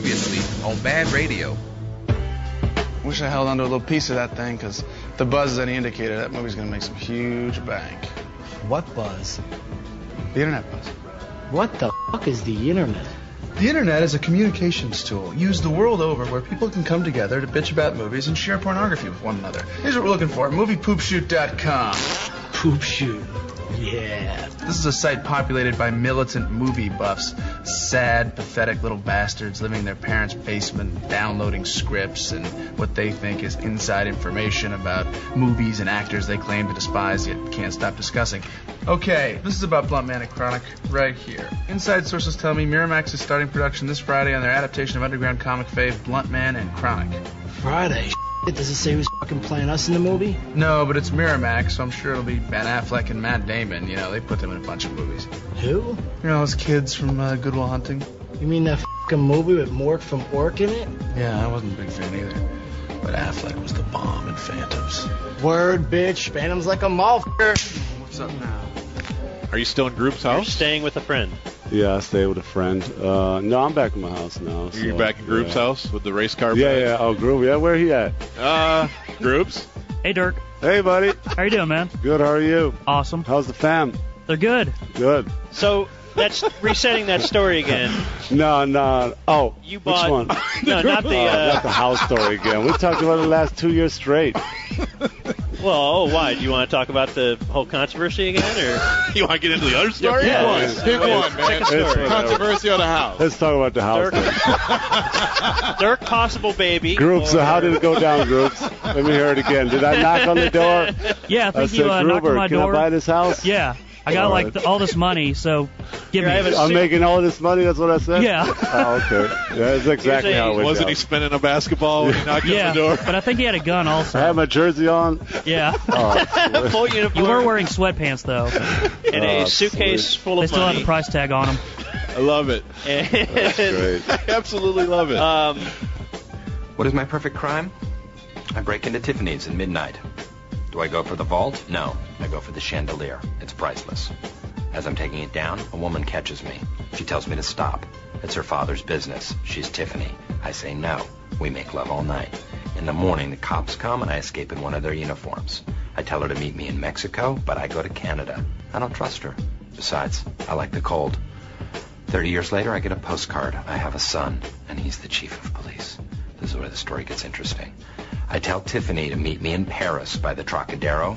Previously on Bad Radio. Wish I held onto a little piece of that thing, because the buzz is any indicator that movie's gonna make some huge bank. What buzz? The internet buzz. What the fuck is the internet? The internet is a communications tool used the world over where people can come together to bitch about movies and share pornography with one another. Here's what we're looking for moviepoopshoot.com. Poop shoot. Yeah. This is a site populated by militant movie buffs. Sad, pathetic little bastards living in their parents' basement, downloading scripts and what they think is inside information about movies and actors they claim to despise yet can't stop discussing. Okay, this is about Blunt Man and Chronic right here. Inside sources tell me Miramax is starting production this Friday on their adaptation of underground comic fave Blunt Man and Chronic. Friday. Does it say who's fucking playing us in the movie? No, but it's Miramax, so I'm sure it'll be Ben Affleck and Matt Damon. You know, they put them in a bunch of movies. Who? You know, those kids from uh, Goodwill Hunting? You mean that fucking movie with Mork from Ork in it? Yeah, I wasn't a big fan either. But Affleck was the bomb in Phantoms. Word, bitch. Phantom's like a motherfucker. What's up now? Are you still in group's You're house? staying with a friend. Yeah, I stay with a friend. Uh, no, I'm back in my house now. You're so, back in group's yeah. house with the race car. Yeah, bags? yeah. Oh, Group. Yeah, where he at? Uh, groups. Hey Dirk, Hey, buddy. how you doing, man? Good. How are you? Awesome. How's the fam? They're good. Good. So that's resetting that story again. No, no. Oh, You which bought one? no, not the. Oh, not the Uh, house story again. We talked about it the last two years straight. well, oh, why? Do you want to talk about the whole controversy again, or You want to get into the other story? Yeah, Pick one. yeah. Pick one, man. Pick a story. It's. Controversy of the house. Let's talk about the house. Dirk. Dirk possible baby? Group. So how did it go down, groups? Let me hear it again. Did I knock on the door? Yeah, I I think said, you uh, knocked on my door. can. I buy this house? Yeah, I got like the, all this money, so give Here, I me. have a I'm suit- making all this money. That's what I said. Yeah. Oh, okay. That's exactly Here's a- how it went Wasn't down. he spinning a basketball when he knocked yeah, on the door? but I think he had a gun also. I also. had my jersey on. Yeah. Oh, full uniform You were wearing sweatpants though. and a Oh, suitcase sweet. full They of still have money. the price tag on them. I love it. And, great. I absolutely love it. um, What is my perfect crime? I break into Tiffany's at midnight. Do I go for the vault? No, I go for the chandelier. It's priceless. As I'm taking it down, a woman catches me. She tells me to stop. It's her father's business. She's Tiffany. I say no. We make love all night. In the morning, the cops come and I escape in one of their uniforms. I tell her to meet me in Mexico, but I go to Canada. I don't trust her. Besides, I like the cold. Thirty years later, I get a postcard. I have a son, and he's the chief of police. This is where the story gets interesting. I tell Tiffany to meet me in Paris by the Trocadero.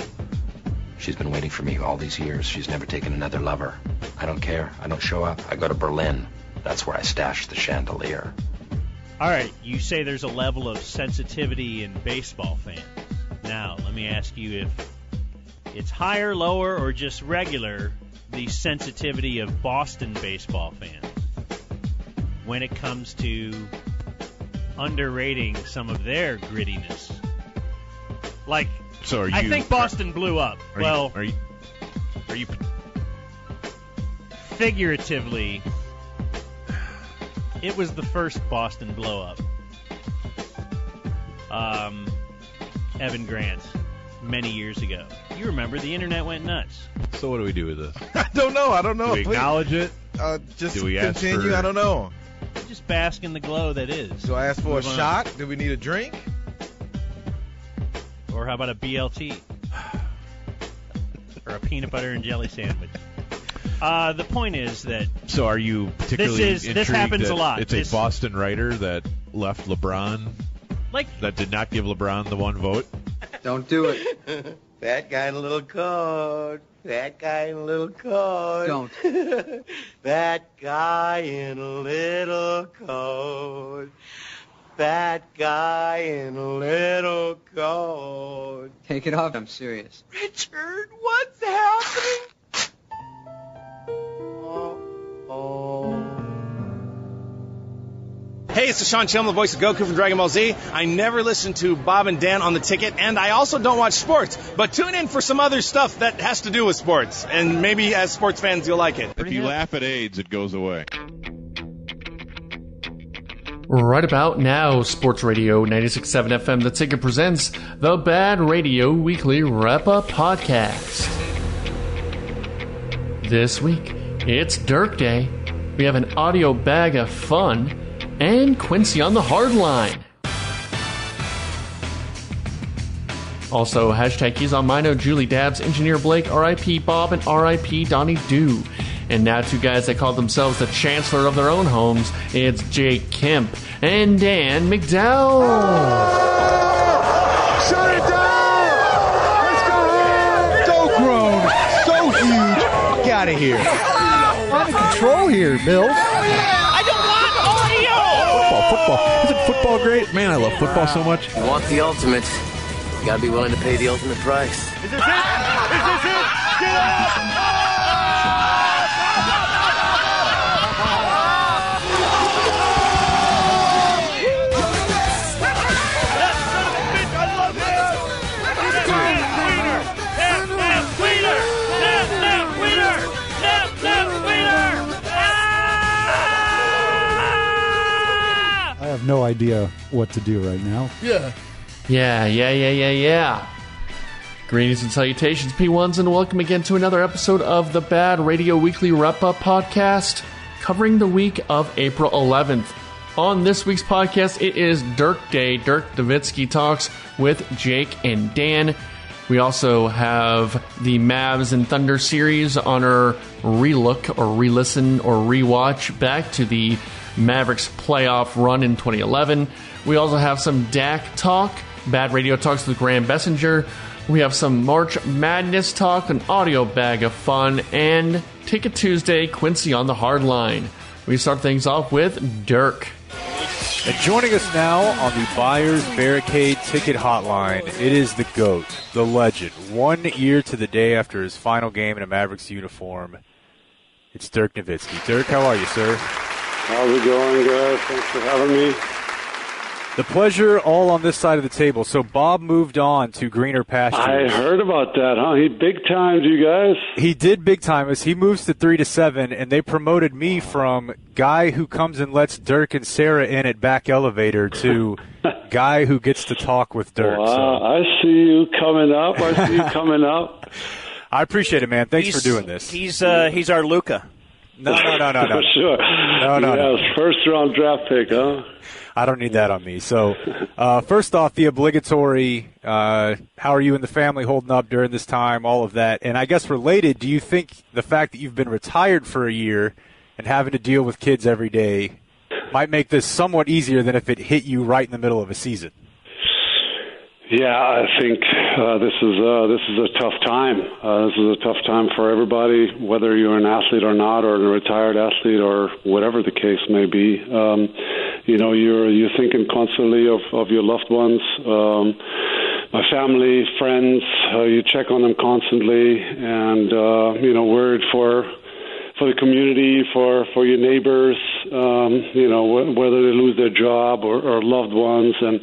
She's been waiting for me all these years. She's never taken another lover. I don't care. I don't show up. I go to Berlin. That's where I stash the chandelier. All right, you say there's a level of sensitivity in baseball fans. Now, let me ask you if it's higher, lower, or just regular the sensitivity of Boston baseball fans when it comes to underrating some of their grittiness. Like, so are you? I think Boston blew up. Are well, you, are you? Are you? figuratively, it was the first Boston blow up. Um, Evan Grant, many years ago. You remember the internet went nuts. So what do we do with this? I don't know. I don't know. Do we Please, acknowledge it? uh, just do we ask continue. for- I don't know. Just bask in the glow that is. Do I ask for Move a on. shot? Do we need a drink? Or how about a BLT? or a peanut butter and jelly sandwich? Uh, the point is that So are you particularly is- this intrigued happens that a lot. It's This- a Boston writer that left LeBron, like that did not give LeBron the one vote. Don't do it. That guy in a little coat. That guy in a little coat. Don't. that guy in a little coat. That guy in a little coat. Take it off. I'm serious. Richard, what's happening? Oh, oh. Hey, it's Sean Schemmel, the voice of Goku from Dragon Ball Z. I never listen to Bob and Dan on the ticket, and I also don't watch sports. But tune in for some other stuff that has to do with sports, and maybe as sports fans you'll like it. If you laugh at AIDS, it goes away. Right about now, Sports Radio 96.7 FM The Ticket presents the Bad Radio Weekly Wrap Up Podcast. This week, it's Dirk Day. We have an audio bag of fun, and Quincey on the hard line. Also, hashtag keys on Mino, Julie Dobbs, Engineer Blake, RIP Bob, and RIP Donnie Dew. And now two guys that call themselves the chancellor of their own homes. It's Jake Kemp and Dan McDowell. Shut it down! Let's go! So grown, so huge. Get out of here. I'm in control here, Bill. I don't want audio. Football, football. Isn't football great? Man, I love football so much. You want the ultimate. You gotta be willing to pay the ultimate price. Is this it? Is this it? Get up! Have no idea what to do right now. Yeah. Yeah, yeah, yeah, yeah, yeah. Greetings and salutations, P1s, and welcome again to another episode of the Bad Radio Weekly Wrap Up Podcast, covering the week of April 11th. On this week's podcast, it is Dirk Day. Dirk Nowitzki talks with Jake and Dan. We also have the Mavs and Thunder series on our relook or re listen or rewatch back to the Mavericks playoff run in 2011. We also have some Dak talk, Bad Radio Talks with Graham Bensinger. We have some March Madness talk, an audio bag of fun, and Ticket Tuesday, Quincey on the hard line. We start things off with Dirk. And joining us now on the Buyers Barricade Ticket Hotline, it is the GOAT, the legend. One year to the day after his final game in a Mavericks uniform, it's Dirk Nowitzki. Dirk, how are you, sir? How's it going, guys? Thanks for having me. The pleasure all on this side of the table. So Bob moved on to greener pastures. I heard about that, huh? He big timed you guys. He did big time as he moves to three to seven, and they promoted me from guy who comes and lets Dirk and Sarah in at back elevator to guy who gets to talk with Dirk. Wow, So I see you coming up. I see you coming up. I appreciate it, man. Thanks He's- for doing this. He's uh, he's our Luka. No, no, no, no, no. For sure. No, no, no. first round draft pick, huh? I don't need that on me. So, uh, first off, the obligatory, uh, how are you and the family holding up during this time? All of that. And I guess related, do you think the fact that you've been retired for a year and having to deal with kids every day might make this somewhat easier than if it hit you right in the middle of a season? Yeah, I think uh, this is uh, this is a tough time. Uh, this is a tough time for everybody, whether you're an athlete or not, or a retired athlete, or whatever the case may be. Um, you know, you're you're thinking constantly of of your loved ones, um, my family, friends. Uh, you check on them constantly, and uh, you know, worried for for the community, for for your neighbors, um, you know, wh- whether they lose their job or, or loved ones, and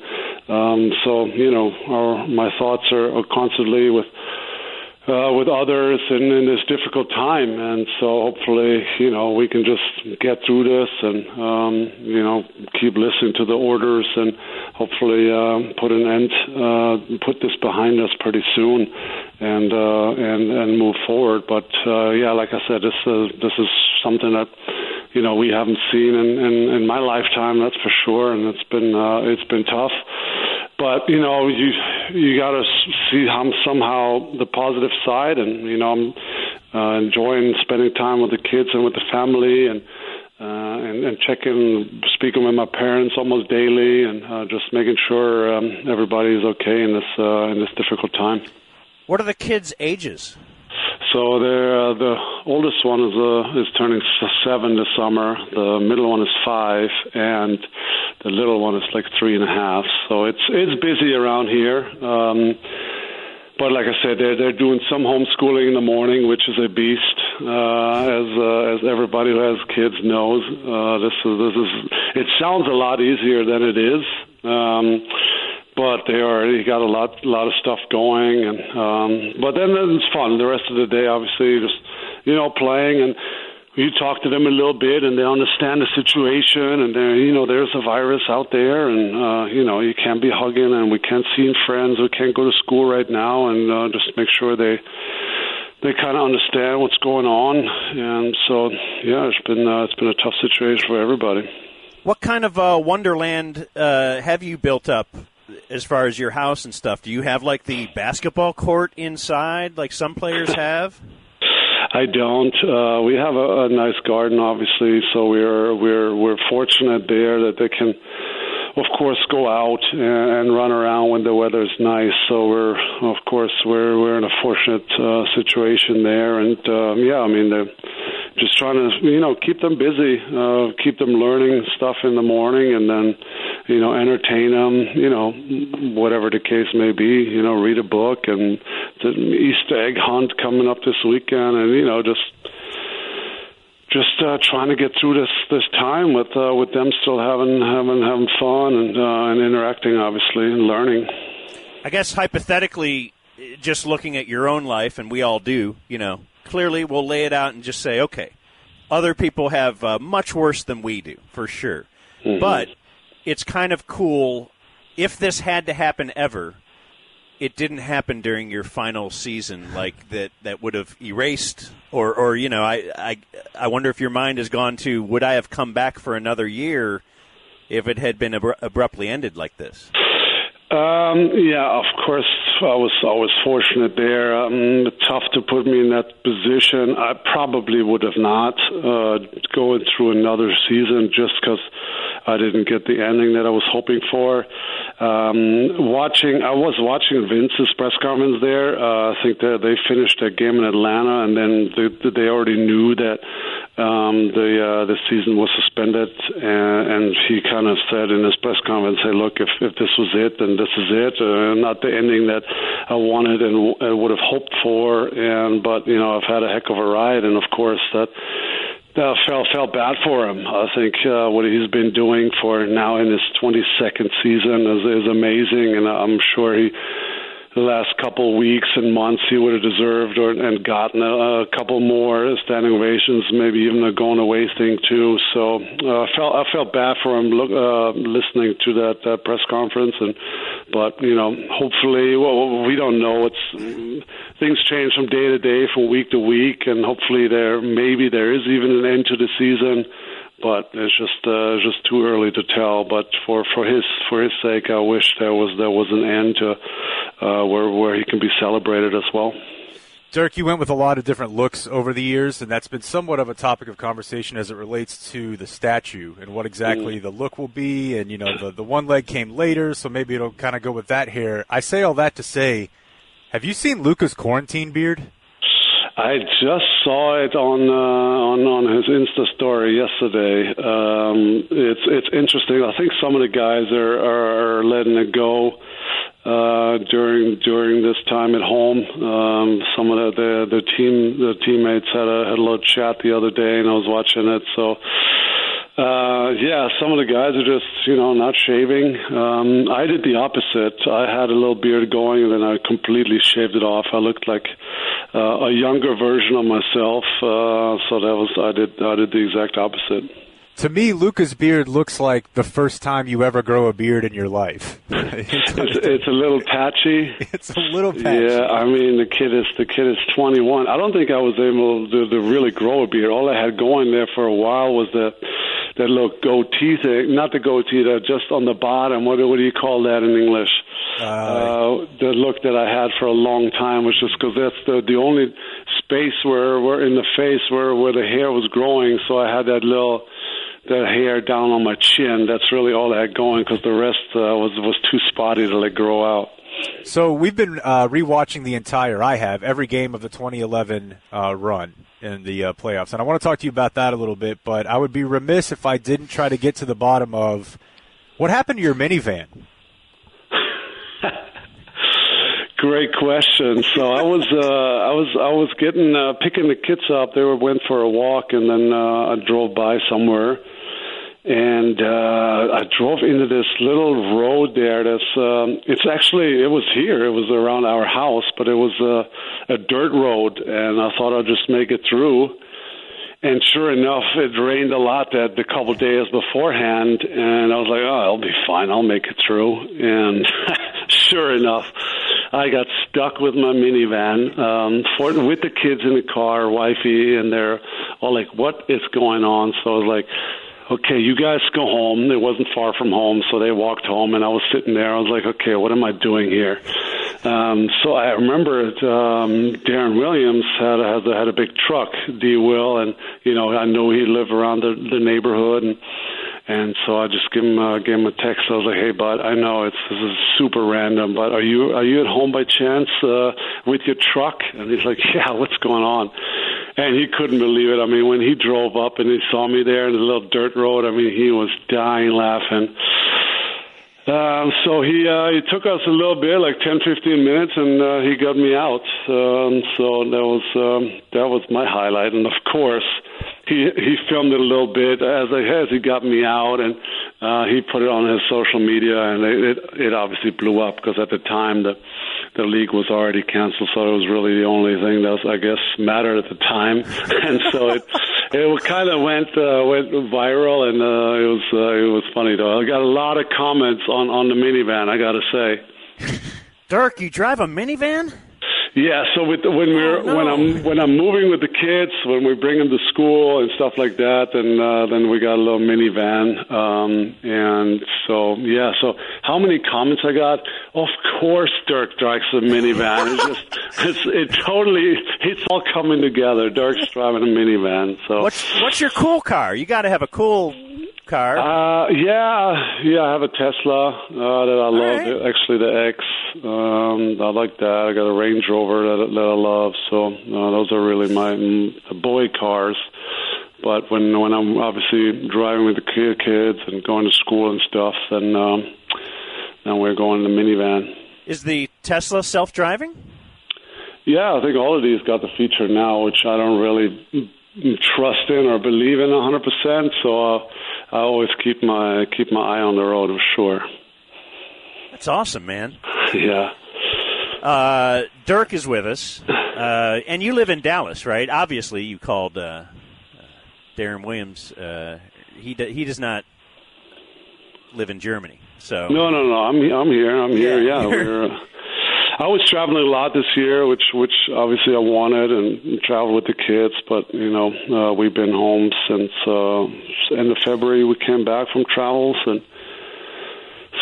um, so you know, our, my thoughts are, are constantly with uh, with others in, in this difficult time, and so hopefully, you know, we can just get through this and um, you know keep listening to the orders and hopefully uh, put an end, uh, put this behind us pretty soon, and uh, and and move forward. But uh, yeah, like I said, this uh, this is something that you know we haven't seen in, in in my lifetime, that's for sure, and it's been uh, it's been tough but you know you you got to see how somehow the positive side and you know I'm uh, enjoying spending time with the kids and with the family and uh, and, and checking speaking with my parents almost daily and uh, just making sure um, everybody is okay in this uh, in this difficult time. What are the kids' ages? So uh, the oldest one is uh, is turning seven this summer. The middle one is five, and the little one is like three and a half. So it's it's busy around here. Um, but like I said, they're they're doing some homeschooling in the morning, which is a beast, uh, as uh, as everybody who has kids knows. Uh, this is this is it sounds a lot easier than it is. Um, but they already got a lot lot of stuff going and um but then it's fun. The rest of the day obviously just you know playing and you talk to them a little bit and they understand the situation and they you know there's a virus out there and uh you know you can't be hugging and we can't see friends. We can't go to school right now and uh, just make sure they they kind of understand what's going on. And so yeah it's been uh, it's been a tough situation for everybody What kind of uh, wonderland uh, have you built up as far as your house and stuff? Do you have like the basketball court inside, like some players have? I don't. Uh, we have a, a nice garden, obviously, so we're we're we're fortunate there that they can, of course, go out and, run around when the weather's nice. So we're, of course, we're we're in a fortunate uh, situation there, and um, yeah, I mean, they're just trying to you know keep them busy, uh, keep them learning stuff in the morning, and then you know entertain them, you know, whatever the case may be. You know, read a book and the Easter egg hunt coming up this weekend, and you know just just uh, trying to get through this this time with uh, with them still having having having fun and uh, and interacting, obviously, and learning. I guess hypothetically, just looking at your own life, and we all do, you know, clearly we'll lay it out and just say, okay, other people have uh, much worse than we do, for sure. Mhm. But it's kind of cool if this had to happen ever. It didn't happen during your final season, like that. That would have erased, or, or you know, I, I, I wonder if your mind has gone to, would I have come back for another year if it had been abru- abruptly ended like this? Um, yeah, of course, I was I was fortunate there. Um, tough to put me in that position. I probably would have not uh, going through another season just because I didn't get the ending that I was hoping for. Um, watching, I was watching Vince's press conference there. Uh, I think that they finished their game in Atlanta, and then they, they already knew that um, the uh, the season was suspended, and, and he kind of said in his press conference, "Hey, look, if if this was it, then this is it. Uh, not the ending that I wanted and, and would have hoped for. And but you know, I've had a heck of a ride, and of course that." Uh, felt felt bad for him. I think uh, what he's been doing for now in his 22nd season is is amazing, and I'm sure he the last couple weeks and months he would have deserved or and gotten a, a couple more standing ovations, maybe even a going away thing too. So uh, I felt I felt bad for him look, uh, listening to that, that press conference, and but you know hopefully well we don't know it's things change from day to day, from week to week, and hopefully there maybe there is even an end to the season but it's just uh, just too early to tell. But for for his for his sake, I wish there was there was an end to uh, where where he can be celebrated as well. Dirk, you went with a lot of different looks over the years, and that's been somewhat of a topic of conversation as it relates to the statue and what exactly the look will be. And, you know, the, the one leg came later, so maybe it'll kind of go with that here. I say all that to say, have you seen Luka's quarantine beard? I just saw it on uh, on on his Insta story yesterday. Um, it's it's interesting. I think some of the guys are, are letting it go uh, during during this time at home. Um, some of the, the the team the teammates had a had a little chat the other day, and I was watching it. So. Uh, yeah, some of the guys are just, you know, not shaving. Um, I did the opposite. I had a little beard going, and then I completely shaved it off. I looked like uh, a younger version of myself. Uh, so that was I did I did the exact opposite. To me, Luka's beard looks like the first time you ever grow a beard in your life. It's, it's a little patchy. It's a little patchy. Yeah, I mean the kid is the kid is 21. I don't think I was able to, to really grow a beard. All I had going there for a while was that that little goatee thing, not the goatee, that just on the bottom. What what do you call that in English? Uh, the look that I had for a long time was just because that's the the only space where where in the face where where the hair was growing. So I had that little that hair down on my chin. That's really all I had going because the rest uh, was was too spotty to let grow out. So we've been uh, rewatching the entire. I have every game of the 2011 uh, run in the uh, playoffs, and I want to talk to you about that a little bit. But I would be remiss if I didn't try to get to the bottom of what happened to your minivan. Great question. So I was uh, I was I was getting uh, picking the kids up. They were went for a walk, and then uh, I drove by somewhere, and uh, I drove into this little road there. That's um, it's actually it was here. It was around our house, but it was uh, a dirt road, and I thought I'd just make it through. And sure enough, it rained a lot that the couple days beforehand, and I was like, "Oh, I'll be fine. I'll make it through." And sure enough, I got stuck with my minivan um, for, with the kids in the car, wifey, and they're all like, "What is going on?" So I was like, okay, you guys go home. It wasn't far from home, so they walked home, and I was sitting there. I was like, okay, what am I doing here? Um, so I remember um, Deron Williams had a, had a, had a big truck, D. Will, and you know I knew he lived around the, the neighborhood, and and so I just gave him uh, gave him a text. I was like, hey, bud, I know it's this is super random, but are you are you at home by chance uh, with your truck? And he's like, yeah, what's going on? And he couldn't believe it. I mean, when he drove up and he saw me there in the little dirt road, I mean, he was dying laughing. Um, so he uh, took us a little bit, like 10, 15 minutes, and uh, he got me out. Um, so that was um, that was my highlight. And of course, he he filmed it a little bit as I as he got me out, and uh, he put it on his social media, and it it, it obviously blew up because at the time the the league was already canceled, so it was really the only thing that was, I guess mattered at the time, and so it it kind of went uh, went viral, and uh, it was uh, it was funny though. I got a lot of comments on on the minivan. I got to say. Dirk, you drive a minivan? Yeah, so with when we're Oh, no. when I'm when I'm moving with the kids, when we bring them to school and stuff like that, and uh, then we got a little minivan, um, and so yeah. So how many comments I got? Of course, Dirk drives a minivan. It's just it's it totally it's all coming together. Dirk's driving a minivan. So What's what's your cool car? You got to have a cool car. uh, yeah, yeah, I have a Tesla uh, that I love. Actually, the X. Um, I like that. I got a Range Rover that, that I love. So uh, those are really my mm, the boy cars. But when when I'm obviously driving with the ki- kids and going to school and stuff, then um, then we're going in the minivan. Is the Tesla self-driving? Yeah, I think all of these got the feature now, which I don't really trust in or believe in 100%. So I always keep my keep my eye on the road for sure. That's awesome, man. Yeah. Uh, Dirk is with us, uh, and you live in Dallas, right? Obviously, you called uh, uh, Deron Williams. Uh, he do, he does not live in Germany, so No, no, no. I'm I'm here. I'm here. Yeah. Yeah. We're, uh, I was traveling a lot this year, which which obviously I wanted, and traveled with the kids. But you know, uh, we've been home since uh, end of February. We came back from travels, and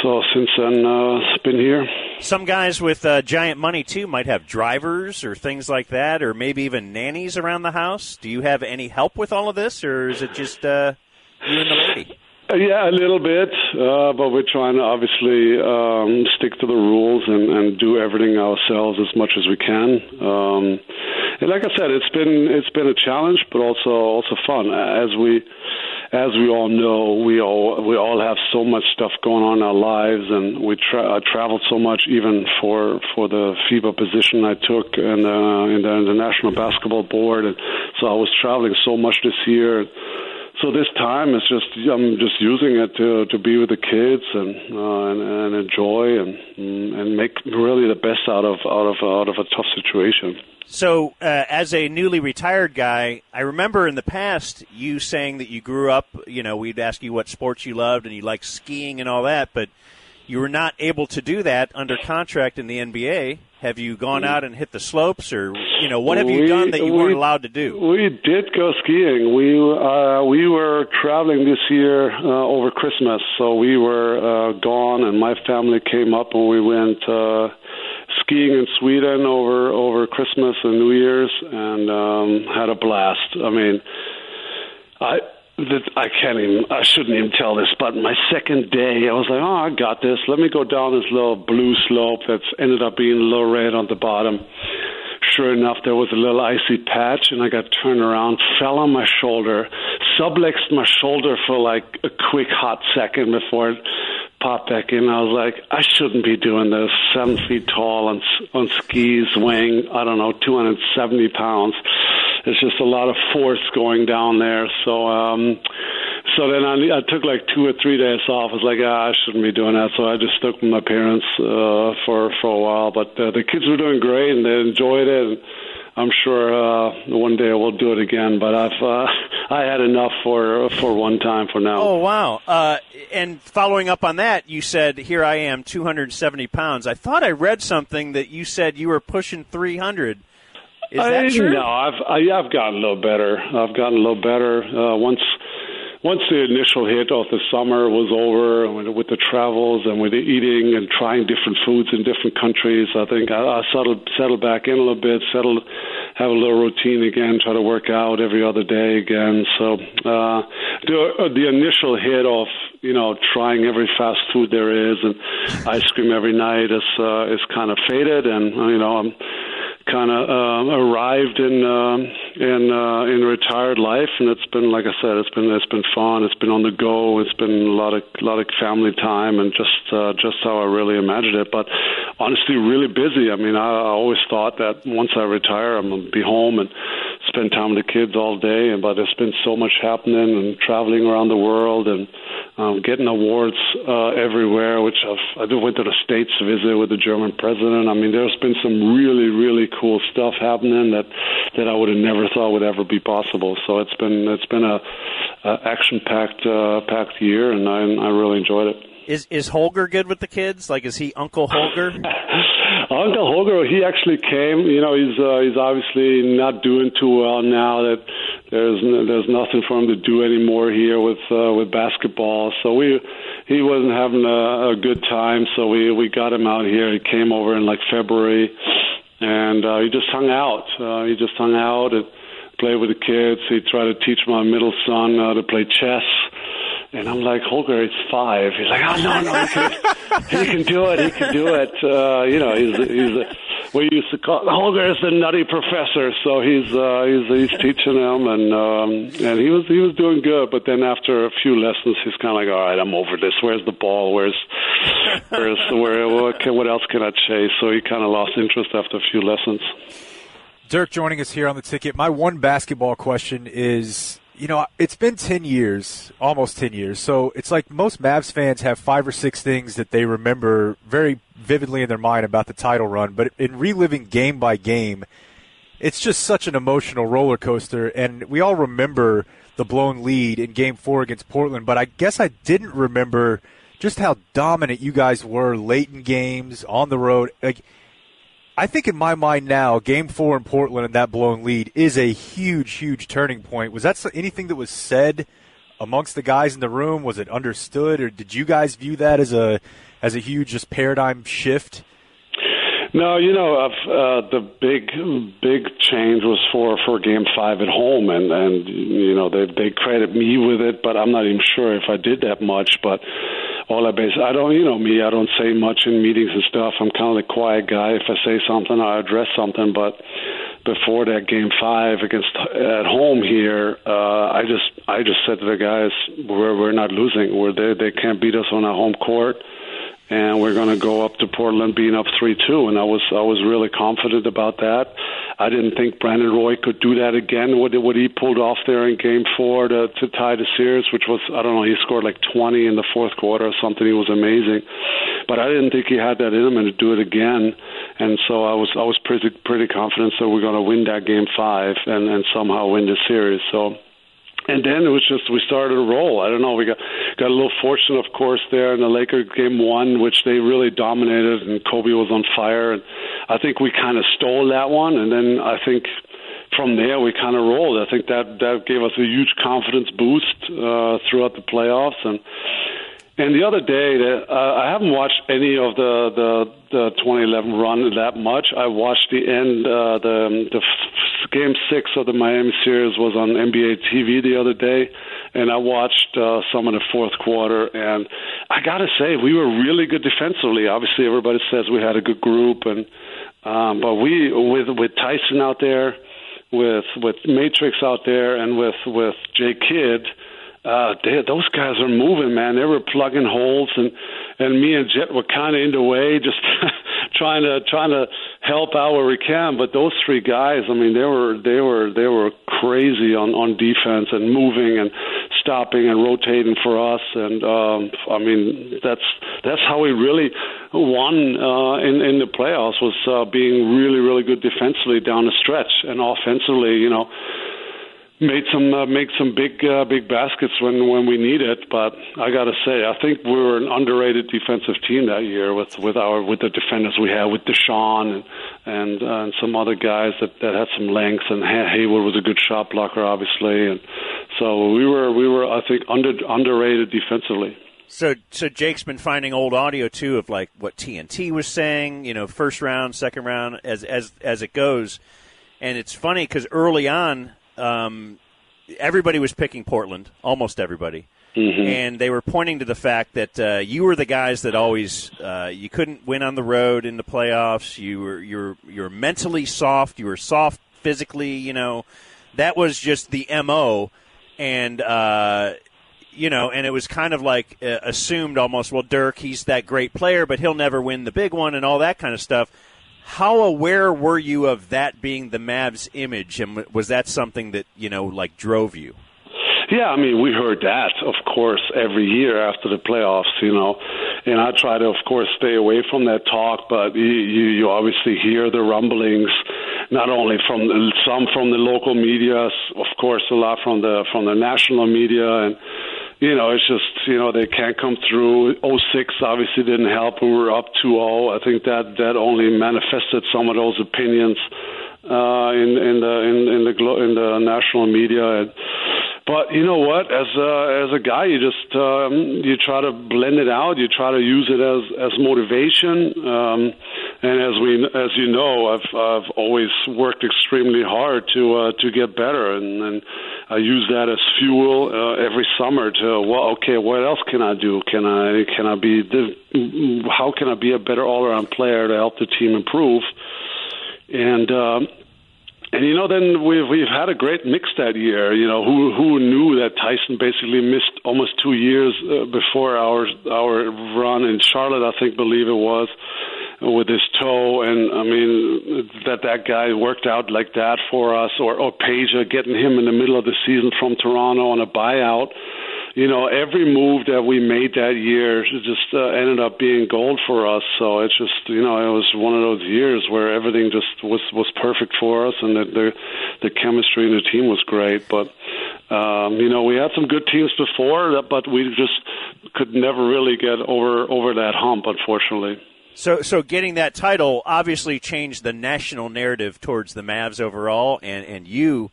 so since then, uh, it's been here. Some guys with uh, giant money too might have drivers or things like that, or maybe even nannies around the house. Do you have any help with all of this, or is it just uh, you and the lady? Uh, yeah, a little bit, uh, but we're trying to obviously um, stick to the rules and, and do everything ourselves as much as we can. Um, and like I said, it's been it's been a challenge, but also also fun. As we as we all know, we all we all have so much stuff going on in our lives, and we tra- I traveled so much, even for for the FIBA position I took in the, in the International Basketball Board, and so I was traveling so much this year. So this time is just I'm just using it to to be with the kids and uh, and, and enjoy and and make really the best out of out of out of a tough situation. So, uh, as a newly retired guy, I remember in the past you saying that you grew up. You know, we'd ask you what sports you loved and you liked skiing and all that, but you were not able to do that under contract in the NBA. Have you gone out and hit the slopes, or you know, what have you We- done that you we- weren't allowed to do? We did go skiing. We uh, we were traveling this year uh, over Christmas, so we were uh, gone, and my family came up, and we went uh, skiing in Sweden over over Christmas and New Year's, and um, had a blast. I mean, I. that- I can't even. I shouldn't even tell this, but my second day, I was like, "Oh, I got this. Let me go down this little blue slope that's ended up being a little red on the bottom." Sure enough, there was a little icy patch, and I got turned around, fell on my shoulder, subluxed my shoulder for like a quick hot second before it popped back in. I was like, I shouldn't be doing this. Seven feet tall on on skis, weighing I don't know, 270 pounds. It's just a lot of force going down there. So, um, so then I, I took like two or three days off. I was like, ah, I shouldn't be doing that. So I just stuck with my parents uh, for for a while. But uh, the kids were doing great and they enjoyed it. And I'm sure uh, one day we'll do it again. But I've uh, I had enough for for one time for now. Oh wow! Uh, and following up on that, you said, "Here I am, 270 pounds." I thought I read something that you said you were pushing 300. Is I, that true? No, I've I, I've gotten a little better. I've gotten a little better uh, once once the initial hit of the summer was over, with, with the travels and with the eating and trying different foods in different countries, I think I, I settled settled back in a little bit, settled, have a little routine again, try to work out every other day again. So uh, the uh, the initial hit of you know trying every fast food there is and ice cream every night is uh, is kind of faded, and you know I'm kind of uh, arrived in uh, in uh, in retired life, and it's been like I said, it's been it's been fun. It's been on the go. It's been a lot of lot of family time, and just uh, just how I really imagined it. But honestly, really busy. I mean, I, I always thought that once I retire, I'm gonna be home and spend time with the kids all day. And but there's been so much happening and traveling around the world and um, getting awards uh, everywhere. Which I've I went to the states to visit with the German president. I mean, there's been some really really cool stuff happening that that I would have never thought would ever be possible. So it's been it's been a, a action packed uh, packed year, and I I really enjoyed it. Is is Holger good with the kids? Like, is he Uncle Holger? Uncle Holger, he actually came. You know, he's uh, he's obviously not doing too well now that there's n- there's nothing for him to do anymore here with uh, with basketball. So we he wasn't having a, a good time. So we we got him out here. He came over in like February, and uh, he just hung out. Uh, he just hung out and played with the kids. He tried to teach my middle son uh, to play chess. And I'm like, Holger, he's five. He's like, oh no, no, he can, he can do it. He can do it. Uh, you know, he's he's a, we used to call Holger is the nutty professor. So he's uh, he's he's teaching him, and um, and he was he was doing good. But then after a few lessons, he's kind of like, all right, I'm over this. Where's the ball? Where's where's where what, can, what else can I chase? So he kind of lost interest after a few lessons. Dirk joining us here on the ticket. My one basketball question is you know, it's been 10 years, almost 10 years. So it's like most Mavs fans have five or six things that they remember very vividly in their mind about the title run. But in reliving game by game, it's just such an emotional roller coaster. And we all remember the blown lead in game four against Portland. But I guess I didn't remember just how dominant you guys were late in games, on the road. Like, I think in my mind now, Game Four in Portland and that blown lead is a huge, huge turning point. Was that anything that was said amongst the guys in the room? Was it understood, or did you guys view that as a as a huge just paradigm shift? No, you know, uh, the big big change was for for Game Five at home, and and you know they they credit me with it, but I'm not even sure if I did that much, but all I base. I don't, you know me. I don't say much in meetings and stuff. I'm kind of the quiet guy. If I say something, I address something. But before that game five against at home here, uh, I just I just said to the guys, we're we're not losing. We're they they can't beat us on our home court. And we're going to go up to Portland being up three-two, and I was I was really confident about that. I didn't think Brandon Roy could do that again. What what he pulled off there in Game Four to to tie the series, which was I don't know, he scored like 20 in the fourth quarter or something. He was amazing, but I didn't think he had that in him to do it again. And so I was I was pretty pretty confident that we're going to win that Game Five and and somehow win the series. So and then it was just we started to roll. I don't know. We got got a little fortunate, of course, there in the Laker game one, which they really dominated, and Kobe was on fire. And I think we kind of stole that one, and then I think from there we kind of rolled. I think that that gave us a huge confidence boost uh, throughout the playoffs, and and the other day, uh, I haven't watched any of the the the 2011 run that much. I watched the end, uh, the the f- game six of the Miami series was on NBA TV the other day, and I watched uh, some of the fourth quarter. And I got to say, we were really good defensively. Obviously, everybody says we had a good group, and um, but we with with Tyson out there, with with Matrix out there, and with with Jay Kidd uh, they, those guys are moving, man. They were plugging holes, and and me and Jet were kind of in the way, just trying to trying to help out where we can. But those three guys, I mean, they were they were they were crazy on on defense and moving and stopping and rotating for us. And um, I mean, that's that's how we really won uh, in in the playoffs was uh, being really really good defensively down the stretch and offensively, you know made some uh, make some big uh, big baskets when when we need it. But I got to say, I think we were an underrated defensive team that year with with our with the defenders we had with DeShawn and and, uh, and some other guys that that had some length. And Hay- Haywood was a good shot blocker, obviously. And So we were we were I think under underrated defensively. So, so Jake's been finding old audio too of like what TNT was saying, you know, first round, second round, as as as it goes. And it's funny because early on, um, everybody was picking Portland, almost everybody, Mhm. and they were pointing to the fact that uh, you were the guys that always uh, you couldn't win on the road in the playoffs. You were you're you're mentally soft. You were soft physically. You know, that was just the mo. And uh, you know, and it was kind of like uh, assumed almost. Well, Dirk, he's that great player, but he'll never win the big one, and all that kind of stuff. How aware were you of that being the Mavs' image, and was that something that you know, like, drove you? Yeah, I mean, we heard that, of course, every year after the playoffs, you know. And I try to, of course, stay away from that talk, but you, you, obviously hear the rumblings, not only from some from the local media, of course, a lot from the from the national media, and you know, it's just you know they can't come through. 06 obviously didn't help. We were up 2-0. I think that that only manifested some of those opinions uh, in in the in, in the in the national media. And, but you know what? As a, as a guy, you just um, you try to blend it out. You try to use it as as motivation. Um, and as we as you know, I've I've always worked extremely hard to uh, to get better, and, and I use that as fuel uh, every summer to well, okay, what else can I do? Can I can I be the, how can I be a better all around player to help the team improve? And um, and you know, then we've we've had a great mix that year. You know, who who knew that Tyson basically missed almost two years uh, before our our run in Charlotte? I think believe it was with his toe, and I mean that that guy worked out like that for us, or or Peja getting him in the middle of the season from Toronto on a buyout you know, every move that we made that year just uh, ended up being gold for us. So it's just, you know, it was one of those years where everything just was was perfect for us, and the the, the chemistry in the team was great. But um, you know, we had some good teams before, but we just could never really get over over that hump, unfortunately. So, so getting that title obviously changed the national narrative towards the Mavs overall, and and you,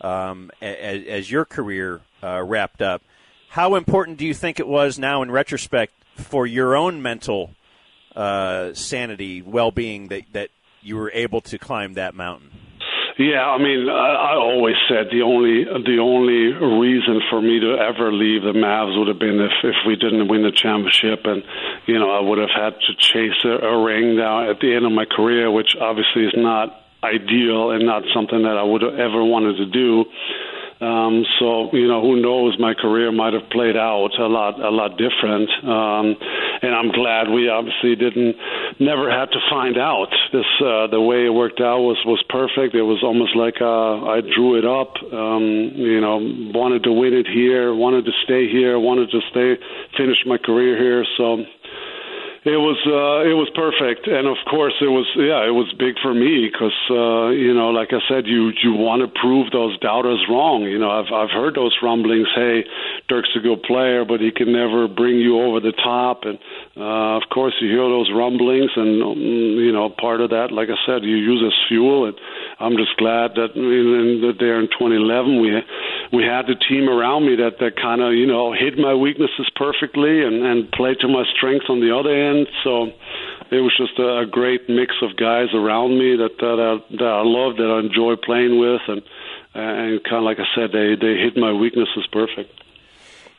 um, as, as your career uh, wrapped up. How important do you think it was now in retrospect for your own mental uh, sanity, well being, that, that you were able to climb that mountain? Yeah, I mean, I, I always said the only the only reason for me to ever leave the Mavs would have been if if we didn't win the championship, and you know I would have had to chase a, a ring down at the end of my career, which obviously is not ideal and not something that I would have ever wanted to do. Um, so you know, who knows? My career might have played out a lot, a lot different. Um, and I'm glad we obviously didn't, never had to find out. This uh, the way it worked out was was perfect. It was almost like uh, I drew it up. Um, you know, wanted to win it here, wanted to stay here, wanted to stay, finish my career here. So it was uh, it was perfect, and of course it was yeah it was big for me because uh, you know like I said you you want to prove those doubters wrong. You know I've I've heard those rumblings. Hey, Dirk's a good player, but he can never bring you over the top. And uh, of course you hear those rumblings, and um, you know part of that, like I said, you use as fuel. And I'm just glad that in, in, there in 2011 we we had the team around me that that kind of you know hid my weaknesses perfectly and and played to my strengths on the other end. So it was just a, a great mix of guys around me that that I, that I love, that I enjoy playing with, and and kind of like I said, they they hit my weaknesses perfect.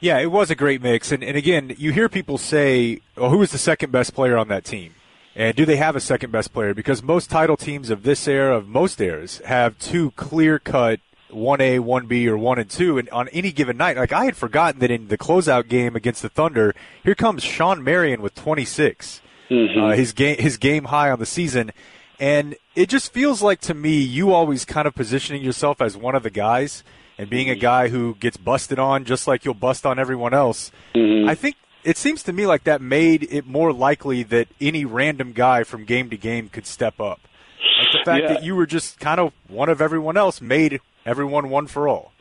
Yeah, it was a great mix, and and again, you hear people say, "Well, who was the second best player on that team?" And do they have a second best player? Because most title teams of this era, of most eras, have two clear cut one A, one B, or one and two, and on any given night, like I had forgotten that in the closeout game against the Thunder, here comes Shawn Marion with 26, Mm-hmm. uh, his game his game high on the season, and it just feels like to me you always kind of positioning yourself as one of the guys and being a guy who gets busted on just like you'll bust on everyone else. I think it seems to me like that made it more likely that any random guy from game to game could step up. Like the fact Yeah. that you were just kind of one of everyone else made everyone one for all.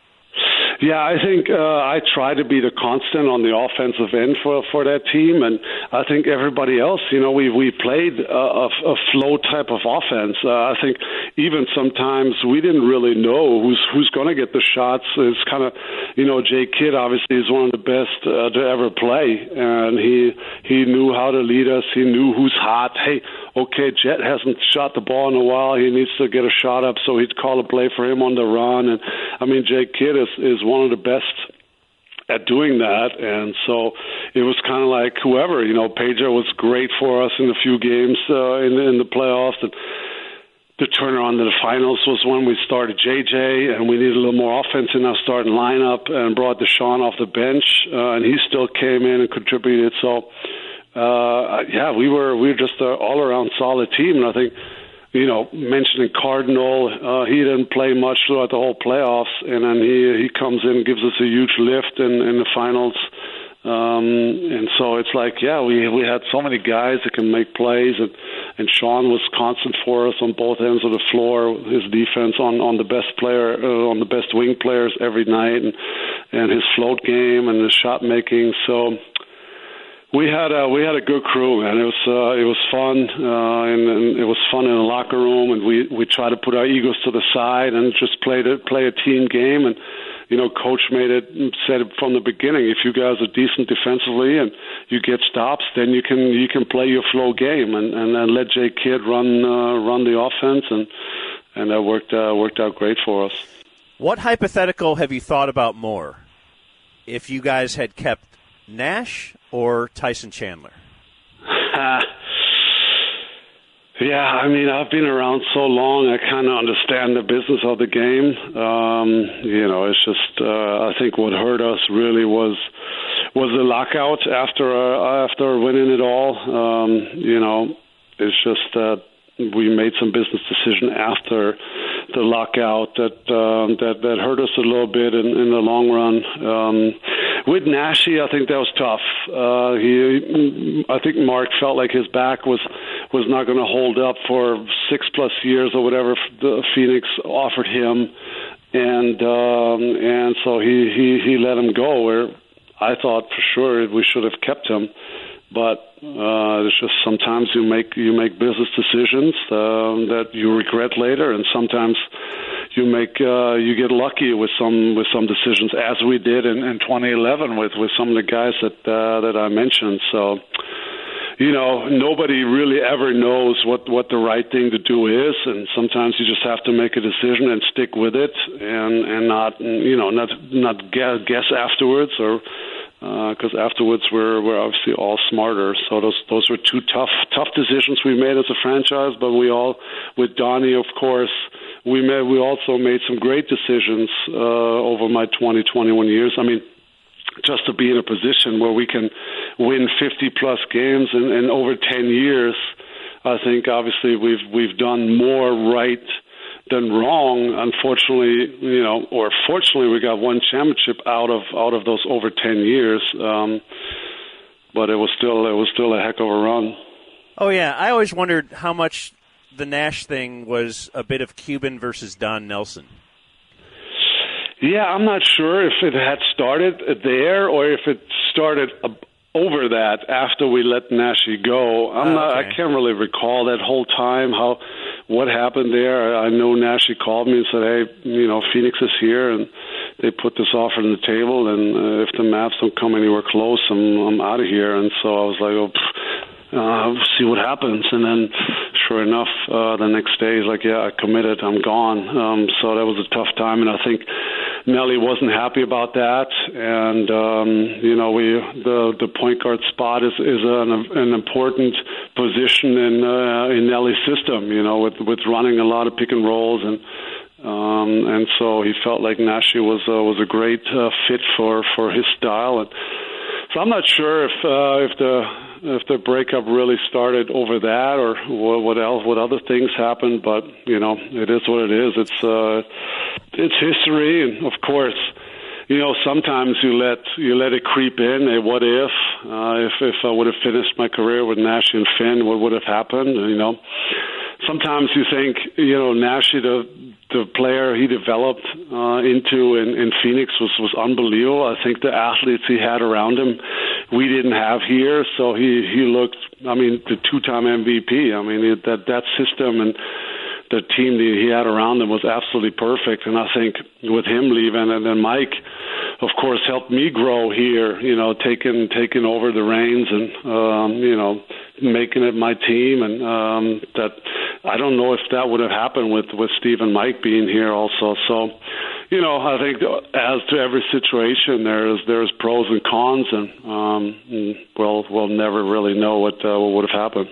Yeah, I think uh, I try to be the constant on the offensive end for for that team, and I think everybody else. You know, we we played a, a, flow type of offense. Uh, I think even sometimes we didn't really know who's who's going to get the shots. It's kind of, you know, Jay Kidd obviously is one of the best uh, to ever play, and he he knew how to lead us. He knew who's hot. Hey, okay, Jet hasn't shot the ball in a while. He needs to get a shot up, so he'd call a play for him on the run. And I mean, Jay Kidd is is one of the best at doing that. And so it was kind of like whoever, you know, Peja was great for us in a few games uh, in, in the playoffs. And the turner on to the finals was when we started JJ, and we needed a little more offense in our starting lineup and brought DeShawn off the bench, uh, and he still came in and contributed. So, uh, yeah, we were we were just an all around solid team, and I think you know, mentioning Cardinal, uh, he didn't play much throughout the whole playoffs, and then he he comes in, gives us a huge lift in in the finals, um, and so it's like, yeah, we we had so many guys that can make plays, and and Shawn was constant for us on both ends of the floor. His defense on on the best player, uh, on the best wing players every night, and and his float game and his shot making. So we had a we had a good crew, man. It was uh, it was fun, uh, and, and it was fun in the locker room, and we we tried to put our egos to the side and just play to play a team game. And you know, coach made it said it from the beginning. If you guys are decent defensively and you get stops, then you can you can play your flow game and and, let Jay Kidd run uh, run the offense, and and that worked uh, worked out great for us. What hypothetical have you thought about more? If you guys had kept Nash or Tyson Chandler? Uh, yeah, I mean, I've been around so long, I kind of understand the business of the game. Um, you know, it's just uh, I think what hurt us really was was the lockout after uh, after winning it all. Um, you know, it's just that we made some business decision after the lockout that um, that that hurt us a little bit in, in the long run. Um, with Nashi, I think that was tough. Uh, he, I think Mark felt like his back was was not going to hold up for six plus years or whatever the Phoenix offered him, and um, and so he he he let him go. Where I thought for sure we should have kept him but uh, it's just sometimes you make you make business decisions um, that you regret later, and sometimes you make uh, you get lucky with some with some decisions, as we did in, in 2011 with with some of the guys that uh, that I mentioned. So. You know, nobody really ever knows what what the right thing to do is, and sometimes you just have to make a decision and stick with it, and and not you know not not guess afterwards or because uh, afterwards we're we're obviously all smarter. So those those were two tough tough decisions we made as a franchise. But we all, with Donnie, of course, we made we also made some great decisions uh, over my 20 21 years. I mean. Just to be in a position where we can win 50 plus games in, in over 10 years, I think obviously we've we've done more right done wrong, unfortunately, you know, or fortunately, we got one championship out of out of those over ten years. Um, but it was still it was still a heck of a run. Oh yeah, I always wondered how much the Nash thing was a bit of Cuban versus Don Nelson. Yeah, I'm not sure if it had started there or if it started over that after we let Nashi go. I'm Oh, not. I can't really recall that whole time how what happened there. I know Nashi called me and said, "Hey, you know, Phoenix is here and they put this offer on the table, and uh, if the Mavs don't come anywhere close, I'm I'm out of here." And so I was like, "Oh." pff, uh, see what happens. And then, sure enough, uh, the next day he's like, "Yeah, I committed. I'm gone." Um, so that was a tough time, and I think Nelly wasn't happy about that. And um, you know, we the the point guard spot is is an an important position in uh, in Nelly's system. You know, with with running a lot of pick and rolls and. Um, and so he felt like Nashi was uh, was a great uh, fit for for his style, and so I'm not sure if uh, if the if the breakup really started over that or what, what else, what other things happened. But you know, it is what it is. It's uh, it's history, and of course, you know, sometimes you let you let it creep in. A what if? Uh, if if I would have finished my career with Nash and Finn, what would have happened? You know, sometimes you think, you know, Nash the the player he developed uh, into in, in Phoenix was was unbelievable. I think the athletes he had around him, we didn't have here. So he he looked. I mean, the two-time MVP. I mean, it, that that system and the team that he had around him was absolutely perfect. And I think with him leaving, and then Mike, of course, helped me grow here. You know, taking taking over the reins and um, you know making it my team, and um, that I don't know if that would have happened with with Steve and Mike being here also. So. You know, I think as to every situation, there's there's pros and cons, and um, we'll we'll never really know what uh, what would have happened.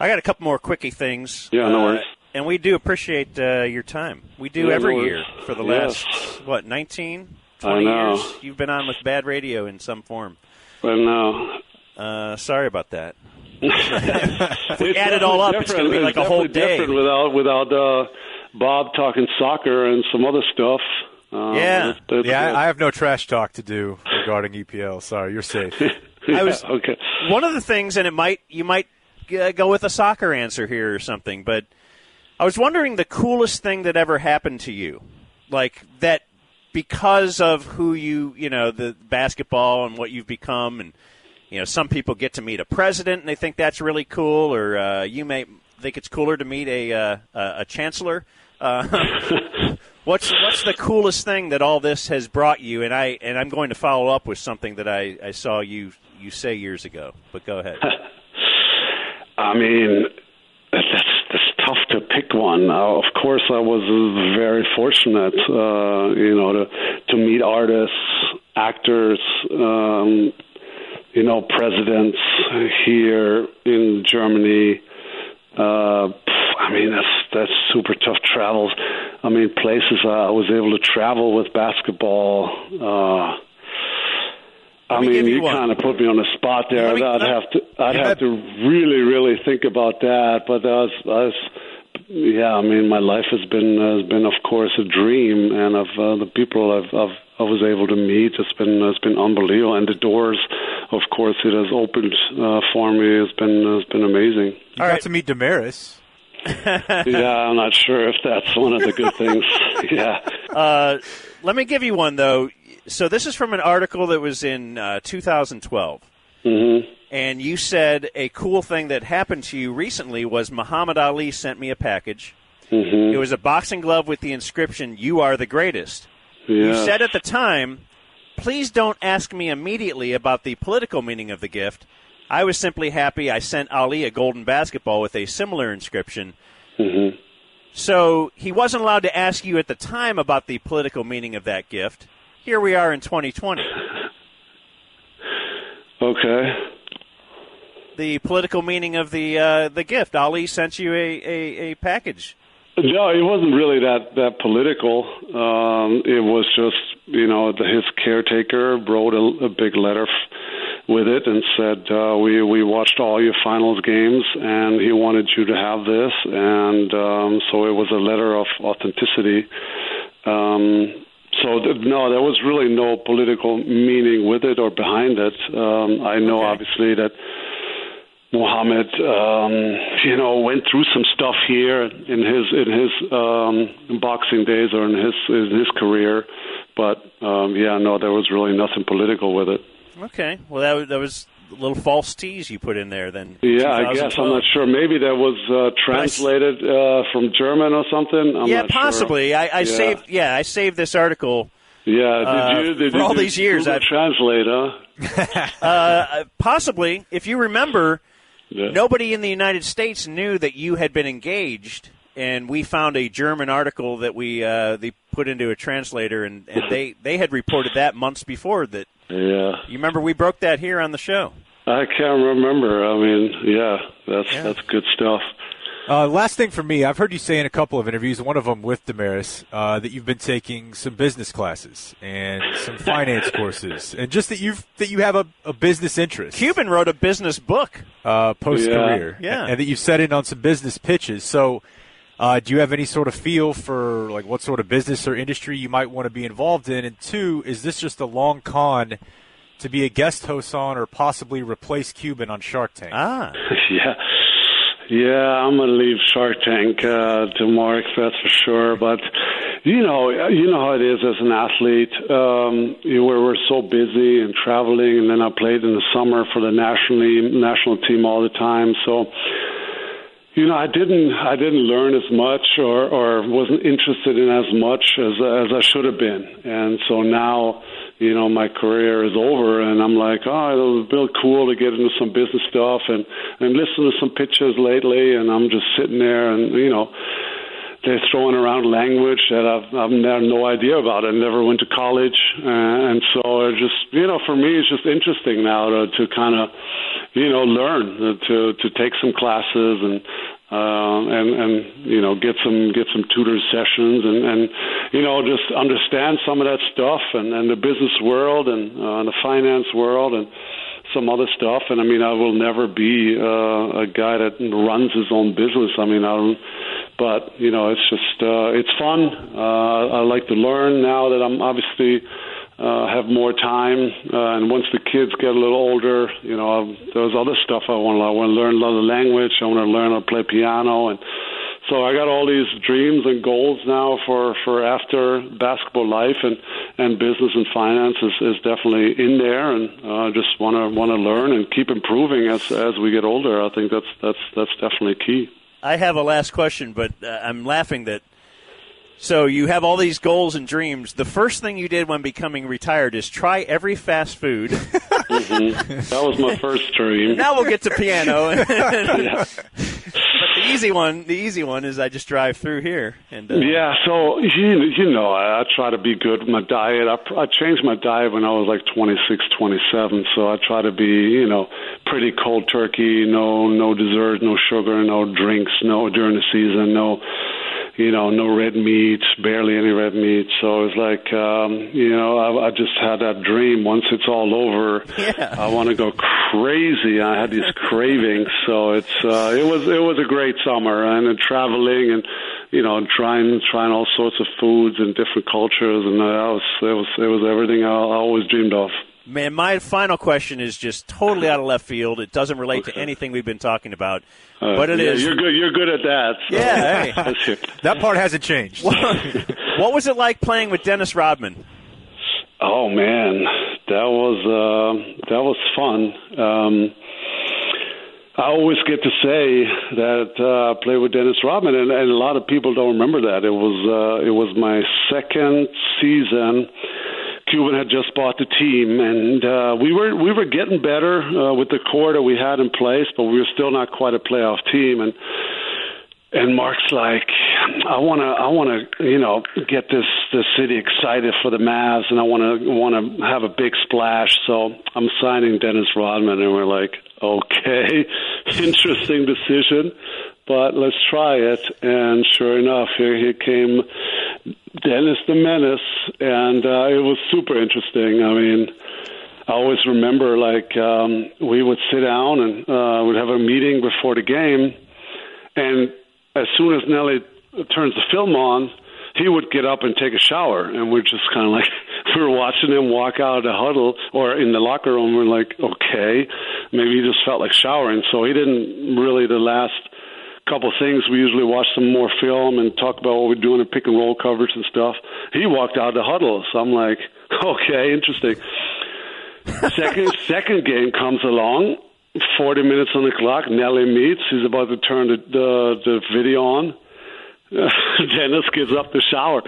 I got a couple more quickie things. Yeah, no Uh, worries. And we do appreciate uh, your time. We do Yeah, every no year for the Yes. last what 19, I 20 know. years. You've been on with Bad Radio in some form. But no. Uh, sorry about that. If we add it all up, it's going to be like a whole day. Different without without uh, Bob talking soccer and some other stuff. Um, Yeah. it's- it's yeah. I, I have no trash talk to do regarding EPL. Sorry, you're safe. I was okay. One of the things, and it might you might uh, go with a soccer answer here or something, but I was wondering the coolest thing that ever happened to you, like that because of who you you know the basketball and what you've become, and you know some people get to meet a president and they think that's really cool, or uh, you may think it's cooler to meet a uh, a, chancellor. Uh, what's what's the coolest thing that all this has brought you? And I and I'm going to follow up with something that I, I saw you you say years ago. But go ahead. I mean, that's tough to pick one. Uh, of course, I was very fortunate, uh, you know, to to meet artists, actors, um, you know, presidents here in Germany. Uh, I mean, that's that's super tough travels. I mean, places I was able to travel with basketball. Uh, I mean, you kind of put me on the spot there. I'd have to, I'd have to really, really think about that. But that was, that was, yeah. I mean, my life has been has been, of course, a dream, and of uh, the people I've, I've I was able to meet, it's been it's been unbelievable. And the doors, of course, it has opened uh, for me. It's been it's been amazing. You got to meet Damaris. yeah, I'm not sure if that's one of the good things. yeah. Uh, let me give you one though. So this is from an article that was in uh, 2012. Mm-hmm. And you said a cool thing that happened to you recently was Muhammad Ali sent me a package. Mm-hmm. It was a boxing glove with the inscription "You are the greatest." You said at the time, "Please don't ask me immediately about the political meaning of the gift. I was simply happy I sent Ali a golden basketball with a similar inscription." Mm-hmm. So he wasn't allowed to ask you at the time about the political meaning of that gift. Here we are in 2020. Okay. The political meaning of the uh, the gift. Ali sent you a, a, a package. No, it wasn't really that that political. Um, it was just you know the, his caretaker wrote a, a big letter f- with it and said uh, we we watched all your finals games and he wanted you to have this and um, so it was a letter of authenticity. Um, so th- no, there was really no political meaning with it or behind it. Um, I know obviously that Muhammad, um, you know, went through some stuff here in his in his um, boxing days or in his in his career, but um, yeah, no, there was really nothing political with it. Okay. Well, that was, that was little false tease you put in there. Then. Yeah, I guess I'm not sure. Maybe that was uh, translated uh, from German or something. I'm yeah, not sure. possibly. I, I yeah. saved. Yeah, I saved this article. Yeah, did uh, you? Did for all do these years, I've translate, huh? uh, possibly. If you remember, nobody in the United States knew that you had been engaged, and we found a German article that we uh, they put into a translator, and, and they they had reported that months before. That Yeah. you remember we broke that here on the show. I can't remember. I mean, yeah, that's that's good stuff. Uh, last thing for me, I've heard you say in a couple of interviews, one of them with Damaris, uh, that you've been taking some business classes and some finance courses, and just that you've that you have a, a business interest. Cuban wrote a business book uh, post career, Yeah. Yeah. and that you've set in on some business pitches. So, uh, do you have any sort of feel for like what sort of business or industry you might want to be involved in? And two, is this just a long con to be a guest host on, or possibly replace Cuban on Shark Tank? Ah, yeah. Yeah, I'm gonna leave Shark Tank uh, to Mark. That's for sure. But you know, you know how it is as an athlete. Um, you where we're so busy and traveling, and then I played in the summer for the national national team all the time. So, you know, I didn't I didn't learn as much or or wasn't interested in as much as as I should have been. And so now you know, my career is over, and I'm like, oh, it'll be cool to get into some business stuff, and and listen to some pitches lately, and I'm just sitting there, and you know, they're throwing around language that I've I've no idea about. I never went to college, uh, and so it just you know, for me, it's just interesting now to to kind of you know learn uh, to to take some classes and uh, and and you know get some get some tutor sessions and and you know just understand some of that stuff and and the business world and uh, the finance world and some other stuff and I mean I will never be uh, a guy that runs his own business I mean I don't but you know it's just uh, it's fun uh, I like to learn now that I'm obviously uh, have more time. Uh, and once the kids get a little older, you know, I've, there's other stuff I want to. I want to learn another language. I want to learn how to play piano, and so I got all these dreams and goals now for for after basketball life and and business and finance is, is definitely in there, and I uh, just want to want to learn and keep improving as as we get older. I think that's that's that's definitely key. I have a last question, but uh, I'm laughing that so you have all these goals and dreams. The first thing you did when becoming retired is try every fast food. mm-hmm. That was my first dream. now we'll get to piano. yeah. But the easy one, the easy one is I just drive through here. And uh, yeah, so you you know I, I try to be good with my diet. I, I changed my diet when I was like 26, 27. So I try to be you know pretty cold turkey. No no dessert, no sugar, no drinks, no during the season, no you know, no red meat, barely any red meat. So it's like, um, you know, I, I just had that dream. Once it's all over, yeah. I want to go crazy. I had these cravings. So it's, uh, it was, it was a great summer and uh, traveling and, you know, trying, trying all sorts of foods and different cultures. And uh, that was, it was, it was everything I, I always dreamed of. Man, my final question is just totally out of left field. It doesn't relate okay. to anything we've been talking about, uh, but it yeah, is. You're good. You're good at that. So. Yeah, hey. that part hasn't changed. What, what, was it like playing with Dennis Rodman? Oh man, that was uh, that was fun. Um, I always get to say that uh, I played with Dennis Rodman, and, and a lot of people don't remember that. It was uh, it was my second season Cuban had just bought the team, and uh, we were we were getting better uh, with the core that we had in place, but we were still not quite a playoff team. And and Mark's like, I want to I want to you know get this this city excited for the Mavs, and I want to want to have a big splash. So I'm signing Dennis Rodman, and we're like, okay, interesting decision but let's try it. And sure enough, here he came, Dennis the Menace, and uh, it was super interesting. I mean, I always remember like um, we would sit down and uh, would have a meeting before the game, and as soon as Nelly turns the film on, he would get up and take a shower, and we're just kind of like we were watching him walk out of the huddle or in the locker room. We're like, okay, maybe he just felt like showering, so he didn't really the last couple things. We usually watch some more film and talk about what we're doing in pick and roll coverage and stuff. He walked out of the huddle, so I'm like, okay, interesting. second second game comes along, 40 minutes on the clock. Nelly meets. He's about to turn the the, the video on. Dennis gets up to shower.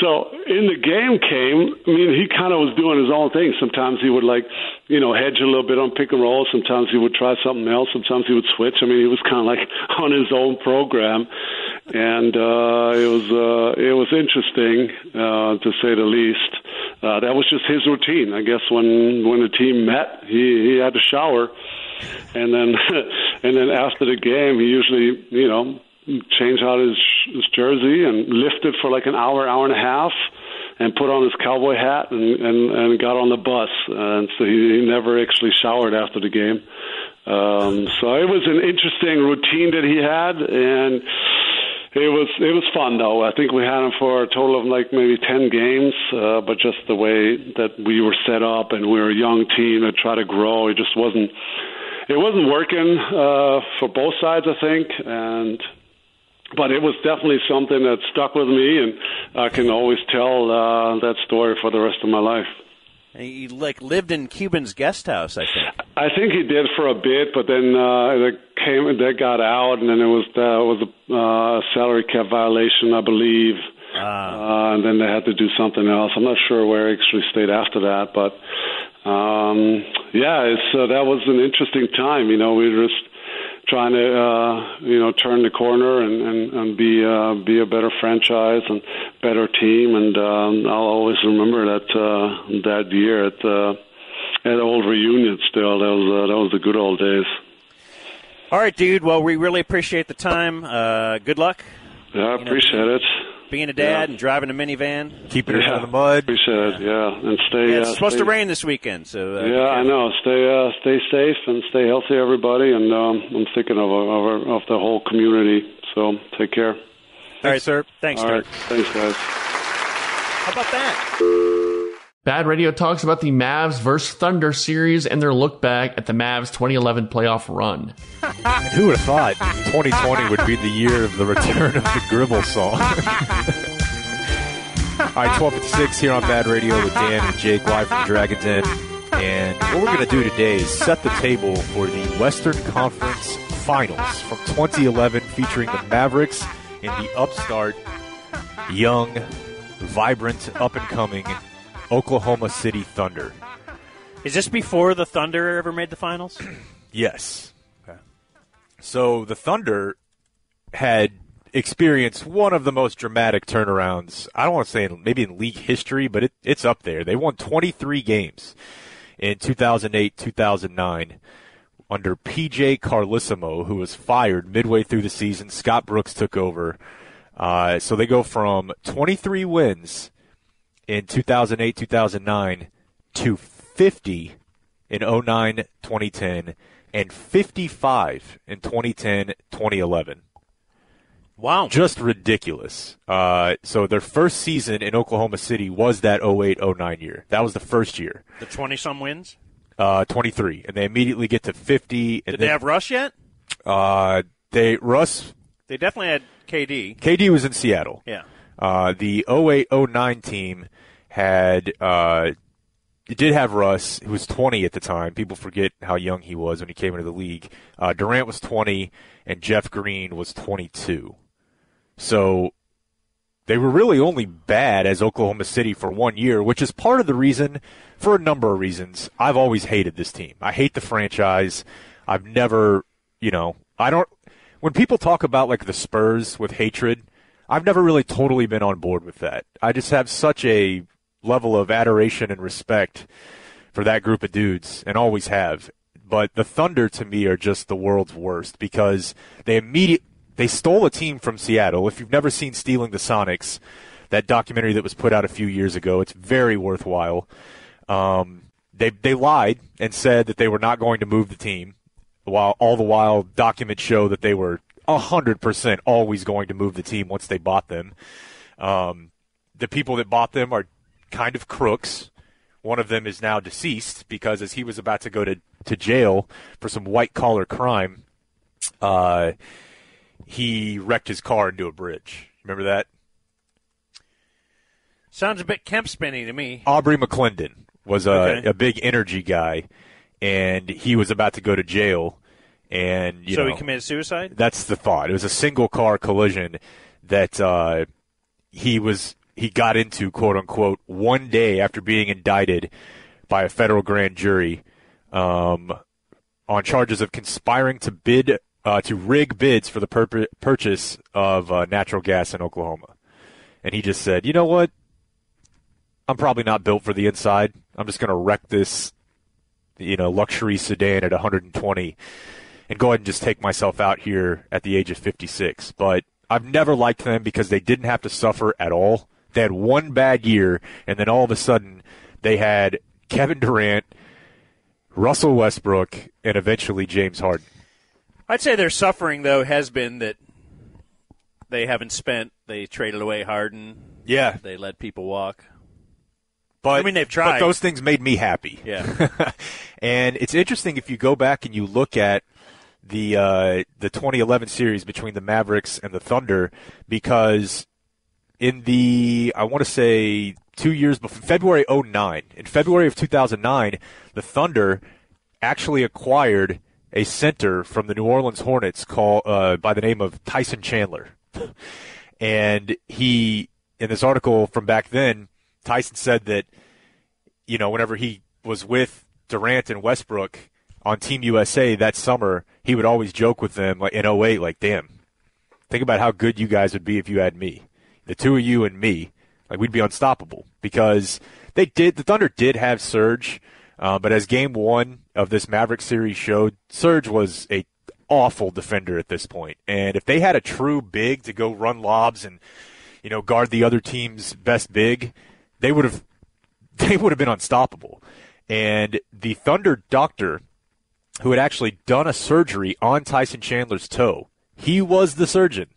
So in the game came, I mean, he kind of was doing his own thing. Sometimes he would like, you know, hedge a little bit on pick and roll. Sometimes he would try something else. Sometimes he would switch. I mean, he was kind of like on his own program, and uh, it was uh, it was interesting uh, to say the least. Uh, that was just his routine. I guess when when the team met, he he had to shower, and then and then after the game, he usually you know change out his, his jersey and lifted for like an hour, hour and a half, and put on his cowboy hat and and, and got on the bus. And so he, he never actually showered after the game. Um, so it was an interesting routine that he had, and it was it was fun though. I think we had him for a total of like maybe ten games, uh, but just the way that we were set up and we were a young team that tried to grow, it just wasn't it wasn't working uh, for both sides, I think, and but it was definitely something that stuck with me, and I can always tell uh, that story for the rest of my life. He like lived in Cuban's guest house, I think. I think he did for a bit, but then uh, it came, that got out, and then it was uh, it was a uh, salary cap violation, I believe. Uh, and then they had to do something else. I'm not sure where he actually stayed after that, but um, yeah, it's uh, that was an interesting time. You know, we were just trying to uh, you know turn the corner and and, and be uh, be a better franchise and better team. And um, I'll always remember that uh, that year at uh, at old Reunion. Still, that was uh, that was the good old days. All right, dude. Well, we really appreciate the time. Uh, good luck Yeah, I appreciate it. Being a dad and driving a minivan. Keeping it Yeah. out of the mud. We it. Yeah, and stay. Yeah, uh, it's supposed stay, to rain this weekend, so uh, Yeah, I know. Stay uh, stay safe and stay healthy, everybody. And um, I'm thinking of of, of the whole community. So take care. All right, sir. Thanks, All Dirk. right. Thanks, guys. How about that? Bad Radio talks about the Mavs vs. Thunder series and their look back at the Mavs 2011 playoff run. Who would have thought 2020 would be the year of the return of the Gribble song? All right, 12 at 6 here on Bad Radio with Dan and Jake live from Dragon's Den. And what we're going to do today is set the table for the Western Conference Finals from 2011 featuring the Mavericks and the upstart, young, vibrant, up and coming Oklahoma City Thunder. Is this before the Thunder ever made the finals? Yes. Okay. So the Thunder had experienced one of the most dramatic turnarounds. I don't want to say in, maybe in league history, but it, it's up there. They won 23 games in 2008, 2009 under PJ Carlesimo, who was fired midway through the season. Scott Brooks took over. Uh, so they go from 23 wins in 2008, 2009 to 50 in 09, 2010, and 55 in 2010, 2011. Wow. Just ridiculous. Uh, so their first season in Oklahoma City was that 08, 09 year. That was the first year. The 20 some wins? Uh, 23. And they immediately get to 50. And Did they have Russ yet? Uh, they, Russ, They definitely had KD. KD was in Seattle. Yeah. Uh, the 08 09 team had, uh, it did have Russ, who was 20 at the time. People forget how young he was when he came into the league. Uh, Durant was 20, and Jeff Green was 22. So they were really only bad as Oklahoma City for one year, which is part of the reason, for a number of reasons, I've always hated this team. I hate the franchise. I've never, you know, I don't. When people talk about like the Spurs with hatred, I've never really totally been on board with that. I just have such a level of adoration and respect for that group of dudes and always have. But the Thunder to me are just the world's worst because they immediate they stole a team from Seattle. If you've never seen Stealing the Sonics, that documentary that was put out a few years ago, it's very worthwhile. Um, they they lied and said that they were not going to move the team, while all the while documents show that they were hundred percent always going to move the team once they bought them. Um, the people that bought them are kind of crooks. One of them is now deceased because as he was about to go to, to jail for some white collar crime, uh, he wrecked his car into a bridge. Remember that? Sounds a bit Kemp spinny to me. Aubrey McClendon was a, Okay. a big energy guy, and he was about to go to jail. And you so know, he committed suicide? That's the thought. It was a single car collision that uh, he was he got into, quote unquote, one day after being indicted by a federal grand jury um, on charges of conspiring to bid uh, to rig bids for the purpo- purchase of uh, natural gas in Oklahoma. And he just said, "You know what? I'm probably not built for the inside. I'm just going to wreck this, you know, luxury sedan at 120 and go ahead and just take myself out here at the age of 56. But I've never liked them because they didn't have to suffer at all. They had one bad year, and then all of a sudden they had Kevin Durant, Russell Westbrook, and eventually James Harden. I'd say their suffering, though, has been that they haven't spent. They traded away Harden. Yeah. They let people walk. But I mean, they've tried. But those things made me happy. Yeah. and it's interesting if you go back and you look at the uh, the 2011 series between the Mavericks and the Thunder, because in the I want to say two years before February 09, in February of 2009, the Thunder actually acquired a center from the New Orleans Hornets called uh, by the name of Tyson Chandler, and he in this article from back then, Tyson said that you know whenever he was with Durant and Westbrook on Team USA that summer, he would always joke with them like in 08, like, damn, think about how good you guys would be if you had me. The two of you and me, like we'd be unstoppable because they did. The Thunder did have Serge, uh, but as Game One of this Maverick series showed, Serge was a awful defender at this point. And if they had a true big to go run lobs and you know guard the other team's best big, they would have they would have been unstoppable. And the Thunder doctor, who had actually done a surgery on Tyson Chandler's toe, he was the surgeon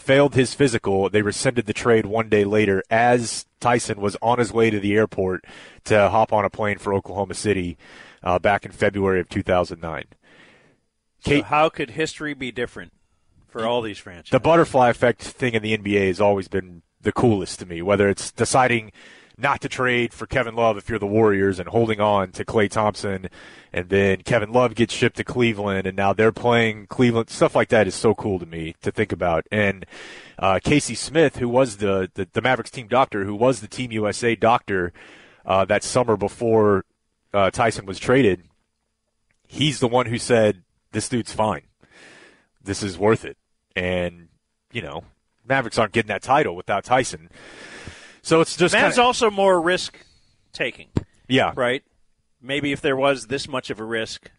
failed his physical. They rescinded the trade one day later as Tyson was on his way to the airport to hop on a plane for Oklahoma City uh, back in February of 2009. So how could history be different for all these franchises? The butterfly effect thing in the NBA has always been the coolest to me, whether it's deciding not to trade for Kevin Love if you're the Warriors and holding on to Klay Thompson. And then Kevin Love gets shipped to Cleveland and now they're playing Cleveland. Stuff like that is so cool to me to think about. And uh, Casey Smith who was the, the, the Mavericks team doctor who was the Team USA doctor uh, that summer before uh, Tyson was traded he's the one who said this dude's fine. This is worth it. And you know Mavericks aren't getting that title without Tyson so it's just Mavs kinda, also more risk taking. Yeah. Right? Maybe if there was this much of a risk,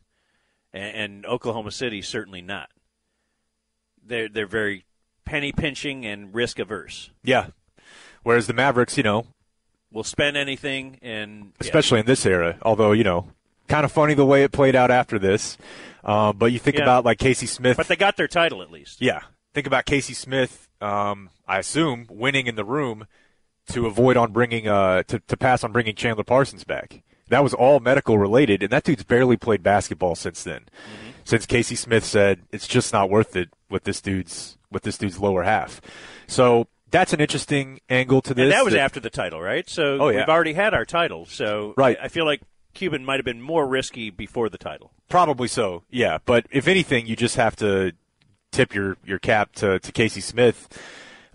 and, and Oklahoma City certainly not. They're they're very penny pinching and risk averse. Yeah. Whereas the Mavericks, you know, will spend anything and especially in this era. Although you know, kind of funny the way it played out after this. Um, but you think Yeah. about like Casey Smith. But they got their title at least. Yeah. Think about Casey Smith. Um, I assume winning in the room to avoid on bringing uh to, to pass on bringing Chandler Parsons back. That was all medical related, and that dude's barely played basketball since then. Since Casey Smith said it's just not worth it with this dude's with this dude's lower half. So that's an interesting angle to this. And that was after the title, right? So Oh, yeah. we've already had our title. So Right. I, I feel like Cuban might have been more risky before the title. Probably so, yeah. But if anything, you just have to tip your, your cap to, to Casey Smith.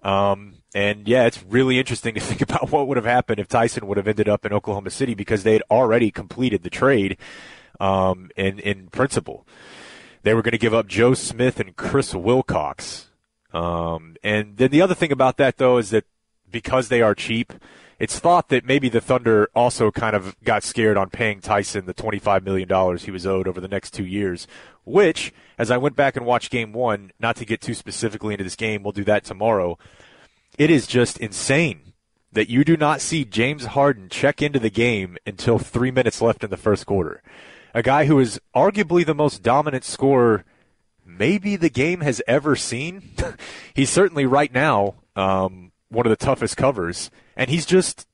Um, and yeah, it's really interesting to think about what would have happened if Tyson would have ended up in Oklahoma City because they had already completed the trade um, in, in principle. They were going to give up Joe Smith and Chris Wilcox. Um, and then the other thing about that, though, is that because they are cheap, it's thought that maybe the Thunder also kind of got scared on paying Tyson the $25 million he was owed over the next two years, which, as I went back and watched game one, not to get too specifically into this game, we'll do that tomorrow. It is just insane that you do not see James Harden check into the game until three minutes left in the first quarter. A guy who is arguably the most dominant scorer maybe the game has ever seen. he's certainly right now um, one of the toughest covers, and he's just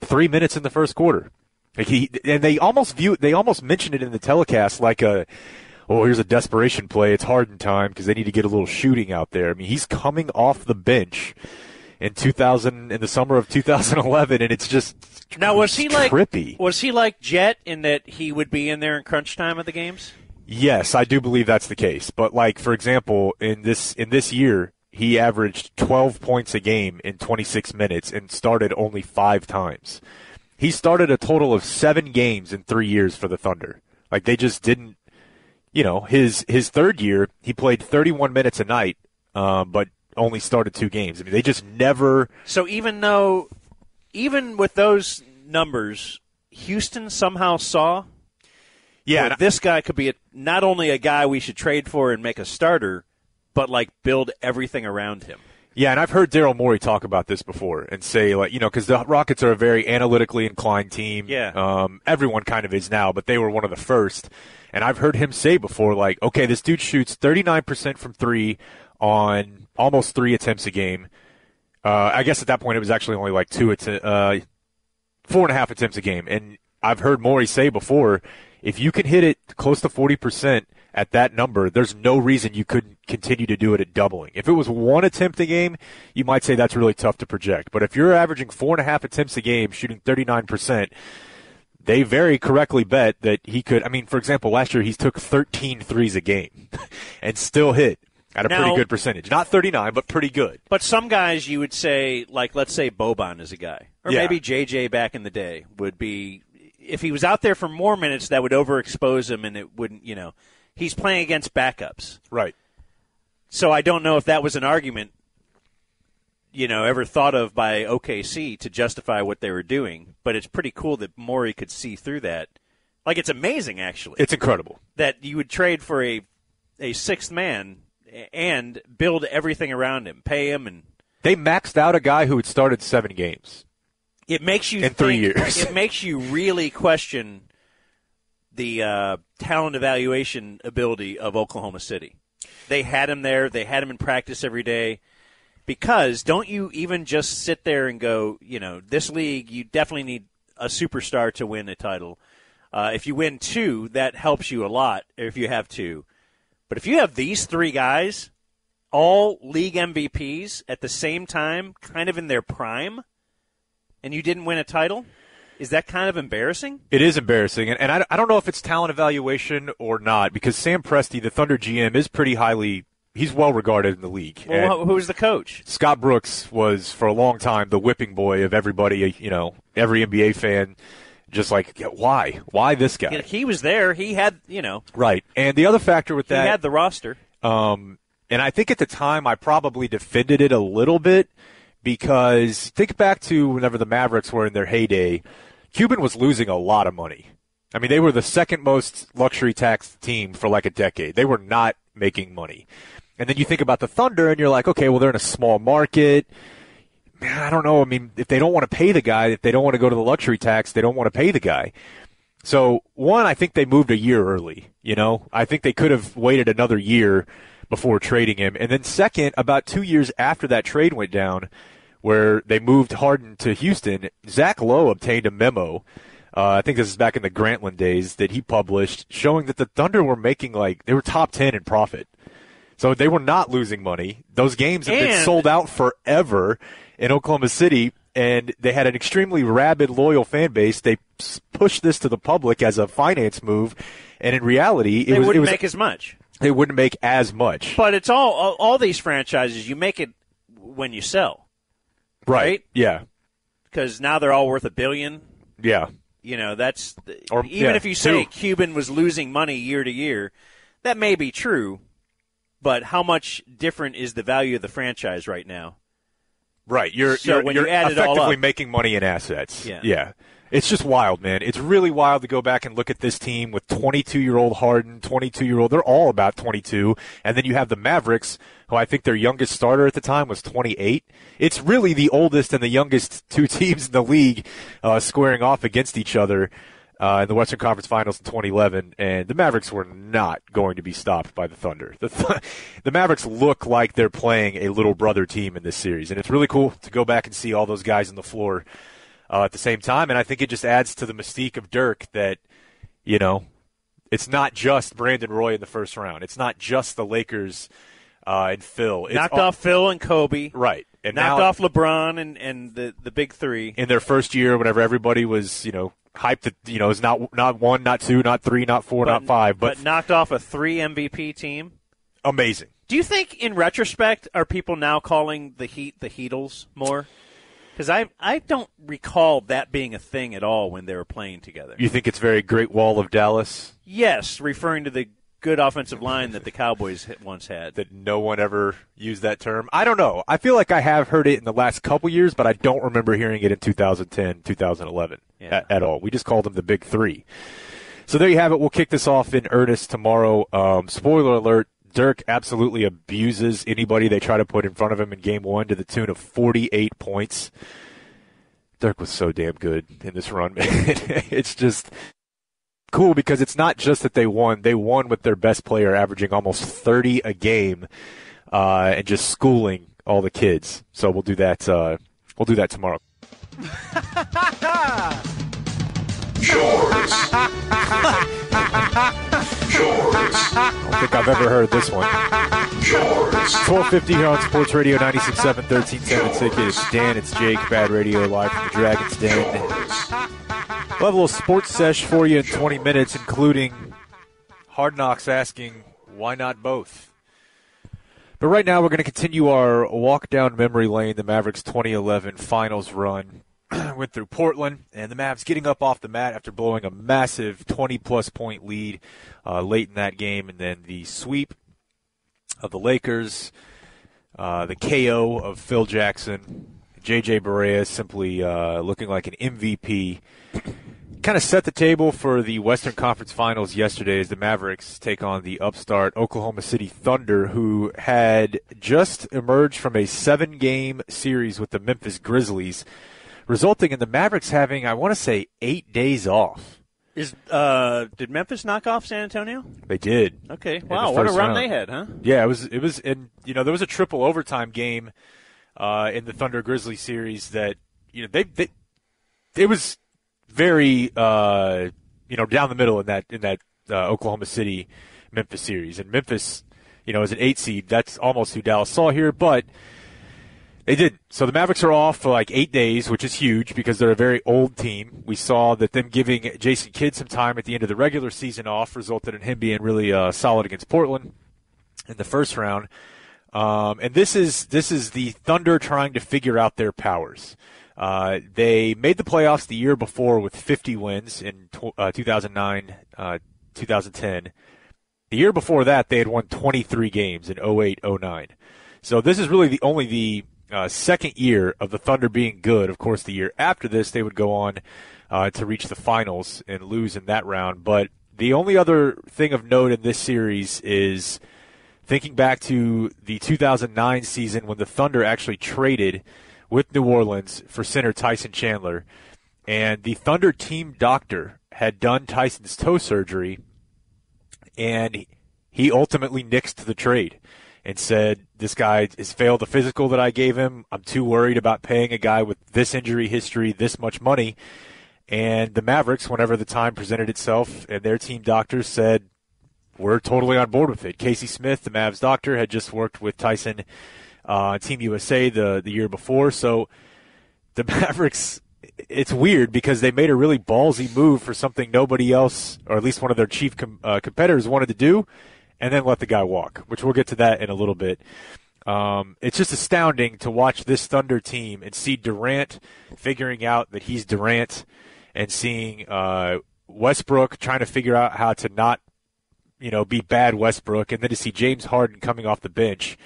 three minutes in the first quarter. Like he and they almost view they almost mention it in the telecast like a oh here's a desperation play. It's Harden time because they need to get a little shooting out there. I mean he's coming off the bench in 2000 in the summer of 2011, and it's just Now was he like trippy. was he like Jet in that he would be in there in crunch time of the games? Yes, I do believe that's the case. But like for example, in this in this year, he averaged 12 points a game in 26 minutes and started only 5 times. He started a total of 7 games in 3 years for the Thunder. Like they just didn't you know, his his third year, he played 31 minutes a night, um, but only started 2 games. I mean, they just never So even though, even with those numbers, Houston somehow saw. Yeah, this guy could be a, not only a guy we should trade for and make a starter, but like build everything around him. Yeah, and I've heard Daryl Morey talk about this before and say, like, you know, because the Rockets are a very analytically inclined team. Yeah. Um, everyone kind of is now, but they were one of the first. And I've heard him say before, like, okay, this dude shoots 39% from three on almost three attempts a game. Uh, I guess at that point it was actually only like two, att- uh, four and a half attempts a game. And I've heard Morey say before, if you can hit it close to 40% at that number, there's no reason you couldn't continue to do it at doubling. If it was one attempt a game, you might say that's really tough to project. But if you're averaging four and a half attempts a game, shooting 39%, they very correctly bet that he could. I mean, for example, last year he took 13 threes a game and still hit at a Now- pretty good percentage. Not 39, but pretty good. But some guys you would say, like let's say Boban is a guy, or Yeah. maybe JJ back in the day would be. If he was out there for more minutes, that would overexpose him, and it wouldn't. You know, he's playing against backups, right? So I don't know if that was an argument, you know, ever thought of by OKC to justify what they were doing. But it's pretty cool that Morey could see through that. Like it's amazing, actually. It's incredible. that you would trade for a a sixth man and build everything around him, pay him, and They maxed out a guy who had started seven games. it makes you In three years. It makes you really question the uh, talent evaluation ability of Oklahoma City. They had him there. They had him in practice every day. Because don't you even just sit there and go, you know, this league, you definitely need a superstar to win a title. Uh, if you win two, that helps you a lot if you have two. But if you have these three guys, all league MVPs at the same time, kind of in their prime, and you didn't win a title, is that kind of embarrassing? It is embarrassing, and, and I, I don't know if it's talent evaluation or not because Sam Presti, the Thunder GM, is pretty highly. He's well regarded in the league. Well, who's the coach? Scott Brooks was for a long time the whipping boy of everybody. You know, every NBA fan, just like why, why this guy? He was there. He had, you know, Right. And the other factor with that, he had the roster. um, and I think at the time I probably defended it a little bit because think back to whenever the Mavericks were in their heyday, Cuban was losing a lot of money. I mean, they were the second most luxury tax team for like a decade. They were not making money. And then you think about the Thunder and you're like, okay, well, they're in a small market. Man, I don't know. I mean, if they don't want to pay the guy, if they don't want to go to the luxury tax, they don't want to pay the guy. So one, I think they moved a year early. You know, I think they could have waited another year before trading him. And then second, about two years after that trade went down, where they moved Harden to Houston, Zach Lowe obtained a memo. Uh, I think this is back in the Grantland days that he published, showing that the Thunder were making like they were top ten in profit. So they were not losing money. Those games have been sold out forever in Oklahoma City, and they had an extremely rabid, loyal fan base. They pushed this to the public as a finance move, and in reality, it They was wouldn't it was make as much. they wouldn't make as much. But it's all, all all these franchises. You make it when you sell, Right? Yeah. Because now they're all worth a billion. Yeah. You know, that's Or- even yeah, if you say two. Cuban was losing money year to year, that may be true. But how much different is the value of the franchise right now? Right. You're So you're, when you're you add it all effectively up- making money in assets. Yeah. Yeah. It's just wild, man. It's really wild to go back and look at this team with 22 year old Harden, 22 year old. They're all about 22. And then you have the Mavericks, who I think their youngest starter at the time was 28. It's really the oldest and the youngest two teams in the league uh, squaring off against each other uh, in the Western Conference Finals in 2011. And the Mavericks were not going to be stopped by the Thunder. The, Th- the Mavericks look like they're playing a little brother team in this series. And it's really cool to go back and see all those guys on the floor uh, at the same time. And I think it just adds to the mystique of Dirk that, you know, it's not just Brandon Roy in the first round. It's not just the Lakers uh, and Phil. It's knocked all- off Phil and Kobe. Right. And knocked now- off LeBron and, and the, the big three. in their first year, whenever everybody was, you know, hyped that, you know, is not not one, not two, not three, not four, not five, but, knocked off a three MVP team. amazing. Do you think, in retrospect, are people now calling the Heat the Heatles more? Because I I don't recall that being a thing at all when they were playing together. You think it's very Great Wall of Dallas Yes, referring to the good offensive line that the Cowboys once had. that no one ever used that term? I don't know. I feel like I have heard it in the last couple years, but I don't remember hearing it in 2010, 2011 Yeah. at, at all. We just called them the Big Three. So there you have it. We'll kick this off in earnest tomorrow. Um, spoiler alert. Dirk absolutely abuses anybody they try to put in front of him in game one to the tune of 48 points. Dirk was so damn good in this run, man. it's just cool because it's not just that they won; they won with their best player averaging almost 30 a game, uh, and just schooling all the kids. So we'll do that. Uh, we'll do that tomorrow. I don't think I've ever heard this one. Yours. 1250 here on Sports Radio 96.7, 1310 the. It's Dan, it's Jake, Bad Radio, live from the Dragon's Den. We'll have a little sports sesh for you in 20 minutes, including Hard Knocks asking, why not both? But right now, we're going to continue our walk down memory lane, the Mavericks 2011 finals run. Went through Portland, and the Mavs getting up off the mat after blowing a massive 20 plus point lead uh, late in that game, and then the sweep of the Lakers, uh, the KO of Phil Jackson, JJ Barea simply uh, looking like an MVP. Kind of set the table for the Western Conference Finals yesterday as the Mavericks take on the upstart Oklahoma City Thunder, who had just emerged from a seven game series with the Memphis Grizzlies, resulting in the Mavericks having, I want to say, eight days off. Is uh, did Memphis knock off San Antonio? They did. Okay. Wow, what a run round. they had, huh? Yeah, it was. It was, and you know, there was a triple overtime game uh, in the Thunder Grizzly series that you know they, they it was very uh, you know down the middle in that in that uh, Oklahoma City Memphis series, and Memphis, you know, as an eight seed, that's almost who Dallas saw here, but. They did. So the Mavericks are off for like eight days, which is huge because they're a very old team. We saw that them giving Jason Kidd some time at the end of the regular season off resulted in him being really uh, solid against Portland in the first round. Um, and this is this is the Thunder trying to figure out their powers. Uh, they made the playoffs the year before with 50 wins in tw- uh, 2009, uh, 2010. The year before that, they had won 23 games in 08, 09. So this is really the only the uh, second year of the Thunder being good. Of course, the year after this, they would go on uh, to reach the finals and lose in that round. But the only other thing of note in this series is thinking back to the 2009 season when the Thunder actually traded with New Orleans for center Tyson Chandler, and the Thunder team doctor had done Tyson's toe surgery, and he ultimately nixed the trade and said, This guy has failed the physical that I gave him. I'm too worried about paying a guy with this injury history this much money. And the Mavericks, whenever the time presented itself, and their team doctors said, We're totally on board with it. Casey Smith, the Mavs doctor, had just worked with Tyson uh, Team USA the, the year before. So the Mavericks, it's weird because they made a really ballsy move for something nobody else, or at least one of their chief com- uh, competitors, wanted to do and then let the guy walk, which we'll get to that in a little bit. Um, it's just astounding to watch this Thunder team and see Durant figuring out that he's Durant and seeing uh, Westbrook trying to figure out how to not, you know, be bad Westbrook, and then to see James Harden coming off the bench.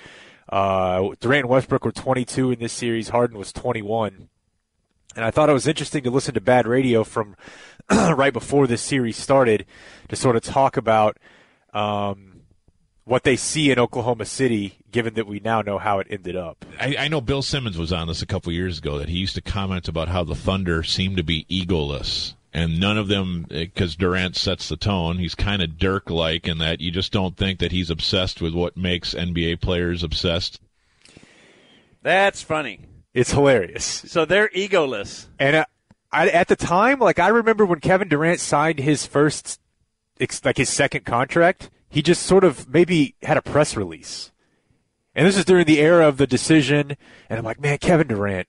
Uh, Durant and Westbrook were 22 in this series. Harden was 21. And I thought it was interesting to listen to Bad Radio from right before this series started to sort of talk about um, what they see in Oklahoma City, given that we now know how it ended up. I, I know Bill Simmons was on this a couple years ago that he used to comment about how the Thunder seem to be egoless. And none of them, because Durant sets the tone, he's kind of Dirk like in that you just don't think that he's obsessed with what makes NBA players obsessed. That's funny. It's hilarious. So they're egoless. And uh, I, at the time, like I remember when Kevin Durant signed his first, like his second contract, he just sort of maybe had a press release. And this is during the era of the decision, and I'm like, man, Kevin Durant,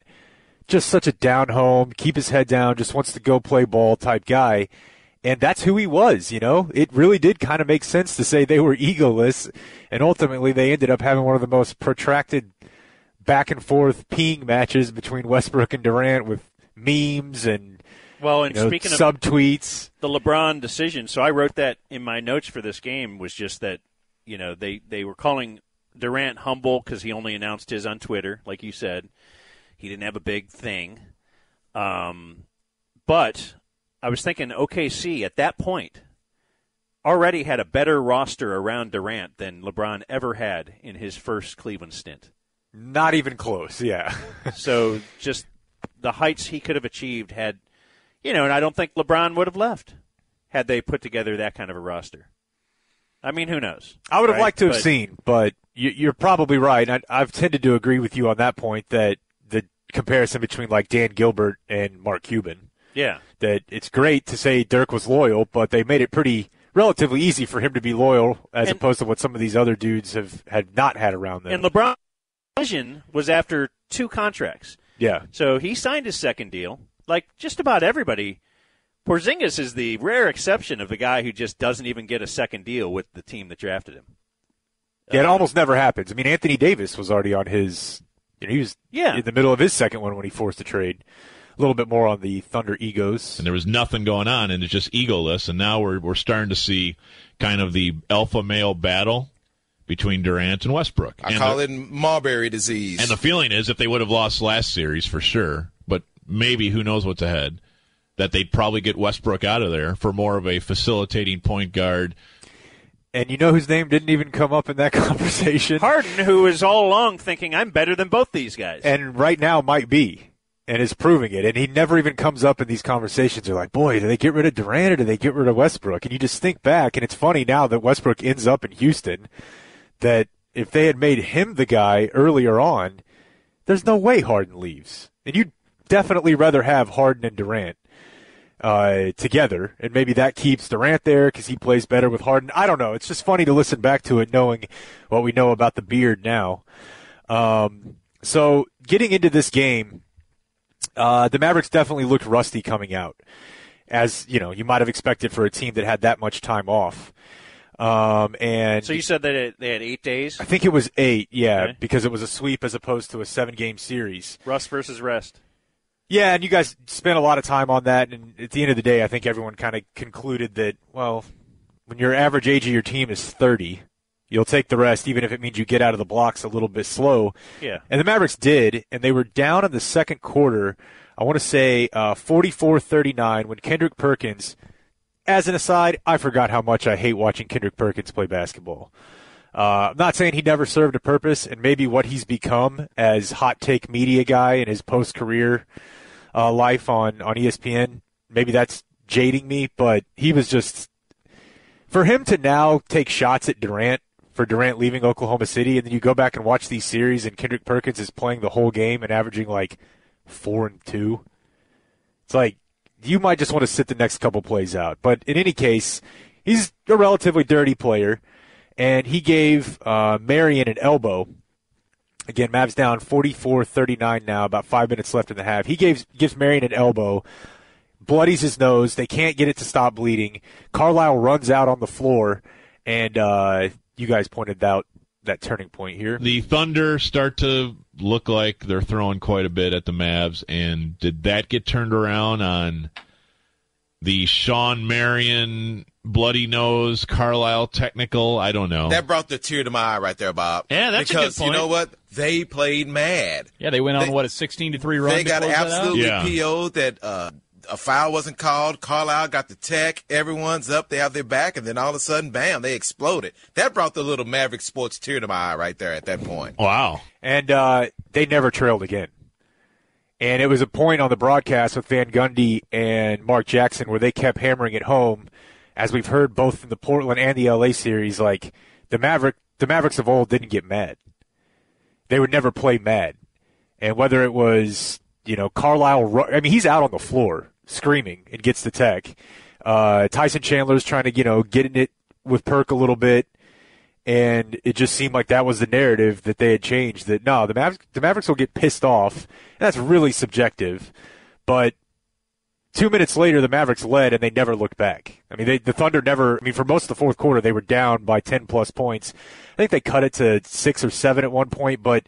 just such a down home, keep his head down, just wants to go play ball type guy. And that's who he was, you know? It really did kind of make sense to say they were egoless, and ultimately they ended up having one of the most protracted back and forth peeing matches between Westbrook and Durant with memes and Well, and you know, speaking of subtweets. the LeBron decision, so I wrote that in my notes for this game was just that you know they they were calling Durant humble because he only announced his on Twitter, like you said. He didn't have a big thing, um, but I was thinking OKC at that point already had a better roster around Durant than LeBron ever had in his first Cleveland stint. Not even close, yeah. so just the heights he could have achieved had, you know, and I don't think LeBron would have left had they put together that kind of a roster. I mean, who knows? I would have right? liked to have But- seen, but you, you're probably right. I, I've tended to agree with you on that point that the comparison between like Dan Gilbert and Mark Cuban. Yeah. That it's great to say Dirk was loyal, but they made it pretty relatively easy for him to be loyal as And- opposed to what some of these other dudes have had not had around them. And LeBron's vision was after two contracts. yeah. So he signed his second deal. Like just about everybody, Porzingis is the rare exception of the guy who just doesn't even get a second deal with the team that drafted him. Yeah, it uh, almost never happens. I mean, Anthony Davis was already on his, you know, he was Yeah. in the middle of his second one when he forced a trade. A little bit more on the Thunder egos. and there was nothing going on, and it's just egoless. And now we're we're starting to see kind of the alpha male battle between Durant and Westbrook. I and call the, it Marbury disease. And the feeling is, if they would have lost last series for sure, but maybe who knows what's ahead, that they'd probably get Westbrook out of there for more of a facilitating point guard. And you know whose name didn't even come up in that conversation? Harden, who is all along thinking I'm better than both these guys. and right now might be and is proving it. And he never even comes up in these conversations. They're like, boy, do they get rid of Durant or do they get rid of Westbrook? And you just think back, and it's funny now that Westbrook ends up in Houston that if they had made him the guy earlier on, there's no way Harden leaves. And you'd definitely rather have Harden and Durant uh, together, and maybe that keeps Durant there because he plays better with Harden. I don't know. It's just funny to listen back to it, knowing what we know about the beard now. Um, so getting into this game, uh, the Mavericks definitely looked rusty coming out, as you know you might have expected for a team that had that much time off. Um, and so you said that it, they had eight days. I think it was eight, yeah, Okay. because it was a sweep as opposed to a seven-game series. Rust versus rest. Yeah, and you guys spent a lot of time on that, and at the end of the day, I think everyone kind of concluded that, well, when your average age of your team is 30, you'll take the rest, even if it means you get out of the blocks a little bit slow. Yeah. And the Mavericks did, and they were down in the second quarter, I want to say uh, 44-39, when Kendrick Perkins, as an aside, I forgot how much I hate watching Kendrick Perkins play basketball. Uh, I'm not saying he never served a purpose, and maybe what he's become as hot take media guy in his post career uh, life on on ESPN, maybe that's jading me, but he was just for him to now take shots at Durant for Durant leaving Oklahoma City, and then you go back and watch these series, and Kendrick Perkins is playing the whole game and averaging like four and two. It's like you might just want to sit the next couple plays out. But in any case, he's a relatively dirty player, and he gave uh, Marion an elbow. Again, Mavs down 44-39 now, about five minutes left in the half. He gives gives Marion an elbow, bloodies his nose. They can't get it to stop bleeding. Carlisle runs out on the floor, and uh, you guys pointed out that turning point here. The Thunder start to look like they're throwing quite a bit at the Mavs, and did that get turned around on the Shawn Marion bloody nose Carlisle technical? I don't know. That brought the tear to my eye right there, Bob. Yeah, that's a good because you know what? They played mad. Yeah, they went on They- what a sixteen to three run. They got close that out? absolutely PO'd that uh, a foul wasn't called. Carlisle got the tech. Everyone's up. They have their back, and then all of a sudden, bam! They exploded. That brought the little Maverick sports tear to my eye right there at that point. Wow. and uh, they never trailed again. And it was a point on the broadcast with Van Gundy and Mark Jackson where they kept hammering it home, as we've heard both in the Portland and the LA series. Like the Maverick, the Mavericks of old didn't get mad; they would never play mad. And whether it was you know Carlisle, I mean he's out on the floor screaming and gets the tech. Uh, Tyson Chandler's trying to you know get in it with Perk a little bit and it just seemed like that was the narrative that they had changed. That no, the Mavericks, the Mavericks will get pissed off, and that's really subjective. But two minutes later, the Mavericks led, and they never looked back. I mean, they, the Thunder never. I mean, for most of the fourth quarter, they were down by ten plus points. I think they cut it to six or seven at one point, but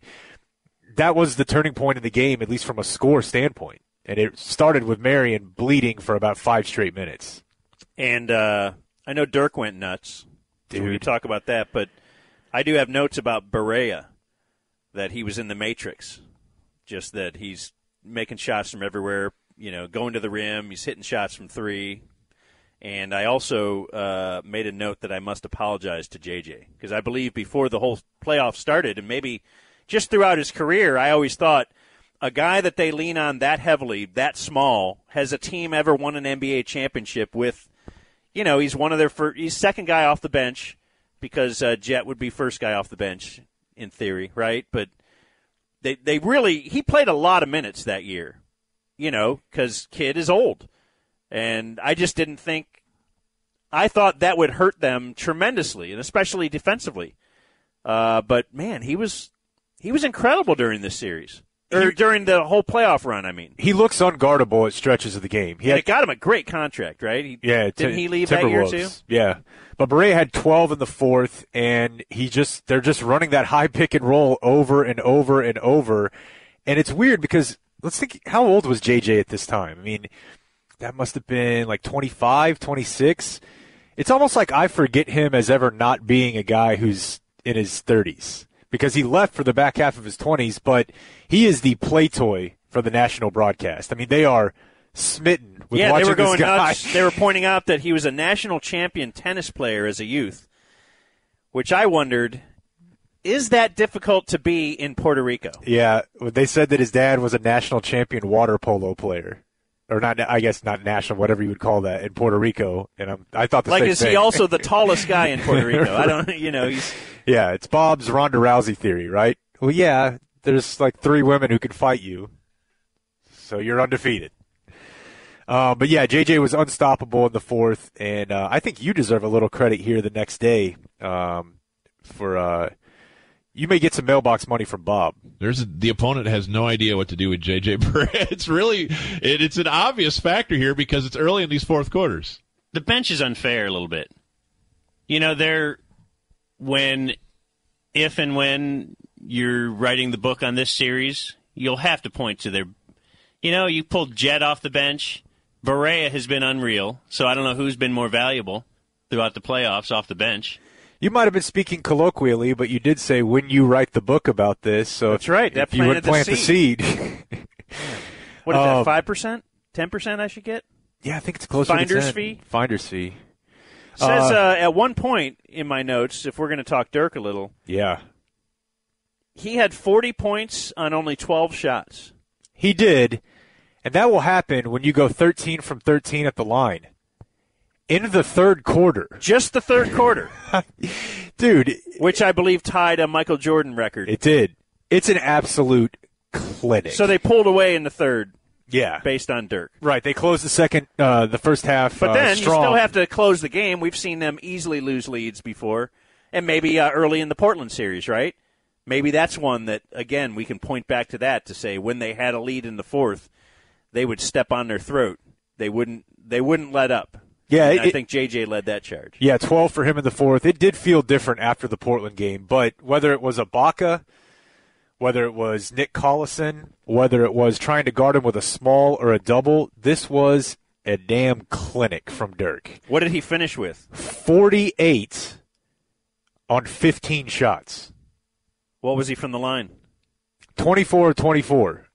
that was the turning point in the game, at least from a score standpoint. And it started with Marion bleeding for about five straight minutes. And uh, I know Dirk went nuts. So we can talk about that, but I do have notes about Barea that he was in the Matrix. Just that he's making shots from everywhere, you know, going to the rim. He's hitting shots from three. And I also uh, made a note that I must apologize to JJ because I believe before the whole playoff started, and maybe just throughout his career, I always thought a guy that they lean on that heavily, that small, has a team ever won an NBA championship with you know, he's one of their first, he's second guy off the bench because uh, Jet would be first guy off the bench in theory, right? But they they really he played a lot of minutes that year, you know, because Kidd is old, and I just didn't think. I thought that would hurt them tremendously, and especially defensively. Uh, but man, he was he was incredible during this series or er, during the whole playoff run. I mean, He looks unguardable at stretches of the game. He had it got him a great contract, right? He, Yeah, didn't Ti- he leave that year too? Yeah, but Barea had 12 in the fourth, and he just they're just running that high pick and roll over and over and over, and it's weird because let's think how old was JJ at this time? I mean, that must have been like 25, 26. It's almost like I forget him as ever not being a guy who's in his 30s because he left for the back half of his 20s, but he is the play toy for the national broadcast. I mean, they are smitten with yeah, they watching were going this guy. nuts. They were pointing out that he was a national champion tennis player as a youth, which I wondered, is that difficult to be in Puerto Rico? Yeah, they said that his dad was a national champion water polo player, or not. I guess not national, whatever you would call that in Puerto Rico. And I'm, I thought the Like, same is thing. he also the tallest guy in Puerto Rico? I don't, you know, he's yeah, it's Bob's Ronda Rousey theory, right? Well, yeah, there's like three women who can fight you, so you're undefeated. Uh, but yeah, JJ was unstoppable in the fourth, and uh, I think you deserve a little credit here the next day um, for. Uh, you may get some mailbox money from Bob. There's a, the opponent has no idea what to do with JJ Barea. It's really it, it's an obvious factor here because it's early in these fourth quarters. the bench is unfair a little bit. You know, they're when, if and when you're writing the book on this series, you'll have to point to their. You know, you pulled Jet off the bench. Barea has been unreal, so I don't know who's been more valuable throughout the playoffs off the bench. You might have been speaking colloquially, but you did say when you write the book about this. So That's right, that If you would planted the plant the seed. what is Uh, that? Five percent, ten percent? I should get. yeah, I think it's closer Finder's to 10. fee? Finder's fee. Says Uh, uh, at one point in my notes, if we're going to talk Dirk a little, yeah, he had 40 points on only 12 shots. he did, and that will happen when you go 13 from 13 at the line in the third quarter. Just the third quarter, dude. Which I believe tied a Michael Jordan record. It did. It's an absolute clinic. So they pulled away in the third. Yeah. Based on Dirk. Right, they closed the second, uh, the first half. But uh, then you still have to close the game. We've seen them easily lose leads before, and maybe uh, early in the Portland series, right? Maybe that's one that again we can point back to that to say when they had a lead in the fourth, they would step on their throat. They wouldn't. They wouldn't let up. Yeah, And I think JJ led that charge. Yeah, 12 for him in the fourth. It did feel different after the Portland game, but whether it was Ibaka, whether it was Nick Collison, whether it was trying to guard him with a small or a double, this was a damn clinic from Dirk. What did he finish with? 48 on 15 shots. What was he from the line? 24 of 24.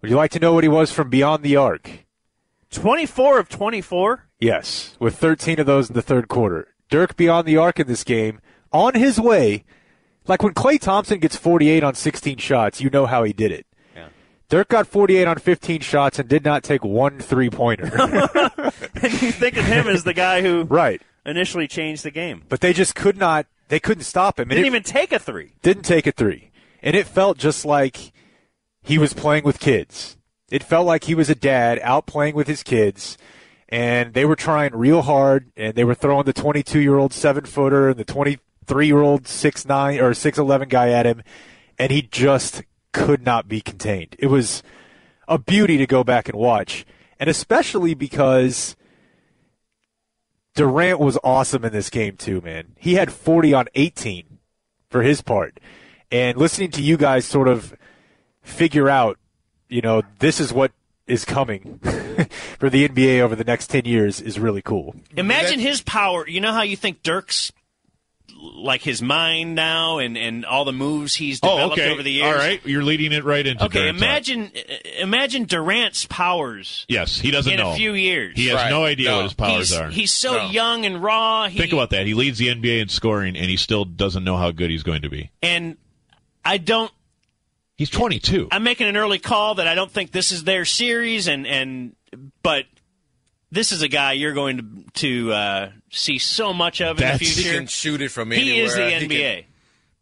Would you like to know what he was from beyond the arc? 24 of 24? Yes, with 13 of those in the third quarter. Dirk beyond the arc in this game, on his way. Like when Klay Thompson gets 48 on 16 shots, you know how he did it. Yeah. Dirk got 48 on 15 shots and did not take one three pointer. and you think of him as the guy who right. initially changed the game. but they just could not, they couldn't stop him. And Didn't it even take a three. didn't take a three. And it felt just like he was playing with kids. It felt like he was a dad out playing with his kids. And they were trying real hard, and they were throwing the 22 year old seven footer and the 23 year old six nine or six eleven guy at him, and he just could not be contained. It was a beauty to go back and watch, and especially because Durant was awesome in this game too, man. He had 40 on 18 for his part. And listening to you guys sort of figure out, you know, this is what is coming for the NBA over the next 10 years is really cool. Imagine his power. You know how you think Dirk's like his mind now and, and all the moves he's Oh, developed okay. over the years. All right, you're leading it right into. Okay, Durant talk. imagine imagine Durant's powers. Yes, he doesn't in know. a few years. He has no idea what his powers he's, are. He's so young and raw. He, Think about that. He leads the NBA in scoring, and he still doesn't know how good he's going to be. and I don't. He's 22. I'm making an early call that I don't think this is their series, and and but this is a guy you're going to to uh, see so much of in the future. He can shoot it from anywhere. He is the. He NBA. can-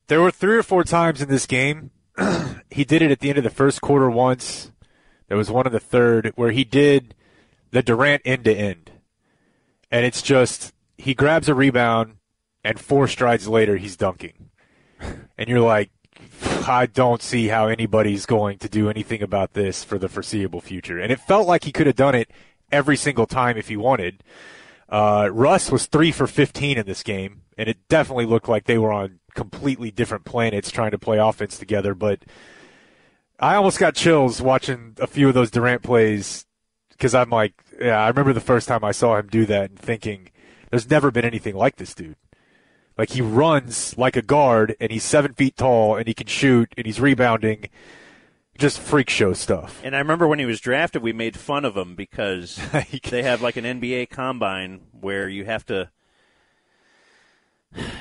There were three or four times in this game he did it at the end of the first quarter once. There was one in the third where he did the Durant end to end. And it's just he grabs a rebound and four strides later he's dunking. And you're like, I don't see how anybody's going to do anything about this for the foreseeable future. And it felt like he could have done it every single time if he wanted. Uh, Russ was three for 15 in this game, and it definitely looked like they were on completely different planets trying to play offense together. But I almost got chills watching a few of those Durant plays because I'm like, yeah, I remember the first time I saw him do that and thinking, there's never been anything like this dude. Like he runs like a guard and he's seven feet tall and he can shoot and he's rebounding. Just freak show stuff. And I remember when he was drafted, we made fun of him because they have like an NBA combine where you have to.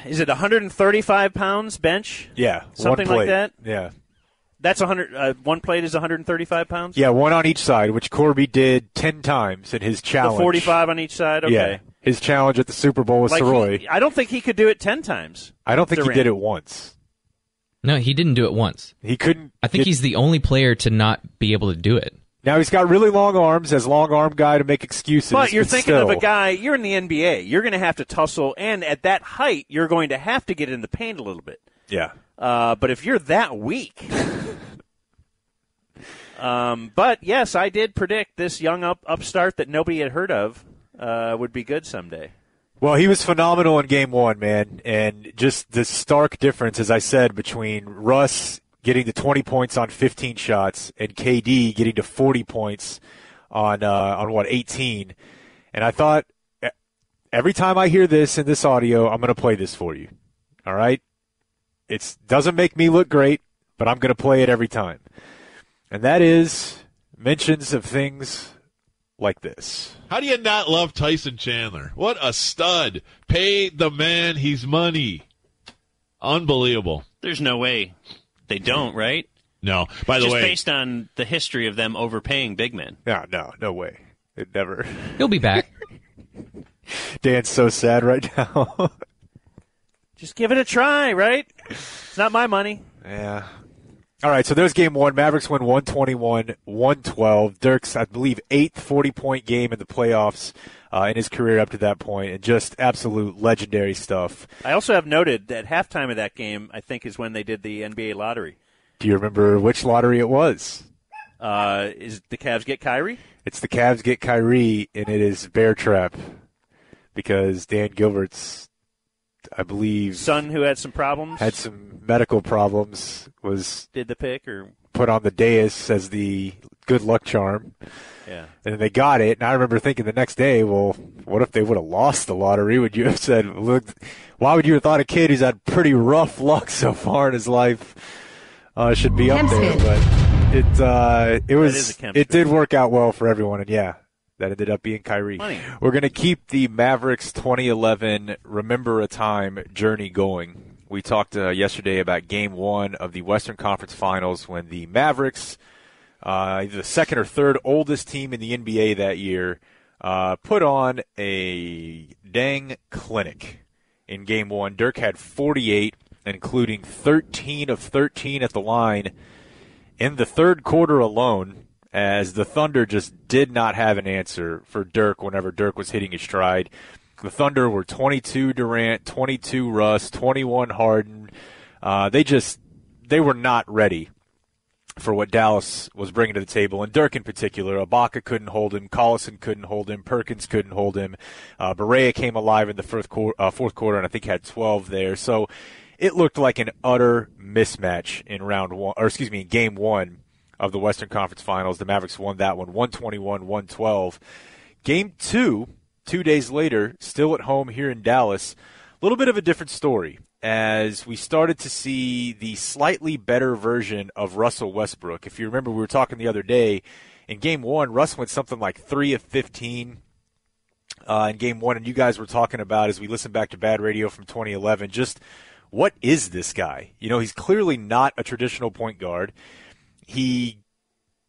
Is it 135 pounds bench? Yeah, something like that. Yeah, That's 100. Uh, one plate is 135 pounds. yeah, one on each side, which Corby did ten times in his The challenge. 45 on each side. Okay. Yeah, his challenge at the Super Bowl with Like Soroy. he- I don't think he could do it 10 times. I don't think Durant. he did it once. No, he didn't do it once. He couldn't. I think get- he's the only player to not be able to do it. Now he's got really long arms, as long arm guy to make excuses. But you're thinking of a guy, you're in the NBA. You're going to have to tussle, and at that height, you're going to have to get in the paint a little bit. Yeah. Uh, but if you're that weak. um, but yes, I did predict this young up, upstart that nobody had heard of uh, would be good someday. Well, he was phenomenal in game one, man. And just the stark difference, as I said, between Russ getting to 20 points on 15 shots and KD getting to 40 points on, uh, on what, 18. And I thought, every time I hear this in this audio, I'm going to play this for you. All right? It doesn't make me look great, but I'm going to play it every time. And that is mentions of things like this. How do you not love Tyson Chandler? What a stud. Pay the man his money. Unbelievable. There's no way they don't, right? No. By the way. Just way, based on the history of them overpaying big men. No, no, no way. It never. He'll be back. Dan's so sad right now. Just give it a try, right? It's not my money. yeah. All right, so there's game one. Mavericks win 121 112. Dirk's, I believe, eighth 40 point game in the playoffs uh, in his career up to that point, and just absolute legendary stuff. I also have noted that halftime of that game, I think, is when they did the NBA lottery. Do you remember which lottery it was? Uh, is the Cavs get Kyrie? It's the Cavs get Kyrie, and it is Bear Trap because Dan Gilbert's, I believe, Son, who had some problems, had some medical problems, was did the pick, or put on the dais as the good luck charm. yeah. And they got it, and I remember thinking the next day, well, what if they would have lost the lottery? Would you have said, look, why would you have thought a kid who's had pretty rough luck so far in his life uh, should be up there? But it uh, it is was it did work out well for everyone, and yeah, that ended up being Kyrie. Funny. We're gonna keep the Mavericks 2011 Remember a Time journey going. We talked uh, yesterday about Game One of the Western Conference Finals when the Mavericks uh, either the second or third oldest team in the NBA that year, uh, put on a dang clinic in game one. Dirk had 48, including 13 of 13 at the line in the third quarter alone, as the Thunder just did not have an answer for Dirk whenever Dirk was hitting his stride. The Thunder were 22 Durant, 22 Russ, 21 Harden. Uh, they just they were not ready for what Dallas was bringing to the table, and Dirk in particular. Ibaka couldn't hold him, Collison couldn't hold him, Perkins couldn't hold him. Uh, Barea came alive in the fourth quarter, uh, fourth quarter, and I think had 12 there. So it looked like an utter mismatch in round one, or excuse me, in game one of the Western Conference Finals. The Mavericks won that one, 121, 112. Game two, two days later, still at home here in Dallas. A little bit of a different story as we started to see the slightly better version of Russell Westbrook. If you remember, we were talking the other day in game one, Russ went something like 3 of 15 uh, in game one, and you guys were talking about as we listened back to Bad Radio from 2011, just what is this guy? You know, he's clearly not a traditional point guard. He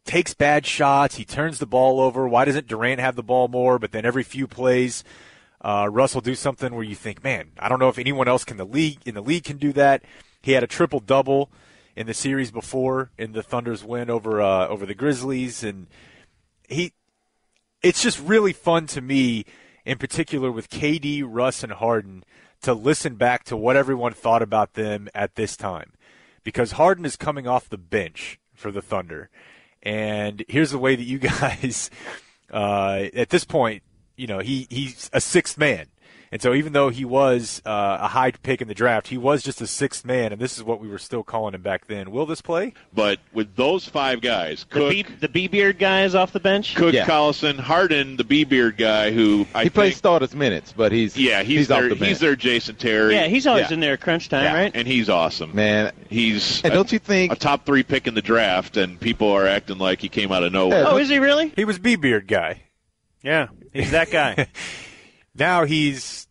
takes bad shots. He turns the ball over. Why doesn't Durant have the ball more? But then every few plays, uh, Russ will do something where you think, man, I don't know if anyone else can the league in the league can do that. He had a triple double in the series before in the Thunder's win over uh, over the Grizzlies, and he. It's just really fun to me, in particular with KD, Russ, and Harden, to listen back to what everyone thought about them at this time, because Harden is coming off the bench for the Thunder, and here's the way that you guys, uh, at this point, you know, he he's a sixth man. And so even though he was uh, a high pick in the draft, he was just a sixth man, and this is what we were still calling him back then. Will this play? But with those five guys, The B, the B beard guys off the bench. Cook, Yeah. Collison, Harden, the B beard guy, who I he plays think, starters minutes, but he's yeah, he's, he's their off the bench. he's their Jason Terry. Yeah, he's always Yeah. in there crunch time, Yeah, right? and he's awesome. man. He's And a, don't you think? a top three pick in the draft, and people are acting like he came out of nowhere. Oh, is he really? He was B beard guy. Yeah, he's that guy. Now he's,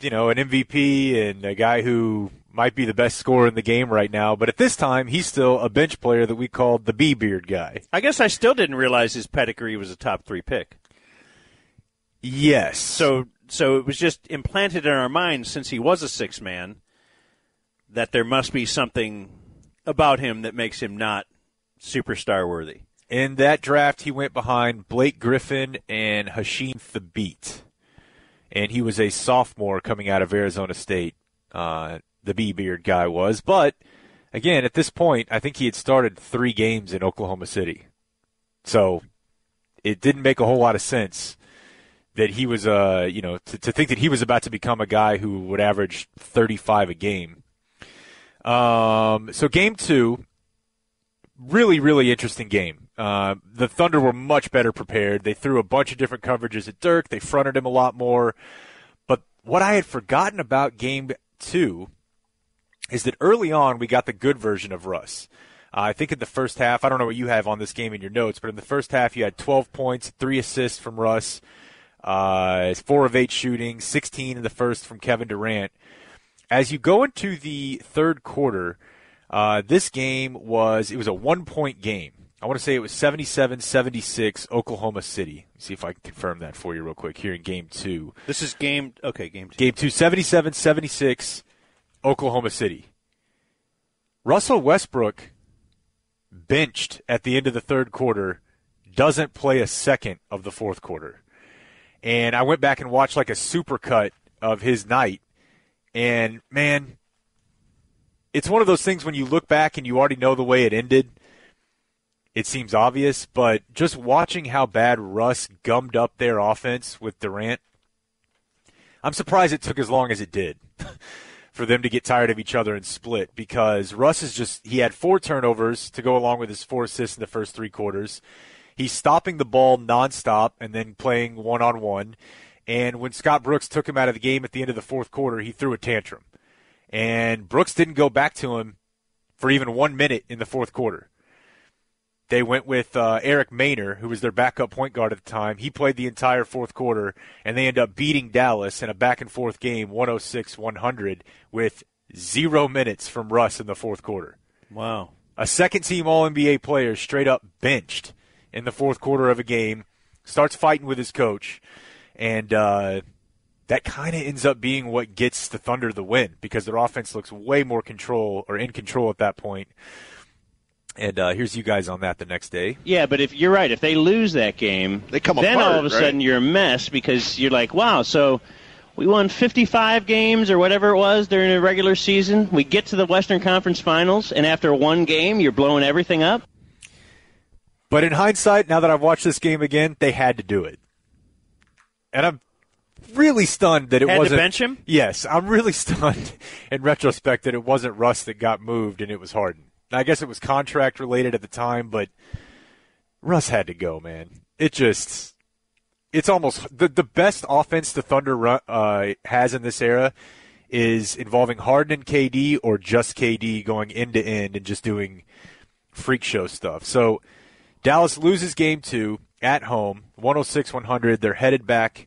you know, an MVP and a guy who might be the best scorer in the game right now. But at this time, he's still a bench player that we called the B beard guy. I guess I still didn't realize his pedigree was a top three pick. Yes. So so it was just implanted in our minds since he was a six man that there must be something about him that makes him not superstar worthy. In that draft, he went behind Blake Griffin and Hasheem Thabeet. And he was a sophomore coming out of Arizona State, uh, the B beard guy was. But again, at this point, I think he had started three games in Oklahoma City. So it didn't make a whole lot of sense that he was, uh, you know, to, to think that he was about to become a guy who would average 35 a game. Um, so game two, really, really interesting game. Uh, the Thunder were much better prepared. They threw a bunch of different coverages at Dirk. They fronted him a lot more. But what I had forgotten about game two is that early on we got the good version of Russ. Uh, I think in the first half, I don't know what you have on this game in your notes, but in the first half you had 12 points, three assists from Russ, uh, four of eight shooting, 16 in the first from Kevin Durant. As you go into the third quarter, uh, this game was it was a one point game. I want to say it was 77-76 Oklahoma City. See if I can confirm that for you real quick here in game two. This is game okay, game two. Game two, 77-76 Oklahoma City. Russell Westbrook benched at the end of the third quarter, doesn't play a second of the fourth quarter. And I went back and watched like a supercut of his night. And man, it's one of those things when you look back and you already know the way it ended. It seems obvious, but just watching how bad Russ gummed up their offense with Durant, I'm surprised it took as long as it did for them to get tired of each other and split because Russ is just, he had four turnovers to go along with his four assists in the first three quarters. He's stopping the ball nonstop and then playing one on one. And when Scott Brooks took him out of the game at the end of the fourth quarter, he threw a tantrum. And Brooks didn't go back to him for even one minute in the fourth quarter. They went with uh, Eric Maynor, who was their backup point guard at the time. He played the entire fourth quarter, and they end up beating Dallas in a back and forth game, 106 100, with zero minutes from Russ in the fourth quarter. Wow. A second team All NBA player straight up benched in the fourth quarter of a game, starts fighting with his coach, and uh, that kind of ends up being what gets the Thunder the win because their offense looks way more control or in control at that point. And uh, here's you guys on that the next day. Yeah, but if you're right, if they lose that game, They come then apart, all of a right? sudden you're a mess because you're like, wow, so we won 55 games or whatever it was during the regular season. We get to the Western Conference Finals, and after one game, you're blowing everything up. But in hindsight, now that I've watched this game again, they had to do it. And I'm really stunned that it Had wasn't bench him? Yes, I'm really stunned in retrospect that it wasn't Russ that got moved and it was Harden. I guess it was contract related at the time, but Russ had to go, man. It just it's almost the the best offense the Thunder uh, has in this era is involving Harden and KD or just KD going end to end and just doing freak show stuff. So Dallas loses game two at home, 106 100. They're headed back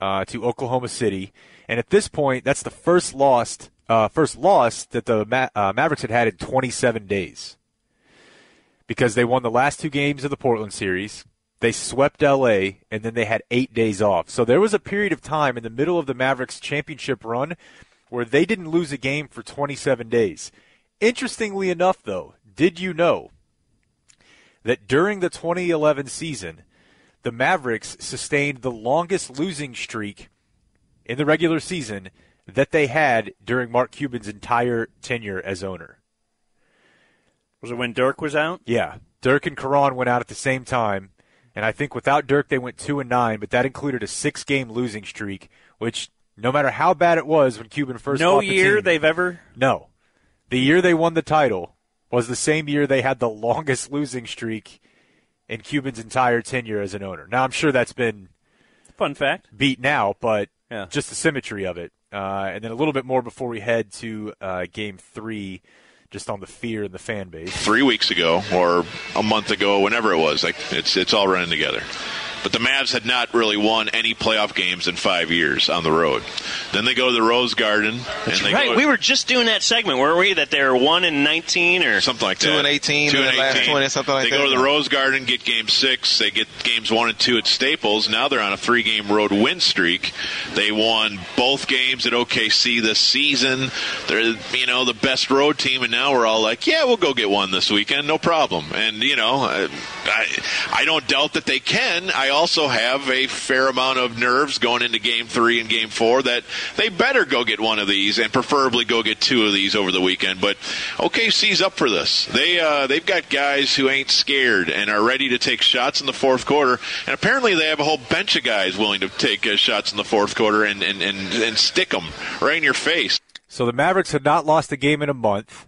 uh, to Oklahoma City. And at this point, that's the first lost, uh, first loss that the Ma- uh, Mavericks had had in 27 days. Because they won the last two games of the Portland series. They swept LA, and then they had eight days off. So there was a period of time in the middle of the Mavericks championship run where they didn't lose a game for 27 days. Interestingly enough, though, did you know that during the 2011 season, the Mavericks sustained the longest losing streak in the regular season that they had during Mark Cuban's entire tenure as owner? Was it when Dirk was out? Yeah, Dirk and Caron went out at the same time, and I think without Dirk they went two and nine, but that included a six-game losing streak, which no matter how bad it was when Cuban first No bought the year team- they've ever. no, the year they won the title was the same year they had the longest losing streak in Cuban's entire tenure as an owner. Now I'm sure that's been Fun fact. beat now, but Yeah. just the symmetry of it. Uh, and then a little bit more before we head to uh, Game Three, just on the fear in the fan base. three weeks ago or a month ago, whenever it was. Like it's it's all running together. But the Mavs had not really won any playoff games in five years on the road. Then they go to the Rose Garden, and they right. go, We were just doing that segment, weren't we? That they're one and nineteen or something like Two that. and 18 Two in and the last 18. 20, something like that. they that. go to the Rose Garden, get Game Six. They get games one and two at Staples. Now they're on a three-game road win streak. They won both games at OKC this season. They're you know the best road team, and now we're all like, yeah, we'll go get one this weekend, no problem. And you know, I I, I don't doubt that they can. I also have a fair amount of nerves going into Game Three and Game Four that they better go get one of these, and preferably go get two of these over the weekend. But OKC's up for this. They uh, they've got guys who ain't scared and are ready to take shots in the fourth quarter, and apparently they have a whole bench of guys willing to take uh, shots in the fourth quarter and and, and and stick them right in your face. So the Mavericks had not lost a game in a month.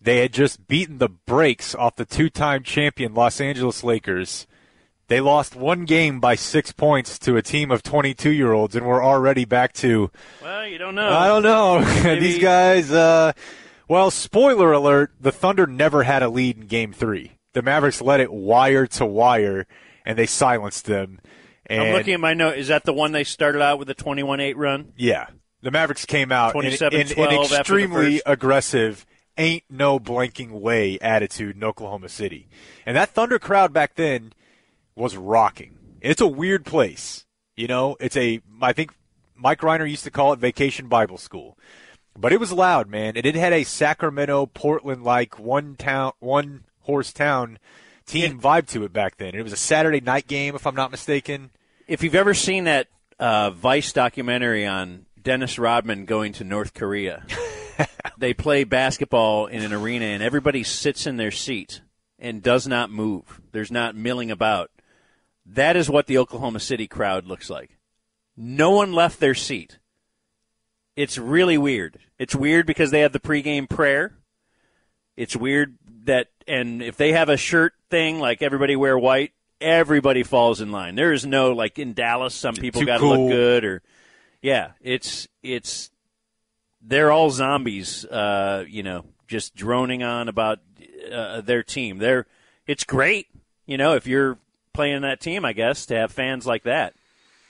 They had just beaten the brakes off the two-time champion Los Angeles Lakers. They lost one game by six points to a team of 22-year-olds, and we're already back to. Well, you don't know. I don't know. These guys. Uh, well, spoiler alert: the Thunder never had a lead in Game Three. The Mavericks let it wire to wire, and they silenced them. And I'm looking at my note. Is that the one they started out with a 21-8 run? yeah, the Mavericks came out in, in, in 27-12 after the extremely aggressive, ain't no blanking way attitude in Oklahoma City, and that Thunder crowd back then was rocking. It's a weird place, you know. It's a I think Mike Rhyner used to call it Vacation Bible School, but it was loud, man, and it had a Sacramento, Portland like one town, one horse town team vibe to it back then. It was a Saturday night game, if I'm not mistaken. If you've ever seen that uh, Vice documentary on Dennis Rodman going to North Korea, they play basketball in an arena and everybody sits in their seat and does not move. There's not milling about. That is what the Oklahoma City crowd looks like. No one left their seat. It's really weird. It's weird because they have the pregame prayer. It's weird that, and if they have a shirt thing, like everybody wear white, everybody falls in line. There is no, like in Dallas, some people got to cool. look good or, yeah, it's, it's, they're all zombies, uh, you know, just droning on about uh, their team. They're, it's great, you know, if you're playing that team, I guess, to have fans like that.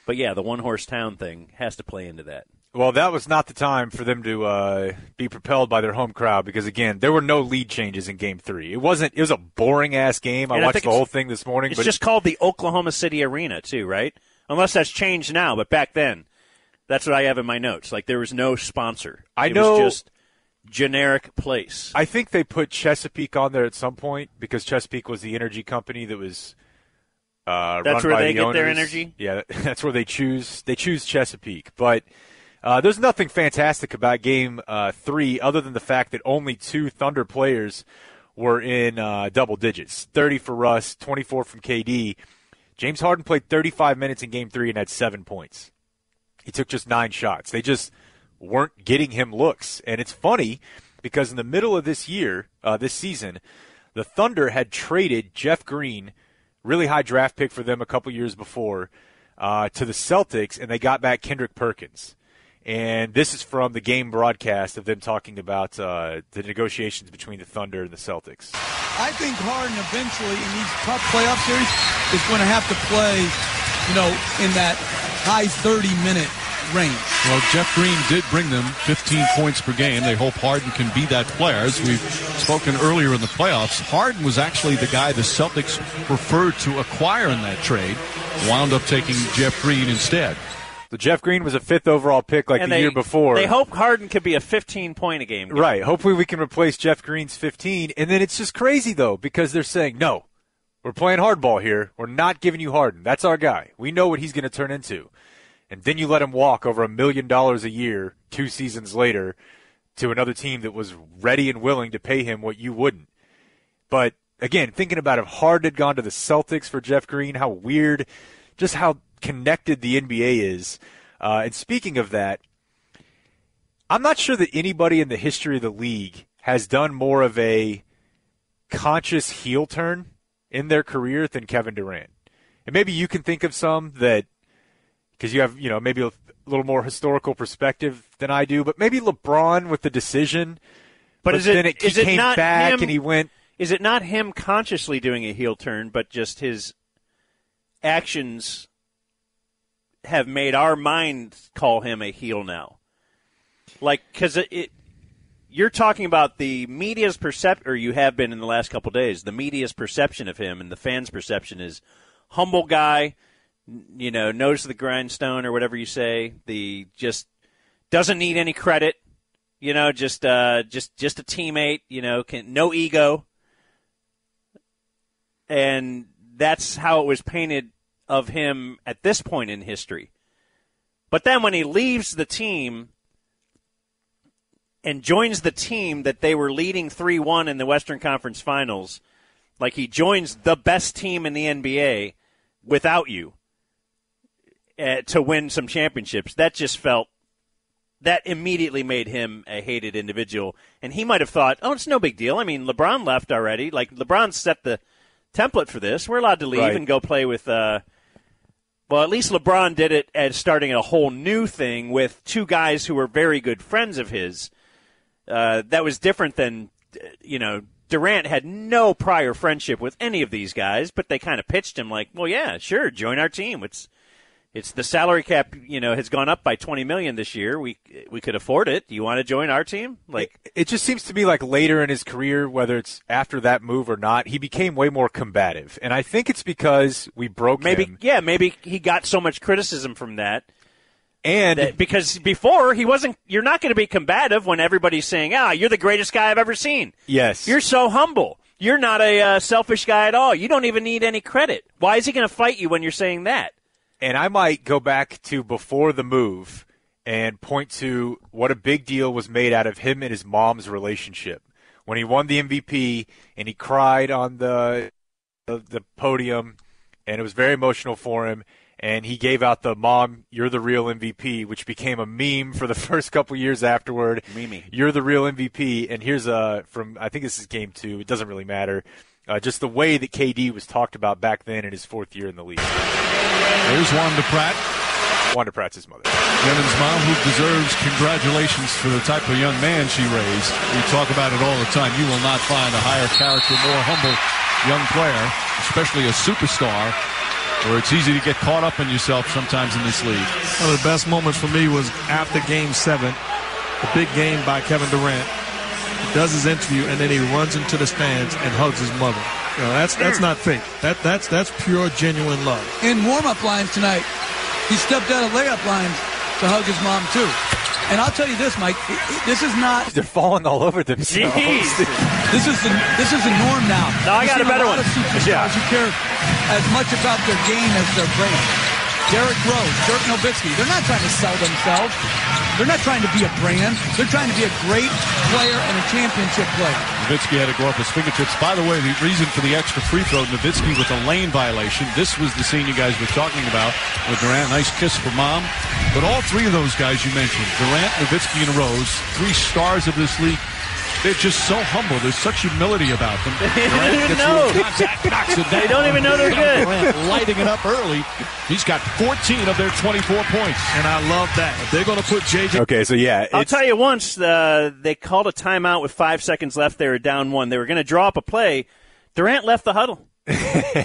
But yeah, the one horse town thing has to play into that. Well, that was not the time for them to uh, be propelled by their home crowd because again, there were no lead changes in Game Three. It wasn't. It was a boring ass game. I watched the whole thing this morning. It's just called the Oklahoma City Arena, too, right? Unless that's changed now, but back then, that's what I have in my notes. Like there was no sponsor. I it know- was just generic place. I think they put Chesapeake on there at some point because Chesapeake was the energy company that was. Uh, That's where they the get their energy? Yeah, that's where they choose. They choose Chesapeake, but uh, there's nothing fantastic about Game uh, Three other than the fact that only two Thunder players were in uh, double digits: 30 for Russ, 24 from KD. James Harden played 35 minutes in Game Three and had seven points. He took just nine shots. They just weren't getting him looks. And it's funny because in the middle of this year, uh, this season, the Thunder had traded Jeff Green, really high draft pick for them a couple years before, uh, to the Celtics, and they got back Kendrick Perkins. And this is from the game broadcast of them talking about uh, the negotiations between the Thunder and the Celtics. I think Harden eventually in these tough playoff series is going to have to play, you know, in that high 30 minute range. Well, Jeff Green did bring them 15 points per game. They hope Harden can be that player. As we've spoken earlier in the playoffs, Harden was actually the guy the Celtics preferred to acquire in that trade. Wound up taking Jeff Green instead. So Jeff Green was a fifth overall pick like and the they, year before. They hope Harden could be a 15 point a game. guy. Right. Hopefully we can replace Jeff Green's 15. And then it's just crazy though because they're saying, "No. We're playing hardball here. We're not giving you Harden. That's our guy. We know what he's going to turn into." And then you let him walk over a million dollars a year 2 seasons later to another team that was ready and willing to pay him what you wouldn't. But again, thinking about if Harden had gone to the Celtics for Jeff Green, how weird, just how connected the NBA is. Uh, and speaking of that, I'm not sure that anybody in the history of the league has done more of a conscious heel turn in their career than Kevin Durant. And maybe you can think of some that, because you have, you know, maybe a little more historical perspective than I do, but maybe LeBron with the decision. But, is it it, is he it came back him, and he went. Is it not him consciously doing a heel turn, but just his actions have made our mind call him a heel now? Like, because it, it, you're talking about the media's perception, or you have been in the last couple days. The media's perception of him and the fans' perception is humble guy, you know, nose to the grindstone or whatever you say. The just doesn't need any credit, you know, just uh, just just a teammate, you know, can no ego, and that's how it was painted of him at this point in history. But then when he leaves the team and joins the team that they were leading 3 1 in the Western Conference Finals, like he joins the best team in the NBA without you uh, to win some championships, that just felt. That immediately made him a hated individual. And he might have thought, oh, it's no big deal. I mean, LeBron left already. Like, LeBron set the template for this. We're allowed to leave Right. and go play with. Uh, well, at least LeBron did it as starting a whole new thing with two guys who were very good friends of his. Uh, that was different than, you know, Durant had no prior friendship with any of these guys, but they kind of pitched him like, well, yeah, sure, join our team. It's, it's the salary cap, you know, has gone up by 20 million this year. We, we could afford it. Do you want to join our team? Like, It just seems to be like later in his career, whether it's after that move or not, he became way more combative. And I think it's because we broke maybe, him. yeah, maybe he got so much criticism from that. And that- because before he wasn't, you're not going to be combative when everybody's saying, ah, you're the greatest guy I've ever seen. Yes. You're so humble. You're not a uh, selfish guy at all. You don't even need any credit. Why is he going to fight you when you're saying that? And I might go back to before the move and point to what a big deal was made out of him and his mom's relationship. When he won the MVP and he cried on the the, the podium and it was very emotional for him and he gave out the mom you're the real MVP which became a meme for the first couple years afterward. Meme. You're the real MVP and here's a from I think this is game 2. It doesn't really matter. Uh, just the way that KD was talked about back then in his fourth year in the league. There's Wanda Pratt. Wanda Pratt's his mother. Kevin's mom, who deserves congratulations for the type of young man she raised. We talk about it all the time. You will not find a higher character, more humble young player, especially a superstar, where it's easy to get caught up in yourself sometimes in this league. One of the best moments for me was after Game Seven, the big game by Kevin Durant. He does his interview and then he runs into the stands and hugs his mother. You know, that's that's not fake. That that's that's pure, genuine love. In warm-up lines tonight, he stepped out of layup lines to hug his mom too. And I'll tell you this, Mike, i- i- this is not. They're falling all over themselves. This is the this is the norm now. No, I got a seen better lot one. Of superstars Yeah. who care as much about their game as their brand. Derrick Rose, Dirk Nowitzki, they're not trying to sell themselves. They're not trying to be a brand. They're trying to be a great player and a championship player. Nowitzki had to go off his fingertips. By the way, the reason for the extra free throw, Nowitzki with a lane violation. This was the scene you guys were talking about with Durant. Nice kiss for mom. But all three of those guys you mentioned, Durant, Nowitzki, and Rose, three stars of this league, they're just so humble. There's such humility about them. They don't even know. contact, knocks it down. They don't even know they're good. Durant lighting it up early. He's got 14 of their 24 points. And I love that. If they're going to put JJ. Okay, so yeah, I'll tell you once uh, they called a timeout with five seconds left. They were down one. They were going to draw up a play. Durant left the huddle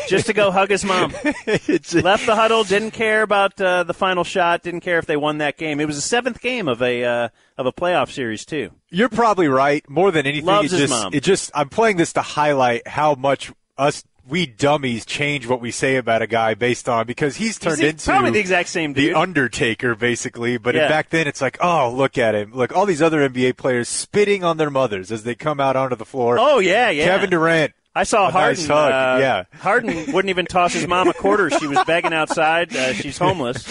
just to go hug his mom. left the huddle. Didn't care about uh, the final shot. Didn't care if they won that game. It was the seventh game of a uh, of a playoff series too. you're probably right. More than anything, Loves it his just mom. it just I'm playing this to highlight how much us we dummies change what we say about a guy based on because he's turned He's into probably the exact same the. Undertaker, basically. But Yeah. back then, it's like, oh, look at him! Look, all these other NBA players spitting on their mothers as they come out onto the floor. Oh yeah, yeah. Kevin Durant. I saw a Harden. Nice hug. uh, yeah. Harden wouldn't even toss his mom a quarter. She was begging outside. Uh, she's homeless.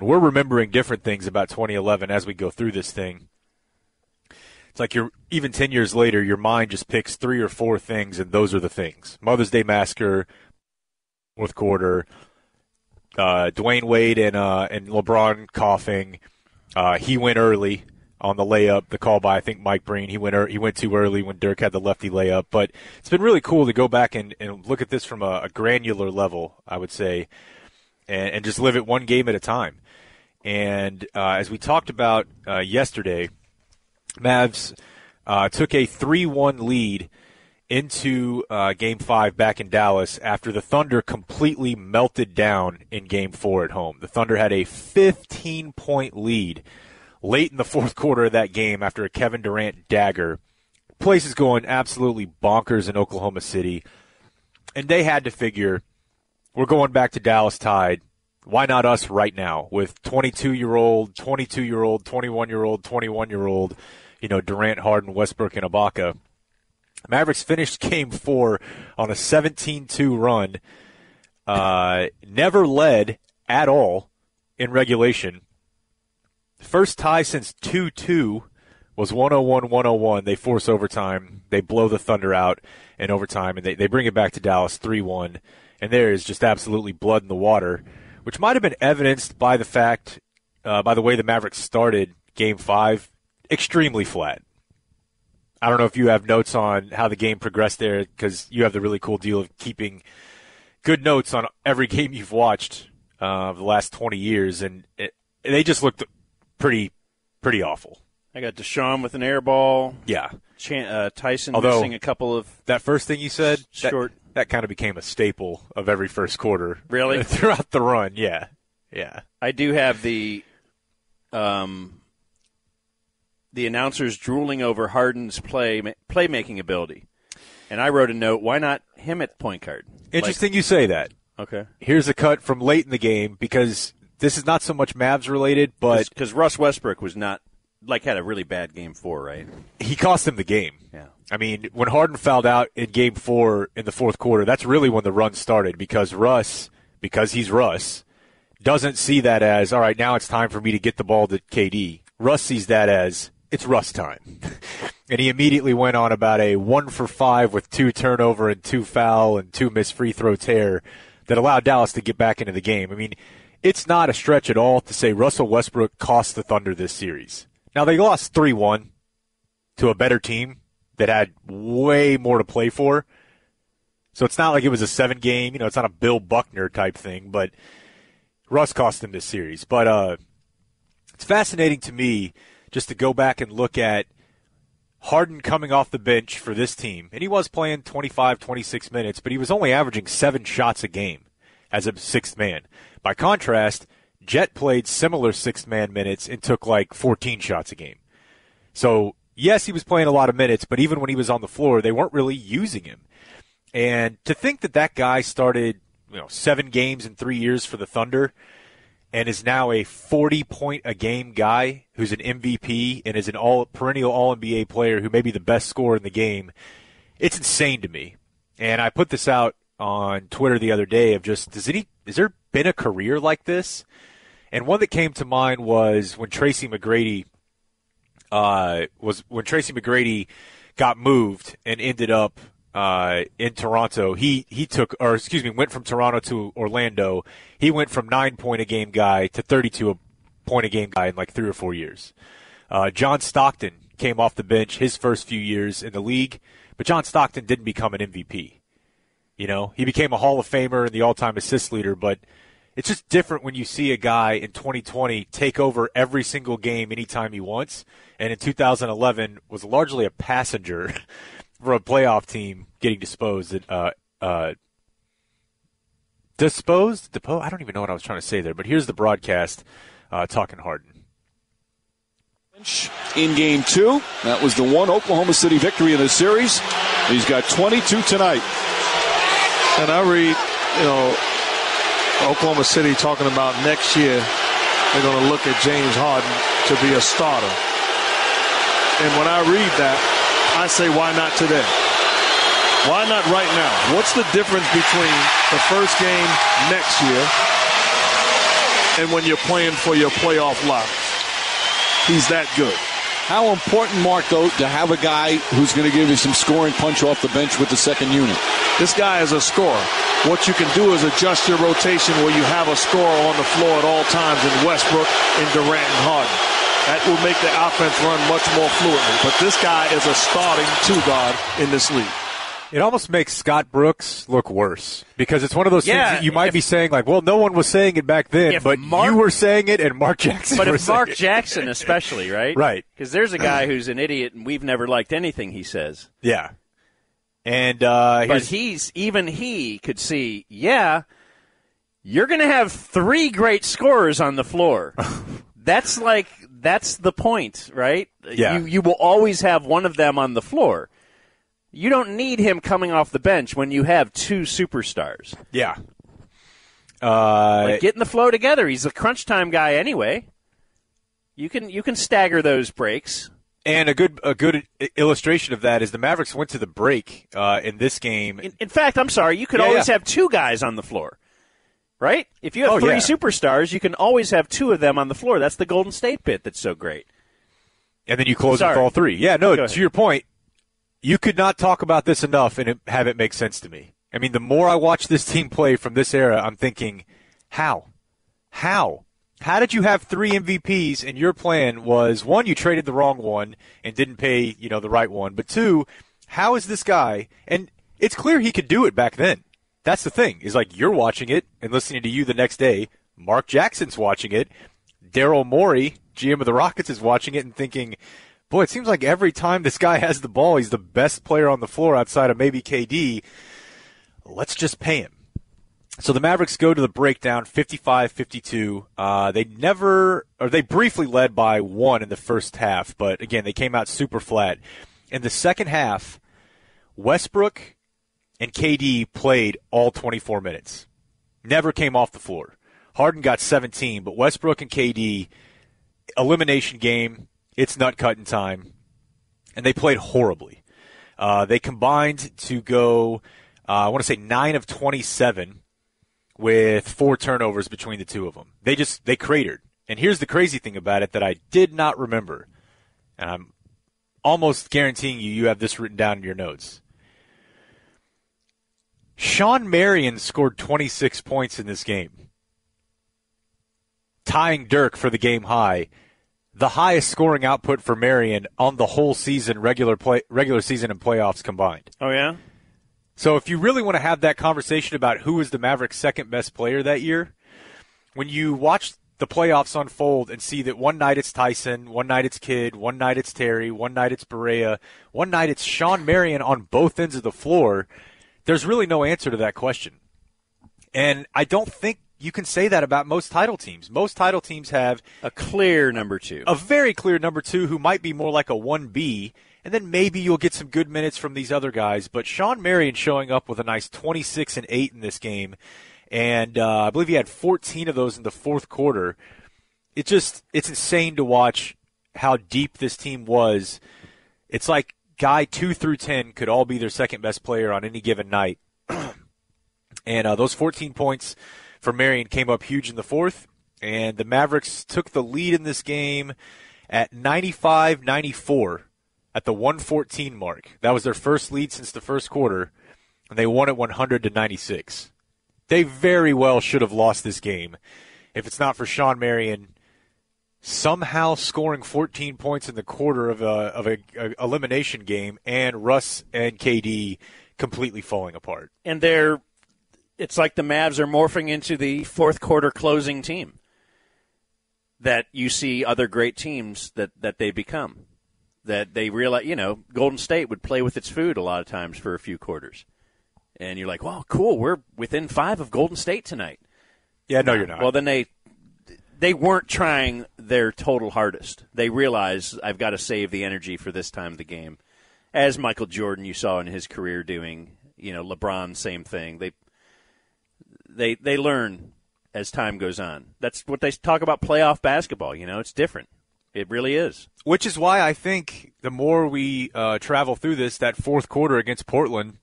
We're remembering different things about 2011 as we go through this thing. It's like you're even 10 years later, your mind just picks three or four things, and those are the things: Mother's Day massacre, fourth quarter, uh, Dwyane Wade and uh, and LeBron coughing. Uh, he went early on the layup. The call by I think Mike Breen. He went he went too early when Dirk had the lefty layup. But it's been really cool to go back and, and look at this from a, a granular level. I would say, and, and just live it one game at a time. And uh, as we talked about uh, yesterday, Mavs uh, took a 3 1 lead into uh, game five back in Dallas after the Thunder completely melted down in game four at home. The Thunder had a 15 point lead late in the fourth quarter of that game after a Kevin Durant dagger. Place is going absolutely bonkers in Oklahoma City. And they had to figure we're going back to Dallas Tide. Why not us right now with 22 year old, 22 year old, 21 year old, 21 year old, you know, Durant, Harden, Westbrook, and Ibaka. Mavericks finished game four on a 17 2 run. Uh, never led at all in regulation. First tie since 2 2 was 101 101. They force overtime. They blow the Thunder out in overtime, and they, they bring it back to Dallas 3 1. And there is just absolutely blood in the water, which might have been evidenced by the fact, uh, by the way the Mavericks started game five, extremely flat. I don't know if you have notes on how the game progressed there because you have the really cool deal of keeping good notes on every game you've watched uh, the last 20 years, and it, they just looked pretty pretty awful. I got DeShawn with an air ball. Yeah. Chan- uh, Tyson Although missing a couple of that first thing you said, that, short. that kind of became a staple of every first quarter. Really? throughout the run, yeah, yeah. I do have the um, the announcers drooling over Harden's play playmaking ability, and I wrote a note: Why not him at point guard? Interesting you say that. Okay. Here's a cut from late in the game because this is not so much Mavs related, but because Russ Westbrook was not like had a really bad game four, right? he cost him the game. Yeah. I mean, when Harden fouled out in game four in the fourth quarter, that's really when the run started because Russ, because he's Russ, doesn't see that as, all right, now it's time for me to get the ball to KD. Russ sees that as, it's Russ time. and he immediately went on about a one for five with two turnover and two foul and two missed free throw tear that allowed Dallas to get back into the game. I mean, it's not a stretch at all to say Russell Westbrook cost the Thunder this series. Now, they lost 3 1 to a better team that had way more to play for. So it's not like it was a seven game, you know, it's not a Bill Buckner type thing, but Russ cost them this series. But uh, it's fascinating to me just to go back and look at Harden coming off the bench for this team. And he was playing 25, 26 minutes, but he was only averaging seven shots a game as a sixth man. By contrast, Jet played similar sixth man minutes and took like 14 shots a game. So, yes, he was playing a lot of minutes, but even when he was on the floor, they weren't really using him. And to think that that guy started, you know, seven games in three years for the Thunder and is now a 40 point a game guy who's an MVP and is an all perennial all NBA player who may be the best scorer in the game, it's insane to me. And I put this out on Twitter the other day of just, does any, has there been a career like this? And one that came to mind was when Tracy McGrady uh, was when Tracy McGrady got moved and ended up uh, in Toronto. He he took, or excuse me, went from Toronto to Orlando. He went from nine point a game guy to thirty two point a game guy in like three or four years. Uh, John Stockton came off the bench his first few years in the league, but John Stockton didn't become an MVP. You know, he became a Hall of Famer and the all time assist leader, but it's just different when you see a guy in 2020 take over every single game anytime he wants, and in 2011 was largely a passenger for a playoff team getting disposed. Uh, uh, disposed? Depo- I don't even know what I was trying to say there, but here's the broadcast uh, talking Harden. in game two. That was the one Oklahoma City victory in the series. He's got 22 tonight. And I read, you know, Oklahoma City talking about next year they're going to look at James Harden to be a starter. And when I read that, I say, why not today? Why not right now? What's the difference between the first game next year and when you're playing for your playoff lot? He's that good. How important, though, to have a guy who's going to give you some scoring punch off the bench with the second unit? This guy is a scorer. What you can do is adjust your rotation where you have a scorer on the floor at all times in Westbrook, in Durant, and Harden. That will make the offense run much more fluently. But this guy is a starting two guard in this league. It almost makes Scott Brooks look worse because it's one of those Yeah, things that you might if- be saying like, well, no one was saying it back then, but Mark- you were saying it and Mark Jackson. But if Mark. Jackson, especially, right? Right. Because there's a guy who's an idiot, and we've never liked anything he says. yeah, and uh, But he's even he could see, yeah, you're going to have three great scorers on the floor. that's like that's the point, right? Yeah. You you will always have one of them on the floor. You don't need him coming off the bench when you have two superstars. yeah. Uh, Like, get in the flow together. He's a crunch time guy anyway. You can you can stagger those breaks. and a good a good illustration of that is the Mavericks went to the break uh, in this game. In, in fact, I'm sorry, you could Yeah, always yeah. have two guys on the floor. Right? If you have Oh, three yeah. superstars, you can always have two of them on the floor. That's the Golden State bit that's so great. and then you close Sorry. with all three. Yeah, no, to your point, you could not talk about this enough and have it make sense to me. I mean, the more I watch this team play from this era, I'm thinking, how? How? How did you have three MVPs and your plan was one, you traded the wrong one and didn't pay, you know, the right one, but two, how is this guy? And it's clear he could do it back then. That's the thing. Is like you're watching it and listening to you the next day. Mark Jackson's watching it. Daryl Morey, GM of the Rockets, is watching it and thinking, boy, it seems like every time this guy has the ball, he's the best player on the floor outside of maybe KD. Let's just pay him. So the Mavericks go to the breakdown 55-52. Uh, they never, or they briefly led by one in the first half, but again, they came out super flat. In the second half, Westbrook and KD played all 24 minutes. Never came off the floor. Harden got 17, but Westbrook and KD, elimination game, it's nut cutting time, and they played horribly. Uh, they combined to go, uh, I want to say 9 of 27 with four turnovers between the two of them. They just, they cratered. And here's the crazy thing about it that I did not remember, and I'm almost guaranteeing you, you have this written down in your notes. Shawn Marion scored 26 points in this game, tying Dirk for the game high. The highest scoring output for Marion on the whole season, regular play, regular season and playoffs combined. Oh yeah. So if you really want to have that conversation about who was the Mavericks' second best player that year, when you watch the playoffs unfold and see that one night it's Tyson, one night it's Kidd, one night it's Terry, one night it's Barea, one night it's Shawn Marion on both ends of the floor, there's really no answer to that question. And I don't think you can say that about most title teams. Most title teams have A clear number two. a very clear number two who might be more like a 1B, and then maybe you'll get some good minutes from these other guys. But Shawn Marion showing up with a nice 26 and 8 in this game, and uh, I believe he had 14 of those in the fourth quarter. It just, it's insane to watch how deep this team was. It's like guy 2 through 10 could all be their second best player on any given night. and uh, those 14 points for Marion came up huge in the fourth, and the Mavericks took the lead in this game at 95 94 at the 114 mark. That was their first lead since the first quarter, and they won it 100 to 96. They very well should have lost this game if it's not for Shawn Marion somehow scoring 14 points in the quarter of a of a, a elimination game and Russ and KD completely falling apart. and they're it's like the Mavs are morphing into the fourth quarter closing team that you see other great teams that that they become. That they realize, you know, Golden State would play with its food a lot of times for a few quarters. And you're like, "Wow, cool, we're within 5 of Golden State tonight." Yeah, no, you're not. Well, then they they weren't trying their total hardest. They realized I've got to save the energy for this time of the game. As Michael Jordan you saw in his career doing, you know, LeBron same thing. They they they learn as time goes on. That's what they talk about playoff basketball. You know, it's different. It really is. Which is why I think the more we uh, travel through this, that fourth quarter against Portland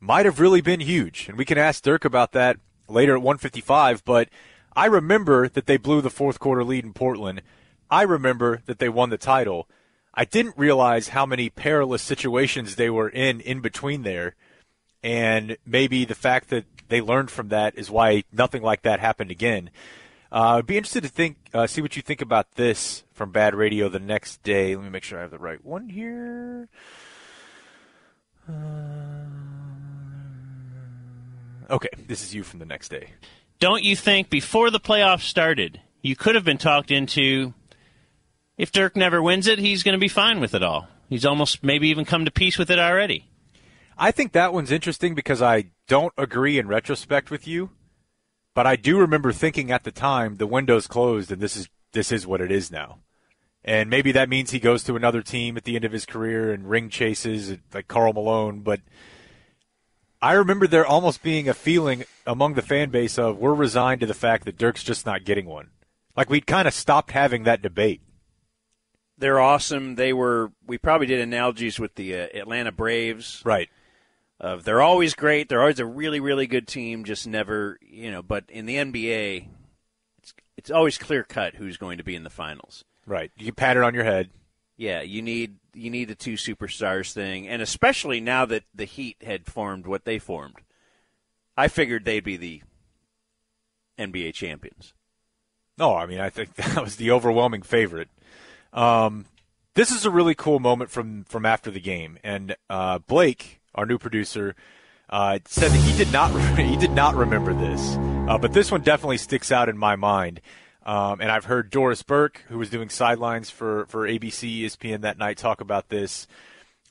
might have really been huge. And we can ask Dirk about that later at 155. But I remember that they blew the fourth quarter lead in Portland. I remember that they won the title. I didn't realize how many perilous situations they were in in between there. And maybe the fact that they learned from that is why nothing like that happened again. Uh, I'd be interested to think, uh, see what you think about this from Bad Radio the next day. Let me make sure I have the right one here. Uh, okay, this is you from the next day. Don't you think before the playoffs started, you could have been talked into if Dirk never wins it, he's going to be fine with it all. He's almost maybe even come to peace with it already. I think that one's interesting because I don't agree in retrospect with you, but I do remember thinking at the time the window's closed and this is this is what it is now. And maybe that means he goes to another team at the end of his career and ring chases like Karl Malone, but I remember there almost being a feeling among the fan base of we're resigned to the fact that Dirk's just not getting one. Like we'd kind of stopped having that debate. They're awesome. They were. We probably did analogies with the uh, Atlanta Braves. Right. Of they're always great. They're always a really, really good team. Just never, you know. But in the NBA, it's it's always clear cut who's going to be in the finals. Right. You pat it on your head. Yeah, you need you need the two superstars thing, and especially now that the Heat had formed what they formed, I figured they'd be the NBA champions. No, I mean I think that was the overwhelming favorite. Um, this is a really cool moment from from after the game, and uh, Blake, our new producer, uh, said that he did not he did not remember this, uh, but this one definitely sticks out in my mind. Um, and I've heard Doris Burke, who was doing sidelines for for ABC ESPN that night, talk about this.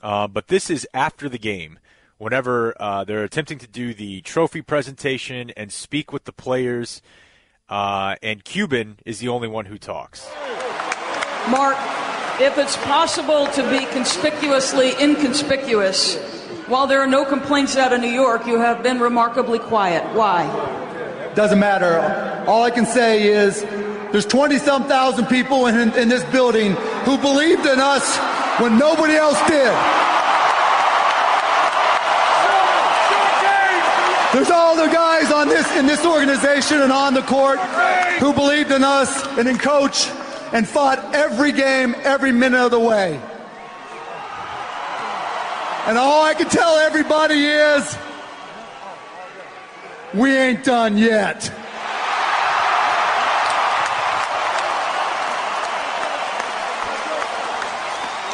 Uh, but this is after the game, whenever uh, they're attempting to do the trophy presentation and speak with the players, uh, and Cuban is the only one who talks. Mark, if it's possible to be conspicuously inconspicuous, while there are no complaints out of New York, you have been remarkably quiet. Why? Doesn't matter. All I can say is there's 20 some thousand people in, in this building who believed in us when nobody else did. There's all the guys on this in this organization and on the court who believed in us and in coach and fought every game, every minute of the way. And all I can tell everybody is we ain't done yet.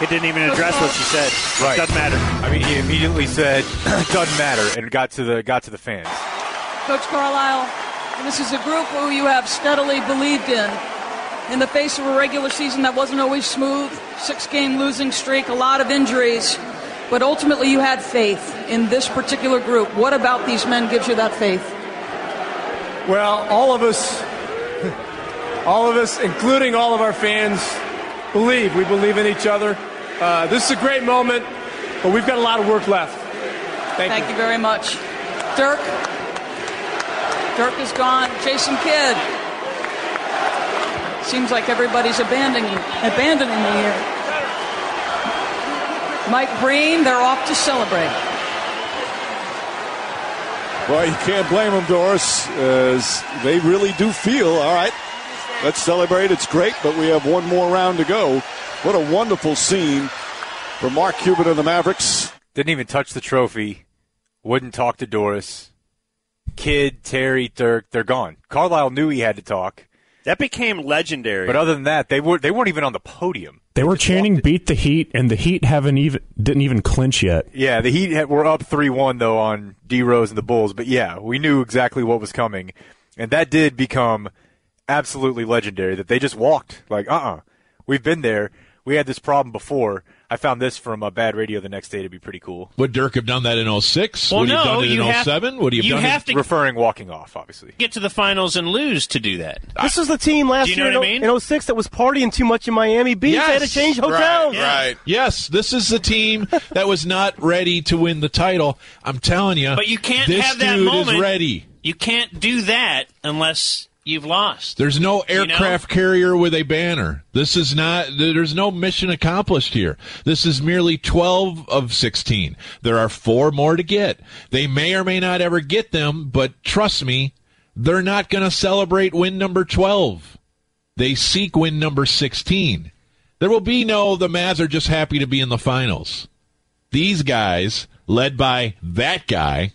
It didn't even address what she said. Right. Doesn't matter. I mean, he immediately said, "Doesn't matter," and got to the got to the fans. Coach Carlisle, this is a group who you have steadily believed in. In the face of a regular season that wasn't always smooth, six game losing streak, a lot of injuries, but ultimately you had faith in this particular group. What about these men gives you that faith? Well, all of us, all of us, including all of our fans, believe. We believe in each other. Uh, this is a great moment, but we've got a lot of work left. Thank, Thank you. very much. Dirk? Dirk is gone. Jason Kidd. Seems like everybody's abandoning abandoning me year. Mike Breen, they're off to celebrate. Well, you can't blame them, Doris, as they really do feel, all right, let's celebrate. It's great, but we have one more round to go. What a wonderful scene for Mark Cuban and the Mavericks. Didn't even touch the trophy. Wouldn't talk to Doris. Kidd, Terry, Dirk, they're gone. Carlisle knew he had to talk. That became legendary. But other than that, they were they weren't even on the podium. They were chanting "Beat the Heat," and the Heat haven't even didn't even clinch yet. Yeah, the Heat had, were up three one though on D Rose and the Bulls. But yeah, we knew exactly what was coming, and that did become absolutely legendary. That they just walked like, uh, uh-uh. uh, we have been there. We had this problem before. I found this from a bad radio the next day to be pretty cool. Would Dirk have done that in 06? Well, Would he have no, done it you oh in have- 07? Would he have you done have it? to- Referring walking off, obviously. Get to the finals and lose to do that. This was the team last you know year what I in, mean? in 06 that was partying too much in Miami Beach. They had to change hotels. Right. Yes, this is the team that was not ready to win the title. I'm telling you. But you can't this have that dude moment. is ready. You can't do that unless you've lost. There's no You know? aircraft carrier with a banner. This is not, there's no mission accomplished here. This is merely 12 of 16. There are four more to get. They may or may not ever get them, but trust me, they're not going to celebrate win number 12. They seek win number 16. There will be no, the Mavs are just happy to be in the finals. These guys, led by that guy,